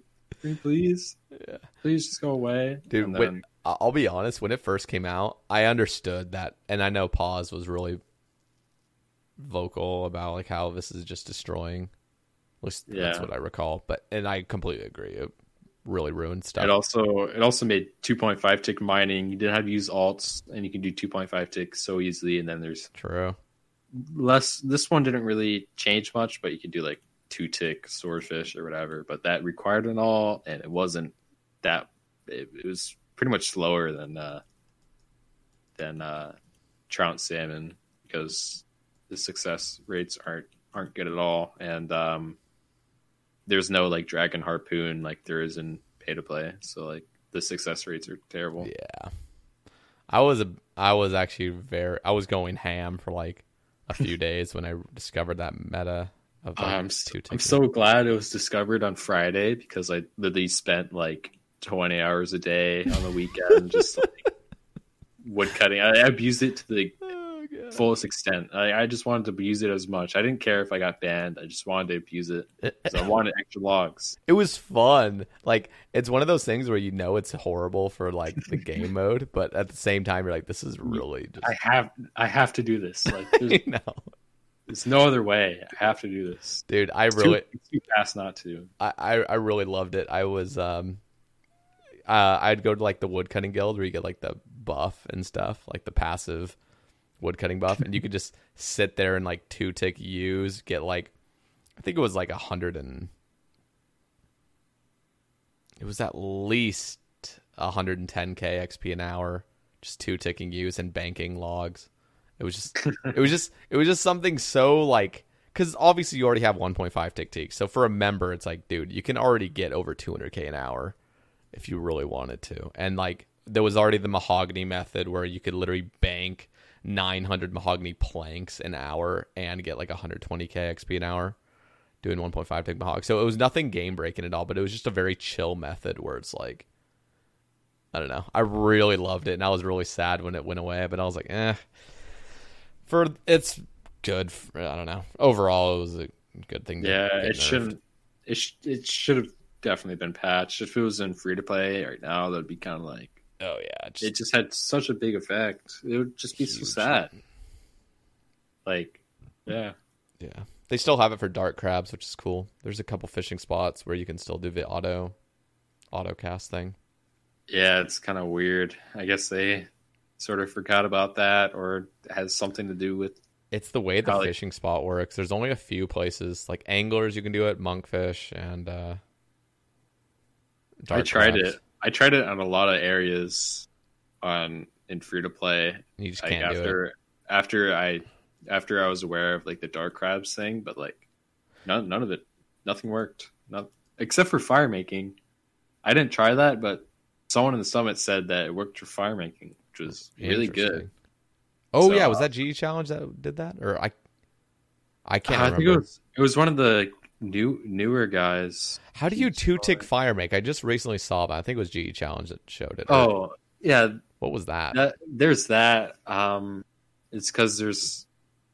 [SPEAKER 2] please, yeah. please just go away,
[SPEAKER 1] Dude,
[SPEAKER 2] And then-
[SPEAKER 1] I- I'll be honest. When it first came out, I understood that, and I know Pause was really vocal about like how this is just destroying. At least that's
[SPEAKER 2] Yeah.
[SPEAKER 1] what I recall. But and I completely agree. It really ruined stuff.
[SPEAKER 2] It also it also made 2.5 tick mining. You didn't have to use alts, and you can do 2.5 tick so easily. And then there's
[SPEAKER 1] True.
[SPEAKER 2] less. This one didn't really change much, but you could do like two tick swordfish or whatever. But that required an all, and it wasn't that. It, it was pretty much slower than uh, than uh, trout salmon because the success rates aren't aren't good at all, and um, there's no like dragon harpoon like there is in pay to play. So like the success rates are terrible.
[SPEAKER 1] Yeah. I was a I was actually very I was going ham for like a few [laughs] days when I discovered that meta of like
[SPEAKER 2] I'm, s-
[SPEAKER 1] two
[SPEAKER 2] I'm so glad it was discovered on Friday because I literally spent like 20 hours a day on the weekend just like [laughs] wood cutting. I, abused it to the
[SPEAKER 1] God.
[SPEAKER 2] fullest extent. I, I just wanted to abuse it as much. I didn't care if I got banned. I just wanted to abuse it because I wanted extra logs. [laughs]
[SPEAKER 1] It was fun. Like it's one of those things where you know it's horrible for like the game mode, but at the same time you're like, this is really just
[SPEAKER 2] I have I have to do this. Like [laughs] there's,
[SPEAKER 1] you know.
[SPEAKER 2] there's no other way. I have to do this.
[SPEAKER 1] Dude, I
[SPEAKER 2] It's too-
[SPEAKER 1] really
[SPEAKER 2] it's too fast not to.
[SPEAKER 1] I, I I really loved it. I was um uh I'd go to like the woodcutting guild where you get like the buff and stuff, like the passive woodcutting buff, and you could just sit there and like two tick yews, get like I think it was like a hundred and it was at least 110k XP an hour, just two ticking yews and banking logs. It was just [laughs] it was just it was just something so like because obviously you already have 1.5 tick tick. So for a member, it's like, dude, you can already get over 200k an hour if you really wanted to. And like there was already the mahogany method where you could literally bank 900 mahogany planks an hour and get like 120k XP an hour doing 1.5 tick mahogany. So it was nothing game breaking at all, but it was just a very chill method where it's like. I don't know. I really loved it, and I was really sad when it went away. But I was like, eh. For it's good. For, I don't know. Overall, it was a good thing.
[SPEAKER 2] Yeah, it shouldn't. It sh- it should have definitely been patched. If it was in free to play right now, that'd be kind of like
[SPEAKER 1] Oh yeah, just,
[SPEAKER 2] it just had such a big effect. It would just be so sad. Like, yeah,
[SPEAKER 1] yeah. They still have it for dark crabs, which is cool. There's a couple fishing spots where you can still do the auto auto cast thing.
[SPEAKER 2] yeah, it's kind of weird. I guess they sort of forgot about that, or has something to do with.
[SPEAKER 1] It's the way the
[SPEAKER 2] like-
[SPEAKER 1] fishing spot works. There's only a few places like anglers you can do it, monkfish, and uh,
[SPEAKER 2] I tried
[SPEAKER 1] crabs.
[SPEAKER 2] it. I tried it on a lot of areas on in free to play.
[SPEAKER 1] You just
[SPEAKER 2] like
[SPEAKER 1] can't do it.
[SPEAKER 2] after after I after I was aware of like the dark crabs thing, but like none none of it, nothing worked. Not except for fire making. I didn't try that, but someone in the summit said that it worked for fire making, which was really good.
[SPEAKER 1] Oh
[SPEAKER 2] So,
[SPEAKER 1] yeah, was
[SPEAKER 2] uh,
[SPEAKER 1] that GE challenge that did that, or I? I can't
[SPEAKER 2] I
[SPEAKER 1] remember.
[SPEAKER 2] think it was it was one of the new newer guys.
[SPEAKER 1] How do you two tick fire make? I just recently saw that. I think it was GE challenge that showed it. or-
[SPEAKER 2] Oh yeah,
[SPEAKER 1] what was that?
[SPEAKER 2] that, there's that. Um, it's because there's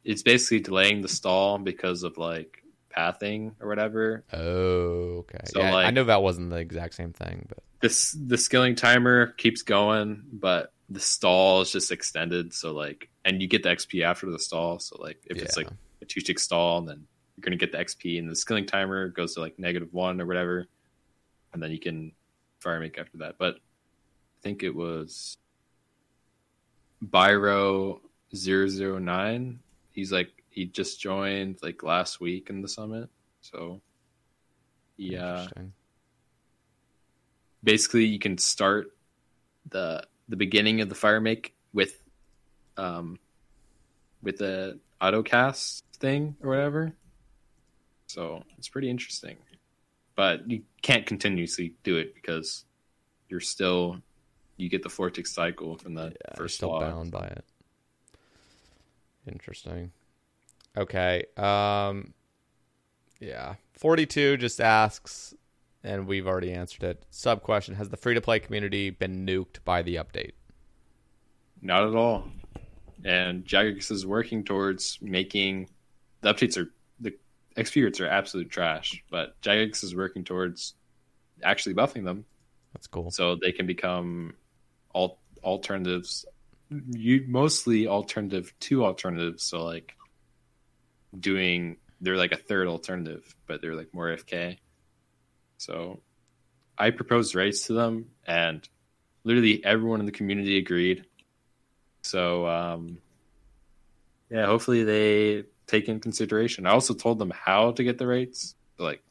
[SPEAKER 2] it's basically delaying the stall because of like pathing or whatever.
[SPEAKER 1] Oh, okay.
[SPEAKER 2] So,
[SPEAKER 1] yeah, I know that wasn't the exact same thing, but
[SPEAKER 2] This the skilling timer keeps going, but the stall is just extended. So like, and you get the XP after the stall. So like, if it's like a two tick stall, and then you're gonna get the XP, and the skilling timer goes to like negative one or whatever, and then you can fire make after that. But I think it was Byro 009. He's like he just joined like last week in the summit. So yeah, basically you can start the the beginning of the fire make with um with the autocast thing or whatever. So it's pretty interesting. But you can't continuously do it because you're still you get the tick cycle from the
[SPEAKER 1] Yeah, you're
[SPEAKER 2] first
[SPEAKER 1] still
[SPEAKER 2] log.
[SPEAKER 1] bound by it. Interesting. Okay. Um yeah. 42 just asks and we've already answered it. Sub question, has the free to play community been nuked by the update?
[SPEAKER 2] Not at all. And Jagex is working towards making the updates are XP are absolute trash, but Jagex is working towards actually buffing them.
[SPEAKER 1] That's cool.
[SPEAKER 2] so they can become all alternatives. You mostly alternative to alternatives. So like doing they're like a third alternative but they're like more fk so i proposed rates to them and literally everyone in the community agreed. So um yeah hopefully they take in consideration. I also told them how to get the rates like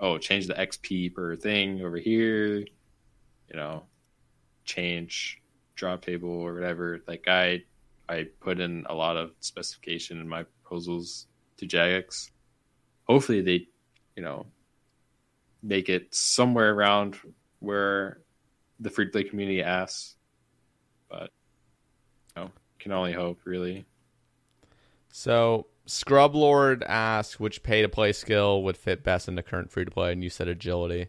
[SPEAKER 2] oh change the xp per thing over here you know change drop table or whatever. Like i i put in a lot of specification in my proposals to jagex. Hopefully they you know make it somewhere around where the free play community asks but you know can only hope really.
[SPEAKER 1] So Scrub Lord asks which pay to play skill would fit best into current free to play, and you said agility.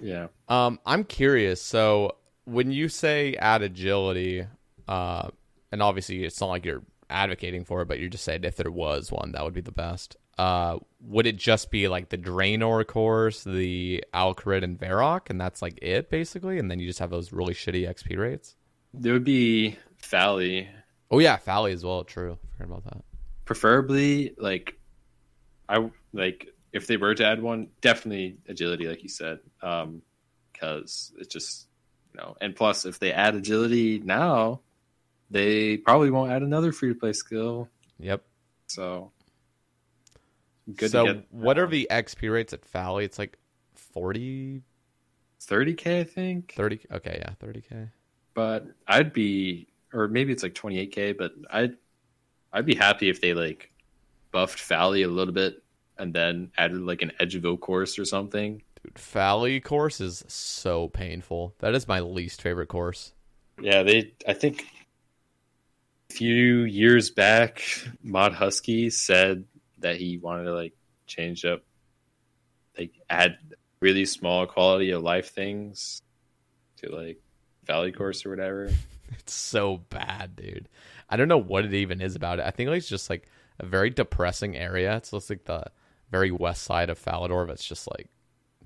[SPEAKER 2] yeah
[SPEAKER 1] Um, I'm curious. So when you say add agility, uh, and obviously it's not like you're advocating for it, but you're just saying if there was one, that would be the best. Uh, would it just be like the Draynor course, the Al Kharid, and Varrock, and that's like it basically, and then you just have those really shitty XP rates?
[SPEAKER 2] there would be Fally
[SPEAKER 1] Oh yeah, Fally as well. True, forgot about that.
[SPEAKER 2] Preferably like I like if they were to add one, definitely agility, like you said, um, because it's just you know, and plus if they add agility now, they probably won't add another free to play skill.
[SPEAKER 1] Yep.
[SPEAKER 2] So good
[SPEAKER 1] so
[SPEAKER 2] get
[SPEAKER 1] what are the XP rates at Fally? It's like 40,
[SPEAKER 2] thirty k, I think.
[SPEAKER 1] 30. Okay, yeah, 30k.
[SPEAKER 2] but I'd be, or maybe it's like 28k, but I'd, I'd be happy if they like buffed Fally a little bit and then added like an Edgeville course or something.
[SPEAKER 1] Dude, Fally course is so painful. That is my least favorite course.
[SPEAKER 2] Yeah, they. I think a few years back, Mod Husky said that he wanted to like change up, like add really small quality of life things to like Fally Course or whatever. [laughs]
[SPEAKER 1] It's so bad, dude. I don't know what it even is about it. I think like it's just like a very depressing area. It's just like the very west side of Falador that's just like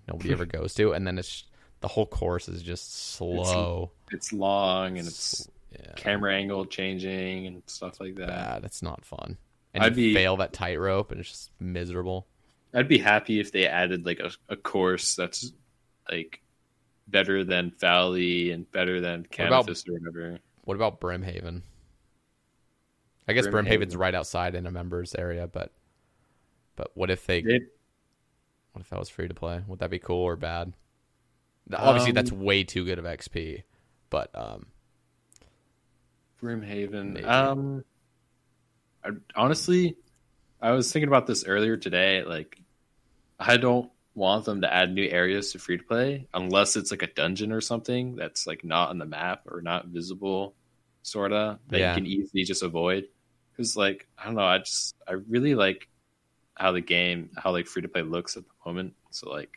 [SPEAKER 1] nobody ever [laughs] goes to, and then it's the whole course is just slow.
[SPEAKER 2] It's long and it's
[SPEAKER 1] yeah,
[SPEAKER 2] camera angle changing and stuff like that.
[SPEAKER 1] bad. It's not fun. And
[SPEAKER 2] I'd
[SPEAKER 1] you
[SPEAKER 2] be-
[SPEAKER 1] fail that tightrope, and it's just miserable.
[SPEAKER 2] I'd be happy if they added like a, a course that's like better than Fally and better than Canifis or whatever.
[SPEAKER 1] What about Brimhaven? I guess
[SPEAKER 2] Brimhaven.
[SPEAKER 1] Brimhaven's right outside in a members area, but but what if they
[SPEAKER 2] It,
[SPEAKER 1] what if that was free to play? Would that be cool or bad? Obviously,
[SPEAKER 2] Um,
[SPEAKER 1] that's way too good of XP, but um,
[SPEAKER 2] Brimhaven.
[SPEAKER 1] Maybe.
[SPEAKER 2] Um, I, honestly, I was thinking about this earlier today. Like, I don't want them to add new areas to free to play unless it's like a dungeon or something that's like not on the map or not visible, sorta that
[SPEAKER 1] Yeah.
[SPEAKER 2] you can easily just avoid. Because like I don't know, I just I really like how the game how like free to play looks at the moment. So like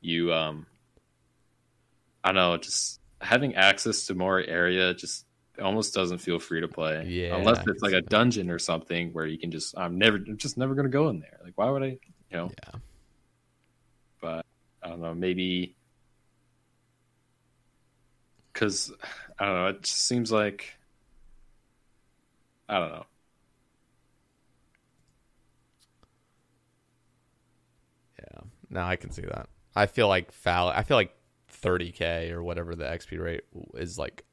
[SPEAKER 2] you um I don't know, just having access to more area just almost doesn't feel free to play.
[SPEAKER 1] Yeah,
[SPEAKER 2] Unless it's like a dungeon or something where you can just I'm never I'm just never gonna go in there. Like why would I You know,
[SPEAKER 1] Yeah.
[SPEAKER 2] but I don't know, maybe because I don't know. It just seems like I don't know.
[SPEAKER 1] Yeah. No, I can see that. I feel like foul. I feel like 30k or whatever the XP rate is like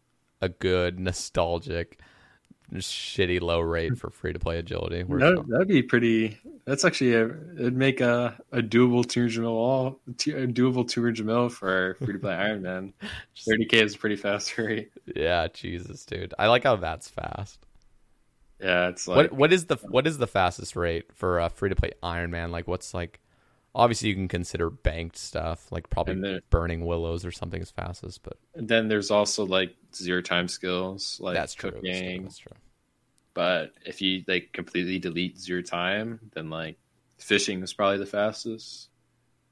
[SPEAKER 1] a good nostalgic, shitty low rate for free to play agility.
[SPEAKER 2] That, that'd be pretty. That's actually a. It'd make a, a doable two hundred mil all a doable two hundred mil for free to play [laughs] Iron Man. Thirty k is a pretty fast [laughs] rate.
[SPEAKER 1] yeah, Jesus, dude. I like how that's fast.
[SPEAKER 2] Yeah, it's like
[SPEAKER 1] what what is the what is the fastest rate for uh, free to play Iron Man? Like, what's like? Obviously, you can consider banked stuff, like probably burning willows or something as fastest, but
[SPEAKER 2] And then there's also like zero time skills, like
[SPEAKER 1] that's true.
[SPEAKER 2] cooking.
[SPEAKER 1] That's true.
[SPEAKER 2] But if you like completely delete zero time, then like fishing is probably the fastest.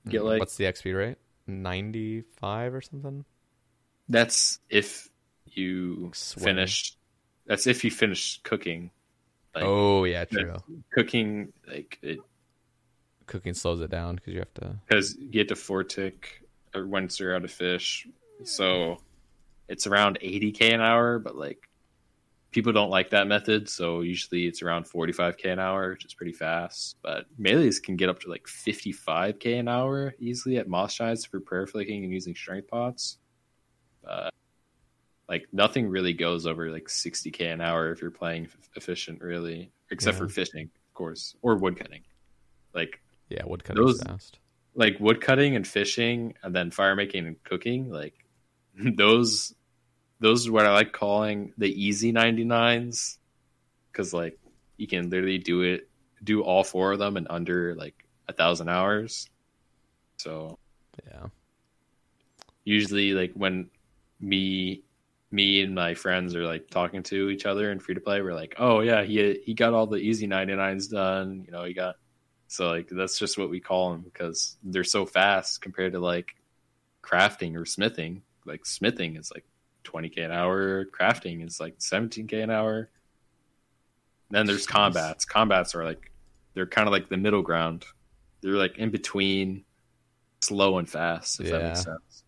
[SPEAKER 2] Get
[SPEAKER 1] Mhm.
[SPEAKER 2] like
[SPEAKER 1] what's the XP rate? Ninety five or something?
[SPEAKER 2] that's if you finish. That's if you finish cooking. Like,
[SPEAKER 1] oh yeah, true.
[SPEAKER 2] cooking like it
[SPEAKER 1] Cooking slows it down because you have to.
[SPEAKER 2] because you get to four tick once you're out of fish. So it's around 80k an hour, but like people don't like that method. So usually it's around 45k an hour, which is pretty fast. But melees can get up to like 55k an hour easily at moss giants for prayer flicking and using strength pots. But like nothing really goes over like 60k an hour if you're playing f- efficient, really, except
[SPEAKER 1] Yeah.
[SPEAKER 2] for fishing, of course, or woodcutting. Like
[SPEAKER 1] Yeah, woodcutting
[SPEAKER 2] Those-
[SPEAKER 1] fast.
[SPEAKER 2] like woodcutting and fishing and then fire making and cooking like [laughs] those those are what i like calling the easy 99s because like you can literally do it do all four of them in under like a thousand hours so
[SPEAKER 1] Yeah.
[SPEAKER 2] usually like when me me and my friends are like talking to each other in free to play we're like oh yeah he he got all the easy 99s done you know he got so like that's just what we call them because they're so fast compared to like crafting or smithing like smithing is like 20k an hour crafting is like 17k an hour then there's
[SPEAKER 1] Jeez.
[SPEAKER 2] combats combats are like they're kind of like the middle ground they're like in between slow and fast if that makes
[SPEAKER 1] Yeah.
[SPEAKER 2] sense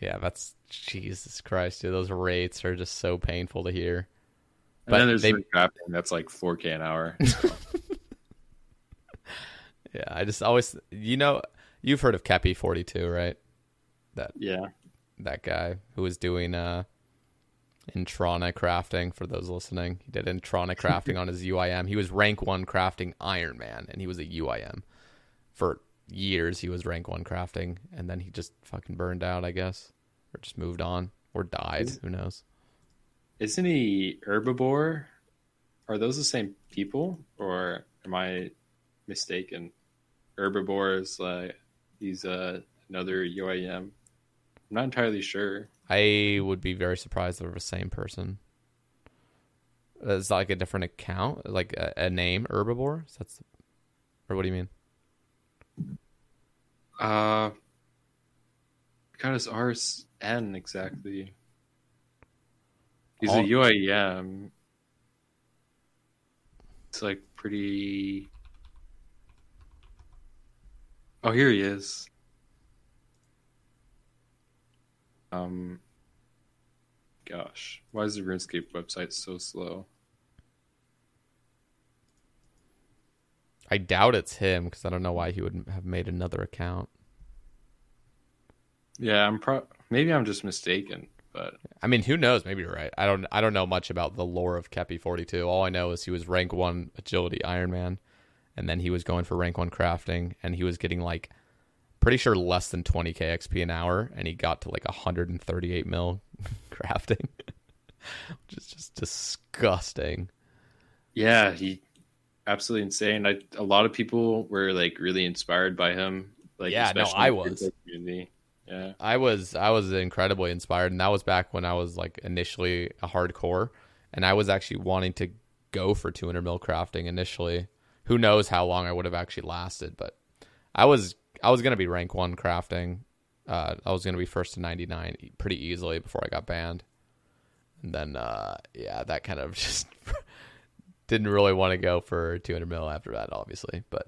[SPEAKER 1] Yeah, that's Jesus Christ, dude. Those rates are just so painful to hear.
[SPEAKER 2] And
[SPEAKER 1] But
[SPEAKER 2] then there's
[SPEAKER 1] they-
[SPEAKER 2] crafting that's like 4k an hour. [laughs]
[SPEAKER 1] Yeah, I just always, you know, you've heard of Forty Two, right? That
[SPEAKER 2] yeah.
[SPEAKER 1] That guy who was doing uh Introna crafting for those listening. He did Introna crafting on his [laughs] UIM. He was rank 1 crafting Iron Man and he was a UIM. For years he was rank 1 crafting and then he just fucking burned out, I guess, or just moved on or died, who knows.
[SPEAKER 2] Isn't he herbivore? Are those the same people or am I mistaken? Herbivore is like he's uh, another UIM. I'm not entirely sure.
[SPEAKER 1] I would be very surprised if it was the same person. Is that like a different account, like a, a name, Herbivore? So That's, or what do you mean?
[SPEAKER 2] Uh got his RSN exactly. He's
[SPEAKER 1] All-
[SPEAKER 2] a UIM. It's like pretty Oh, here he is. Um gosh, why is the RuneScape website so slow?
[SPEAKER 1] I doubt it's him because I don't know why he would have made another account.
[SPEAKER 2] Yeah, I'm pro maybe I'm just mistaken, but
[SPEAKER 1] I mean, who knows? Maybe you're right. I don't. I don't know much about the lore of Kepi Forty Two. All I know is he was rank one agility Iron Man, and then he was going for rank one crafting, and he was getting like pretty sure less than 20k XP an hour, and he got to like 138 mil [laughs] crafting, [laughs] which is just disgusting.
[SPEAKER 2] Yeah, he absolutely insane. I, a lot of people were like really inspired by him. Like,
[SPEAKER 1] Yeah, no, I was.
[SPEAKER 2] Free Play Community. Yeah,
[SPEAKER 1] I was I was incredibly inspired, and that was back when I was like initially a hardcore, and I was actually wanting to go for 200 mil crafting initially. Who knows how long I would have actually lasted, but I was I was gonna be rank one crafting. Uh, I was gonna be first to 99 e- pretty easily before I got banned, and then uh, yeah, that kind of [laughs] just didn't really want to go for 200 mil after that, obviously. But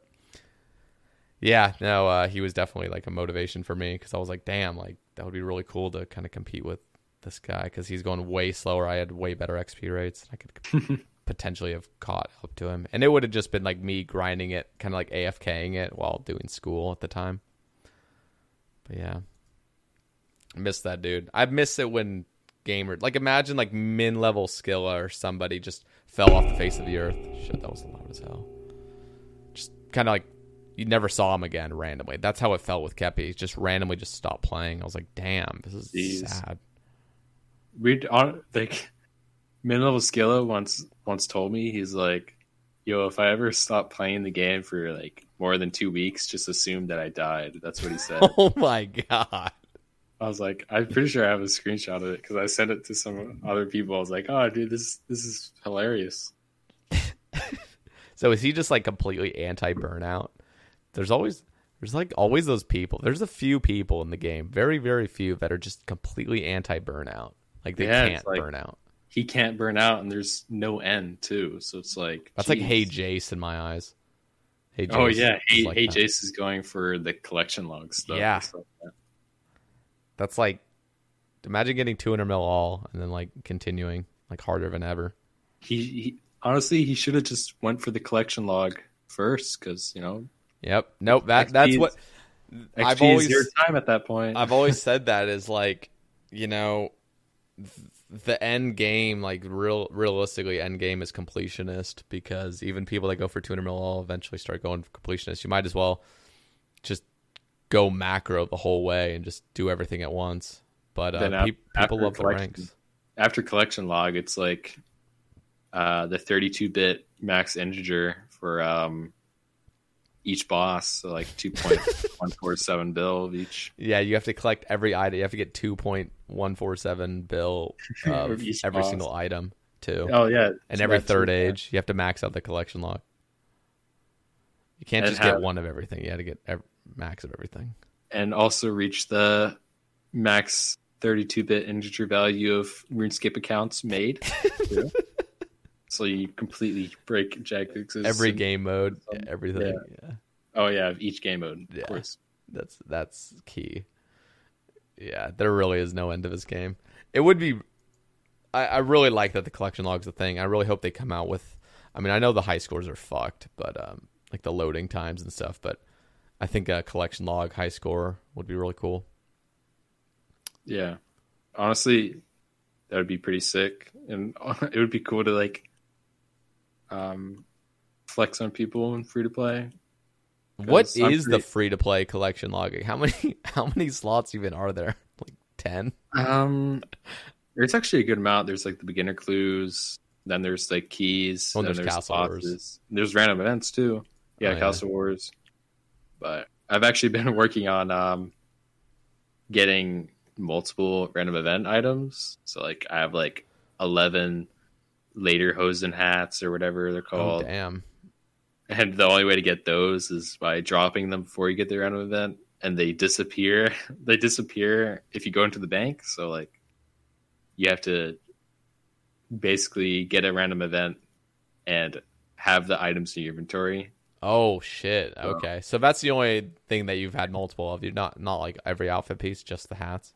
[SPEAKER 1] Yeah, no, uh, he was definitely like a motivation for me because I was like, damn, like that would be really cool to kind of compete with this guy because he's going way slower. I had way better XP rates. I could [laughs] potentially have caught up to him, and it would have just been like me grinding it, kind of like AFKing it while doing school at the time. But yeah, I miss that dude. I miss it when gamer like imagine like min level Skilla or somebody just fell off the face of the earth. Shit, that was loud as hell. Just kind of like you never saw him again randomly. That's how it felt with Kepi. He just randomly just stopped playing. I was like, damn, this is
[SPEAKER 2] Jeez.
[SPEAKER 1] sad.
[SPEAKER 2] We on like Min level Skilla once once told me he's like, yo, if I ever stop playing the game for like more than two weeks, just assume that I died. That's what he said. [laughs]
[SPEAKER 1] Oh my god.
[SPEAKER 2] I was like, I'm pretty sure I have a screenshot of it because I sent it to some other people. I was like, oh, dude, this this is hilarious. [laughs]
[SPEAKER 1] So is he just like completely anti burnout? There's always there's like always those people. There's a few people in the game, very very few that are just completely anti burnout. Like they
[SPEAKER 2] Yeah,
[SPEAKER 1] can't
[SPEAKER 2] like-
[SPEAKER 1] burn out.
[SPEAKER 2] He can't burn out, and there's no end too. So it's like
[SPEAKER 1] That's like. Hey Jace in my eyes. Hey
[SPEAKER 2] Oh yeah, hey,
[SPEAKER 1] like
[SPEAKER 2] hey. Jace is going for the collection log stuff.
[SPEAKER 1] Yeah.
[SPEAKER 2] like that.
[SPEAKER 1] That's like imagine getting 200 mil all and then like continuing like harder than ever.
[SPEAKER 2] He, he honestly he should have just went for the collection log first because you know
[SPEAKER 1] Yep. Nope. That
[SPEAKER 2] XP
[SPEAKER 1] that's
[SPEAKER 2] is-
[SPEAKER 1] what
[SPEAKER 2] XP
[SPEAKER 1] I've always
[SPEAKER 2] your time at that point.
[SPEAKER 1] I've always [laughs] said that is like, you know, the end game, like real realistically, end game is completionist because even people that go for 200 mil all eventually start going completionist. You might as well just go macro the whole way and just do everything at once. But uh, pe- people love the ranks.
[SPEAKER 2] After collection log, it's like uh, the 32 bit max integer for um, each boss, so like 2.147 [laughs] bill of each.
[SPEAKER 1] Yeah, you have to collect every item. You have to get 2.147 bill [laughs] of
[SPEAKER 2] Of
[SPEAKER 1] every
[SPEAKER 2] boss.
[SPEAKER 1] single item too.
[SPEAKER 2] Oh yeah,
[SPEAKER 1] and
[SPEAKER 2] so
[SPEAKER 1] every
[SPEAKER 2] that's-
[SPEAKER 1] third age, you have to max out the collection log. You can't
[SPEAKER 2] And
[SPEAKER 1] just get one of everything. You had to get ev- max of everything.
[SPEAKER 2] and also reach the max 32-bit integer value of RuneScape accounts made. [laughs] so you completely break Jagex.
[SPEAKER 1] Every game mode,
[SPEAKER 2] some-
[SPEAKER 1] everything. Yeah.
[SPEAKER 2] Oh yeah, each game mode,
[SPEAKER 1] Yeah.
[SPEAKER 2] of course.
[SPEAKER 1] that's that's key. Yeah, there really is no end to this game. It would be. I, I really like that the collection log's a thing. I really hope they come out with. I mean, I know the high scores are fucked, but um, like the loading times and stuff. But I think a collection log high score would be really cool.
[SPEAKER 2] Yeah, honestly, that would be pretty sick, and [laughs] it would be cool to like um flex on people in free to play.
[SPEAKER 1] What is the free to play collection log? How many [laughs] how many slots even are there? [laughs] Like ten?
[SPEAKER 2] Um, there's actually a good amount. There's like the beginner clues, then there's like keys,
[SPEAKER 1] Oh,
[SPEAKER 2] then
[SPEAKER 1] there's
[SPEAKER 2] there's
[SPEAKER 1] Castle Wars.
[SPEAKER 2] There's random events too. Yeah,
[SPEAKER 1] Oh, yeah.
[SPEAKER 2] Castle Wars. But I've actually [laughs] been working on um getting multiple random event items. So like I have like eleven lederhosen hats or whatever they're
[SPEAKER 1] Oh
[SPEAKER 2] called.
[SPEAKER 1] damn!
[SPEAKER 2] And the only way to get those is by dropping them before you get the random event, and they disappear. [laughs] they disappear if you go into the bank. So like, you have to basically get a random event and have the items in your inventory.
[SPEAKER 1] Oh shit! Okay, so that's the only thing that you've had multiple of. You not not like every outfit piece, just the hats.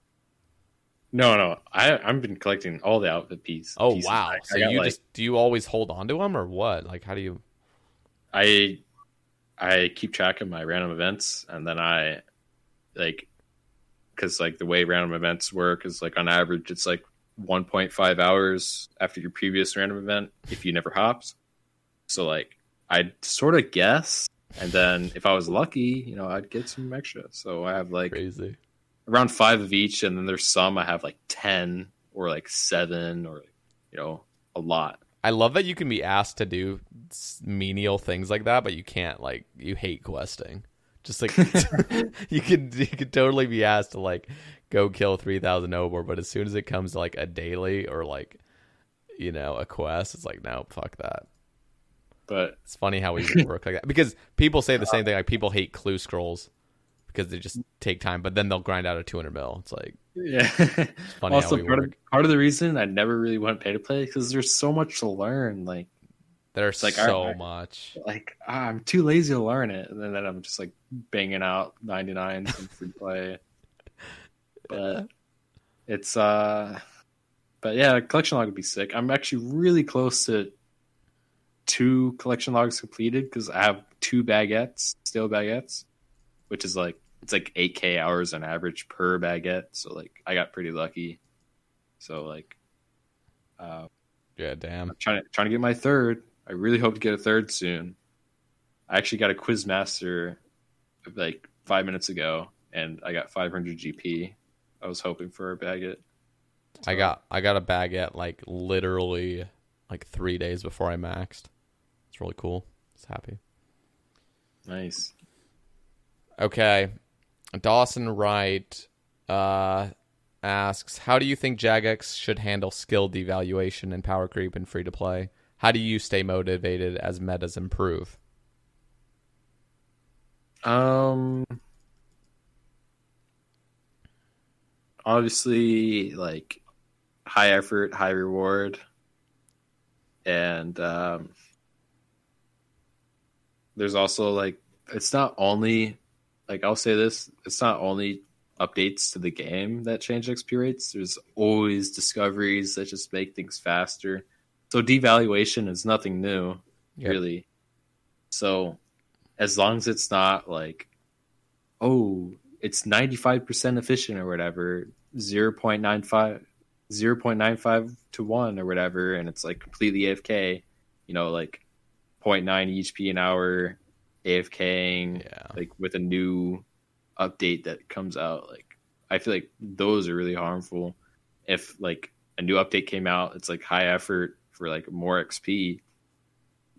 [SPEAKER 2] No, no, I I've been collecting all the outfit piece.
[SPEAKER 1] Oh
[SPEAKER 2] pieces.
[SPEAKER 1] wow!
[SPEAKER 2] I- I
[SPEAKER 1] so
[SPEAKER 2] got,
[SPEAKER 1] you
[SPEAKER 2] like-
[SPEAKER 1] just do you always hold on to them or what? Like how do you?
[SPEAKER 2] I I keep track of my random events, and then I like because like the way random events work is like on average it's like 1.5 hours after your previous random event if you never hopped. So like I'd sort of guess, and then if I was lucky, you know, I'd get some extra. So I have like
[SPEAKER 1] Crazy.
[SPEAKER 2] Around five of each, and then there's some I have like ten or like seven or you know a lot.
[SPEAKER 1] I love that you can be asked to do menial things like that, but you can't. Like you hate questing. Just like [laughs] [laughs] you could, you could totally be asked to like go kill three thousand over, but as soon as it comes to like a daily or like you know a quest, it's like no, fuck that.
[SPEAKER 2] But
[SPEAKER 1] It's funny how we [laughs] work like that because people say the same uh, thing. Like people hate clue scrolls because they just take time, but then they'll grind out a two hundred mil. It's like
[SPEAKER 2] Yeah. [laughs]
[SPEAKER 1] funny how
[SPEAKER 2] also, part of, part of the reason I never really went pay to play because there's so much to learn. Like,
[SPEAKER 1] There's
[SPEAKER 2] like,
[SPEAKER 1] so
[SPEAKER 2] I-
[SPEAKER 1] much.
[SPEAKER 2] like ah, I'm too lazy to learn it, and then, then I'm just like banging out 99s and free play. [laughs] But it's uh, but yeah, collection log would be sick. I'm actually really close to two collection logs completed because I have two baguettes, steel baguettes, which is like it's like 8k hours on average per baguette. So like I got pretty lucky. So like, uh,
[SPEAKER 1] Yeah, damn.
[SPEAKER 2] I'm trying to trying to get my third. I really hope to get a third soon. I actually got a Quizmaster like five minutes ago, and I got 500 GP. I was hoping for a baguette.
[SPEAKER 1] I got I got a baguette like literally like three days before I maxed. It's really cool. It's happy.
[SPEAKER 2] Nice.
[SPEAKER 1] Okay. Dawson Wright uh, asks, "How do you think Jagex should handle skill devaluation and power creep in free to play? How do you stay motivated as metas improve?"
[SPEAKER 2] Um. Obviously, like high effort, high reward, and um, there's also like it's not only like I'll say this: it's not only updates to the game that change XP rates. There's always discoveries that just make things faster. So devaluation is nothing new,
[SPEAKER 1] Yep.
[SPEAKER 2] really. So as long as it's not like, oh, it's 95% efficient or whatever, 0.95, 0.95 to 1 or whatever, and it's like completely AFK, you know, like 0.9 HP an hour AFKing,
[SPEAKER 1] Yeah.
[SPEAKER 2] like with a new update that comes out. Like, I feel like those are really harmful. If like a new update came out, it's like high effort for like more XP.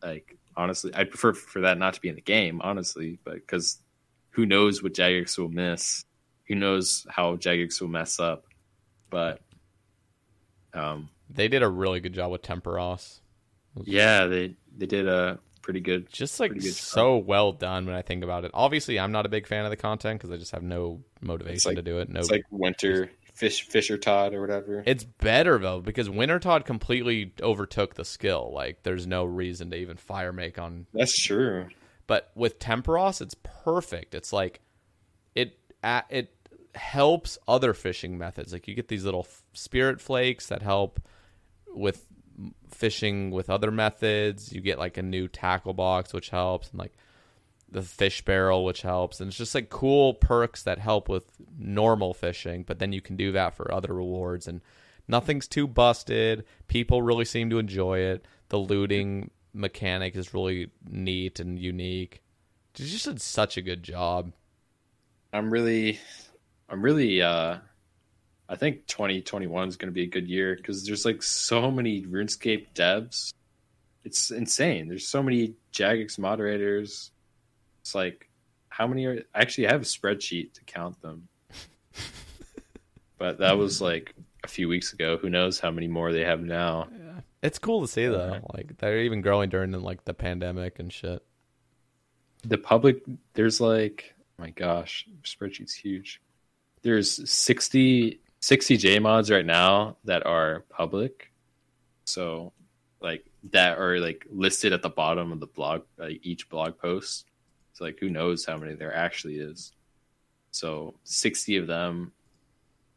[SPEAKER 2] Like honestly, I'd prefer for that not to be in the game, honestly, but because who knows what Jagex will miss? Who knows how Jagex will mess up? But um,
[SPEAKER 1] They did a really good job with Tempoross.
[SPEAKER 2] yeah, they they did a pretty good.
[SPEAKER 1] Just like
[SPEAKER 2] good
[SPEAKER 1] so well done when I think about it. Obviously, I'm not a big fan of the content because I just have no motivation
[SPEAKER 2] like-
[SPEAKER 1] to do it. No,
[SPEAKER 2] It's like Winter Fish Fisher Todd or whatever.
[SPEAKER 1] It's better though because Wintertodt completely overtook the skill. Like there's no reason to even fire make on.
[SPEAKER 2] That's true.
[SPEAKER 1] But with Tempoross, it's perfect. It's like it it helps other fishing methods. Like you get these little spirit flakes that help with fishing with other methods. You get like a new tackle box which helps, and like the fish barrel which helps, and it's just like cool perks that help with normal fishing. But then you can do that for other rewards, and nothing's too busted. People really seem to enjoy it. The looting mechanic is really neat and unique. You just did such a good job.
[SPEAKER 2] I'm really, I'm really. uh I think 2021 is going to be a good year because there's like so many RuneScape devs. It's insane. There's so many Jagex moderators. It's like, how many are? I actually have a spreadsheet to count them. but that was like a few weeks ago. Who knows how many more they have now? Yeah.
[SPEAKER 1] It's cool to see though.
[SPEAKER 2] Yeah.
[SPEAKER 1] Like they're even growing during like the pandemic and shit.
[SPEAKER 2] the public there's like oh my gosh spreadsheet's huge there's 60 60 jmods right now that are public so like that are like listed at the bottom of the blog like each blog post so like who knows how many there actually is so 60 of them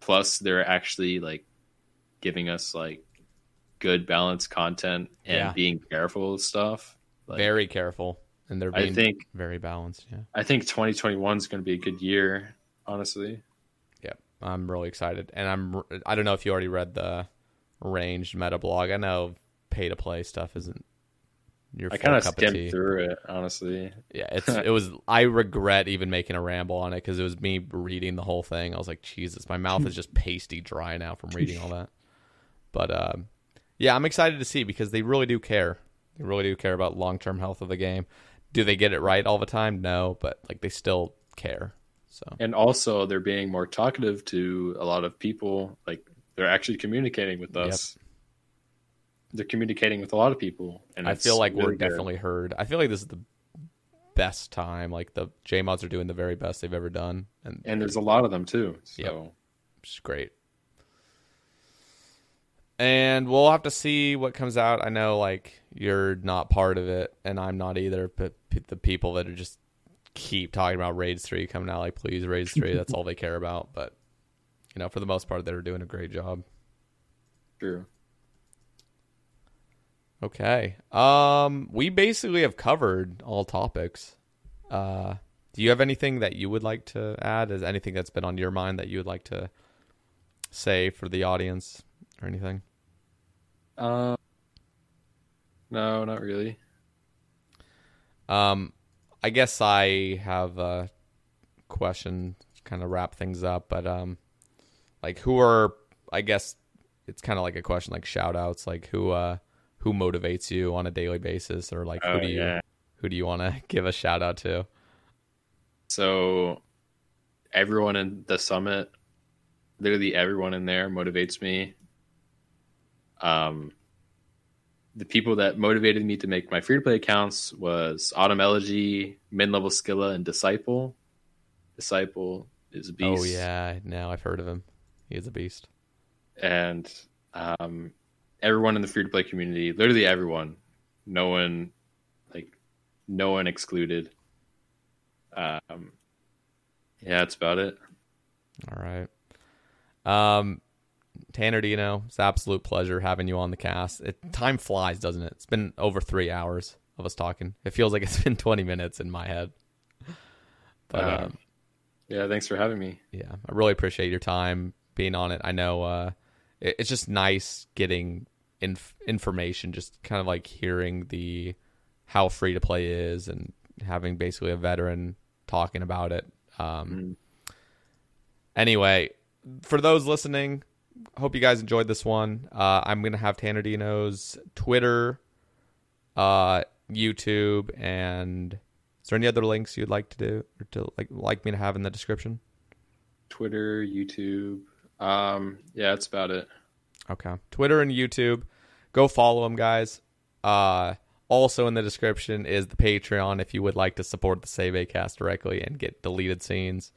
[SPEAKER 2] plus they're actually like giving us like good balanced content and
[SPEAKER 1] Yeah.
[SPEAKER 2] being careful with stuff like,
[SPEAKER 1] very careful, and they're
[SPEAKER 2] I think-
[SPEAKER 1] very balanced. Yeah,
[SPEAKER 2] I think 2021 is going to be a good year, honestly.
[SPEAKER 1] I'm really excited, and I'm. I don't know if you already read the ranged meta blog. I know pay to play stuff isn't your.
[SPEAKER 2] I kind of skimmed through it, honestly.
[SPEAKER 1] Yeah, it's [laughs] it was. I regret even making a ramble on it because it was me reading the whole thing. I was like, Jesus, my mouth is just [laughs] pasty dry now from reading all that. But um, yeah, I'm excited to see because they really do care. They really do care about long term health of the game. Do they get it right all the time? No, but like they still care. So
[SPEAKER 2] And also, they're being more talkative to a lot of people. Like they're actually communicating with us. They're communicating with a lot of people, and
[SPEAKER 1] I feel like we're
[SPEAKER 2] really good.
[SPEAKER 1] definitely heard. I feel like this is the best time. Like the J mods are doing the very best they've ever done, and
[SPEAKER 2] And there's a lot of them too. So
[SPEAKER 1] Yep. which is great. and we'll have to see what comes out. I know like you're not part of it, and I'm not either. But the people that are just keep talking about Raids Three coming out, like please Raids Three. that's all they care about. But you know, for the most part, they're doing a great job.
[SPEAKER 2] True.
[SPEAKER 1] Okay. Um, we basically have covered all topics. Uh, do you have anything that you would like to add? Is anything that's been on your mind that you would like to say for the audience or anything?
[SPEAKER 2] Uh, no, not really.
[SPEAKER 1] Um, I guess I have a question to kind of wrap things up, but um, like who are I guess it's kind of like a question like shout outs, like who uh who motivates you on a daily basis, or like who
[SPEAKER 2] Oh,
[SPEAKER 1] do you
[SPEAKER 2] yeah.
[SPEAKER 1] who do you want to [laughs] give a shout out to?
[SPEAKER 2] So everyone in the summit, literally everyone in there motivates me. Um, the people that motivated me to make my free to play accounts was Autumn Elegy, Mid Level Skilla, and Disciple. Disciple is a beast.
[SPEAKER 1] Oh yeah, now I've heard of him. He is a beast.
[SPEAKER 2] and um, everyone in the free to play community, literally everyone, no one, like, no one excluded. Um, yeah, that's about it.
[SPEAKER 1] All right. Um, Tanner, do you know? It's an absolute pleasure having you on the cast. It, time flies, doesn't it? It's been over three hours of us talking. It feels like it's [laughs] been 20 minutes in my head. But
[SPEAKER 2] Um,
[SPEAKER 1] um,
[SPEAKER 2] Yeah, thanks for having me.
[SPEAKER 1] yeah, I really appreciate your time being on it. I know uh, it, it's just nice getting inf- information, just kind of like hearing the how free to play is and having basically a veteran talking about it. Um, Anyway, for those listening, hope you guys enjoyed this one. Uh, I'm gonna have Tanner Dino's Twitter, uh, YouTube, and is there any other links you'd like to do or to like like me to have in the description?
[SPEAKER 2] Twitter, YouTube. Um, yeah, that's about it.
[SPEAKER 1] Okay. Twitter and YouTube. Go follow them, guys. Uh, also in the description is the Patreon if you would like to support the Save A Cast directly and get deleted scenes.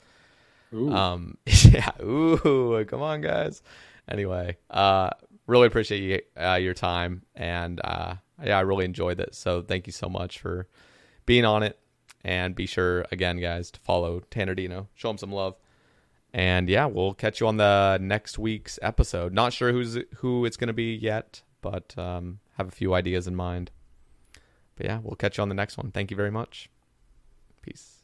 [SPEAKER 1] Um, [laughs] yeah. Ooh, come on, guys. Anyway, uh, really appreciate you, uh, your time, and uh, yeah, I really enjoyed it. So thank you so much for being on it, and be sure again, guys, to follow Tanner Dino. Show him some love. And yeah, we'll catch you on the next week's episode. Not sure who's who it's to be yet, but um, have a few ideas in mind. But yeah, we'll catch you on the next one. Thank you very much. Peace.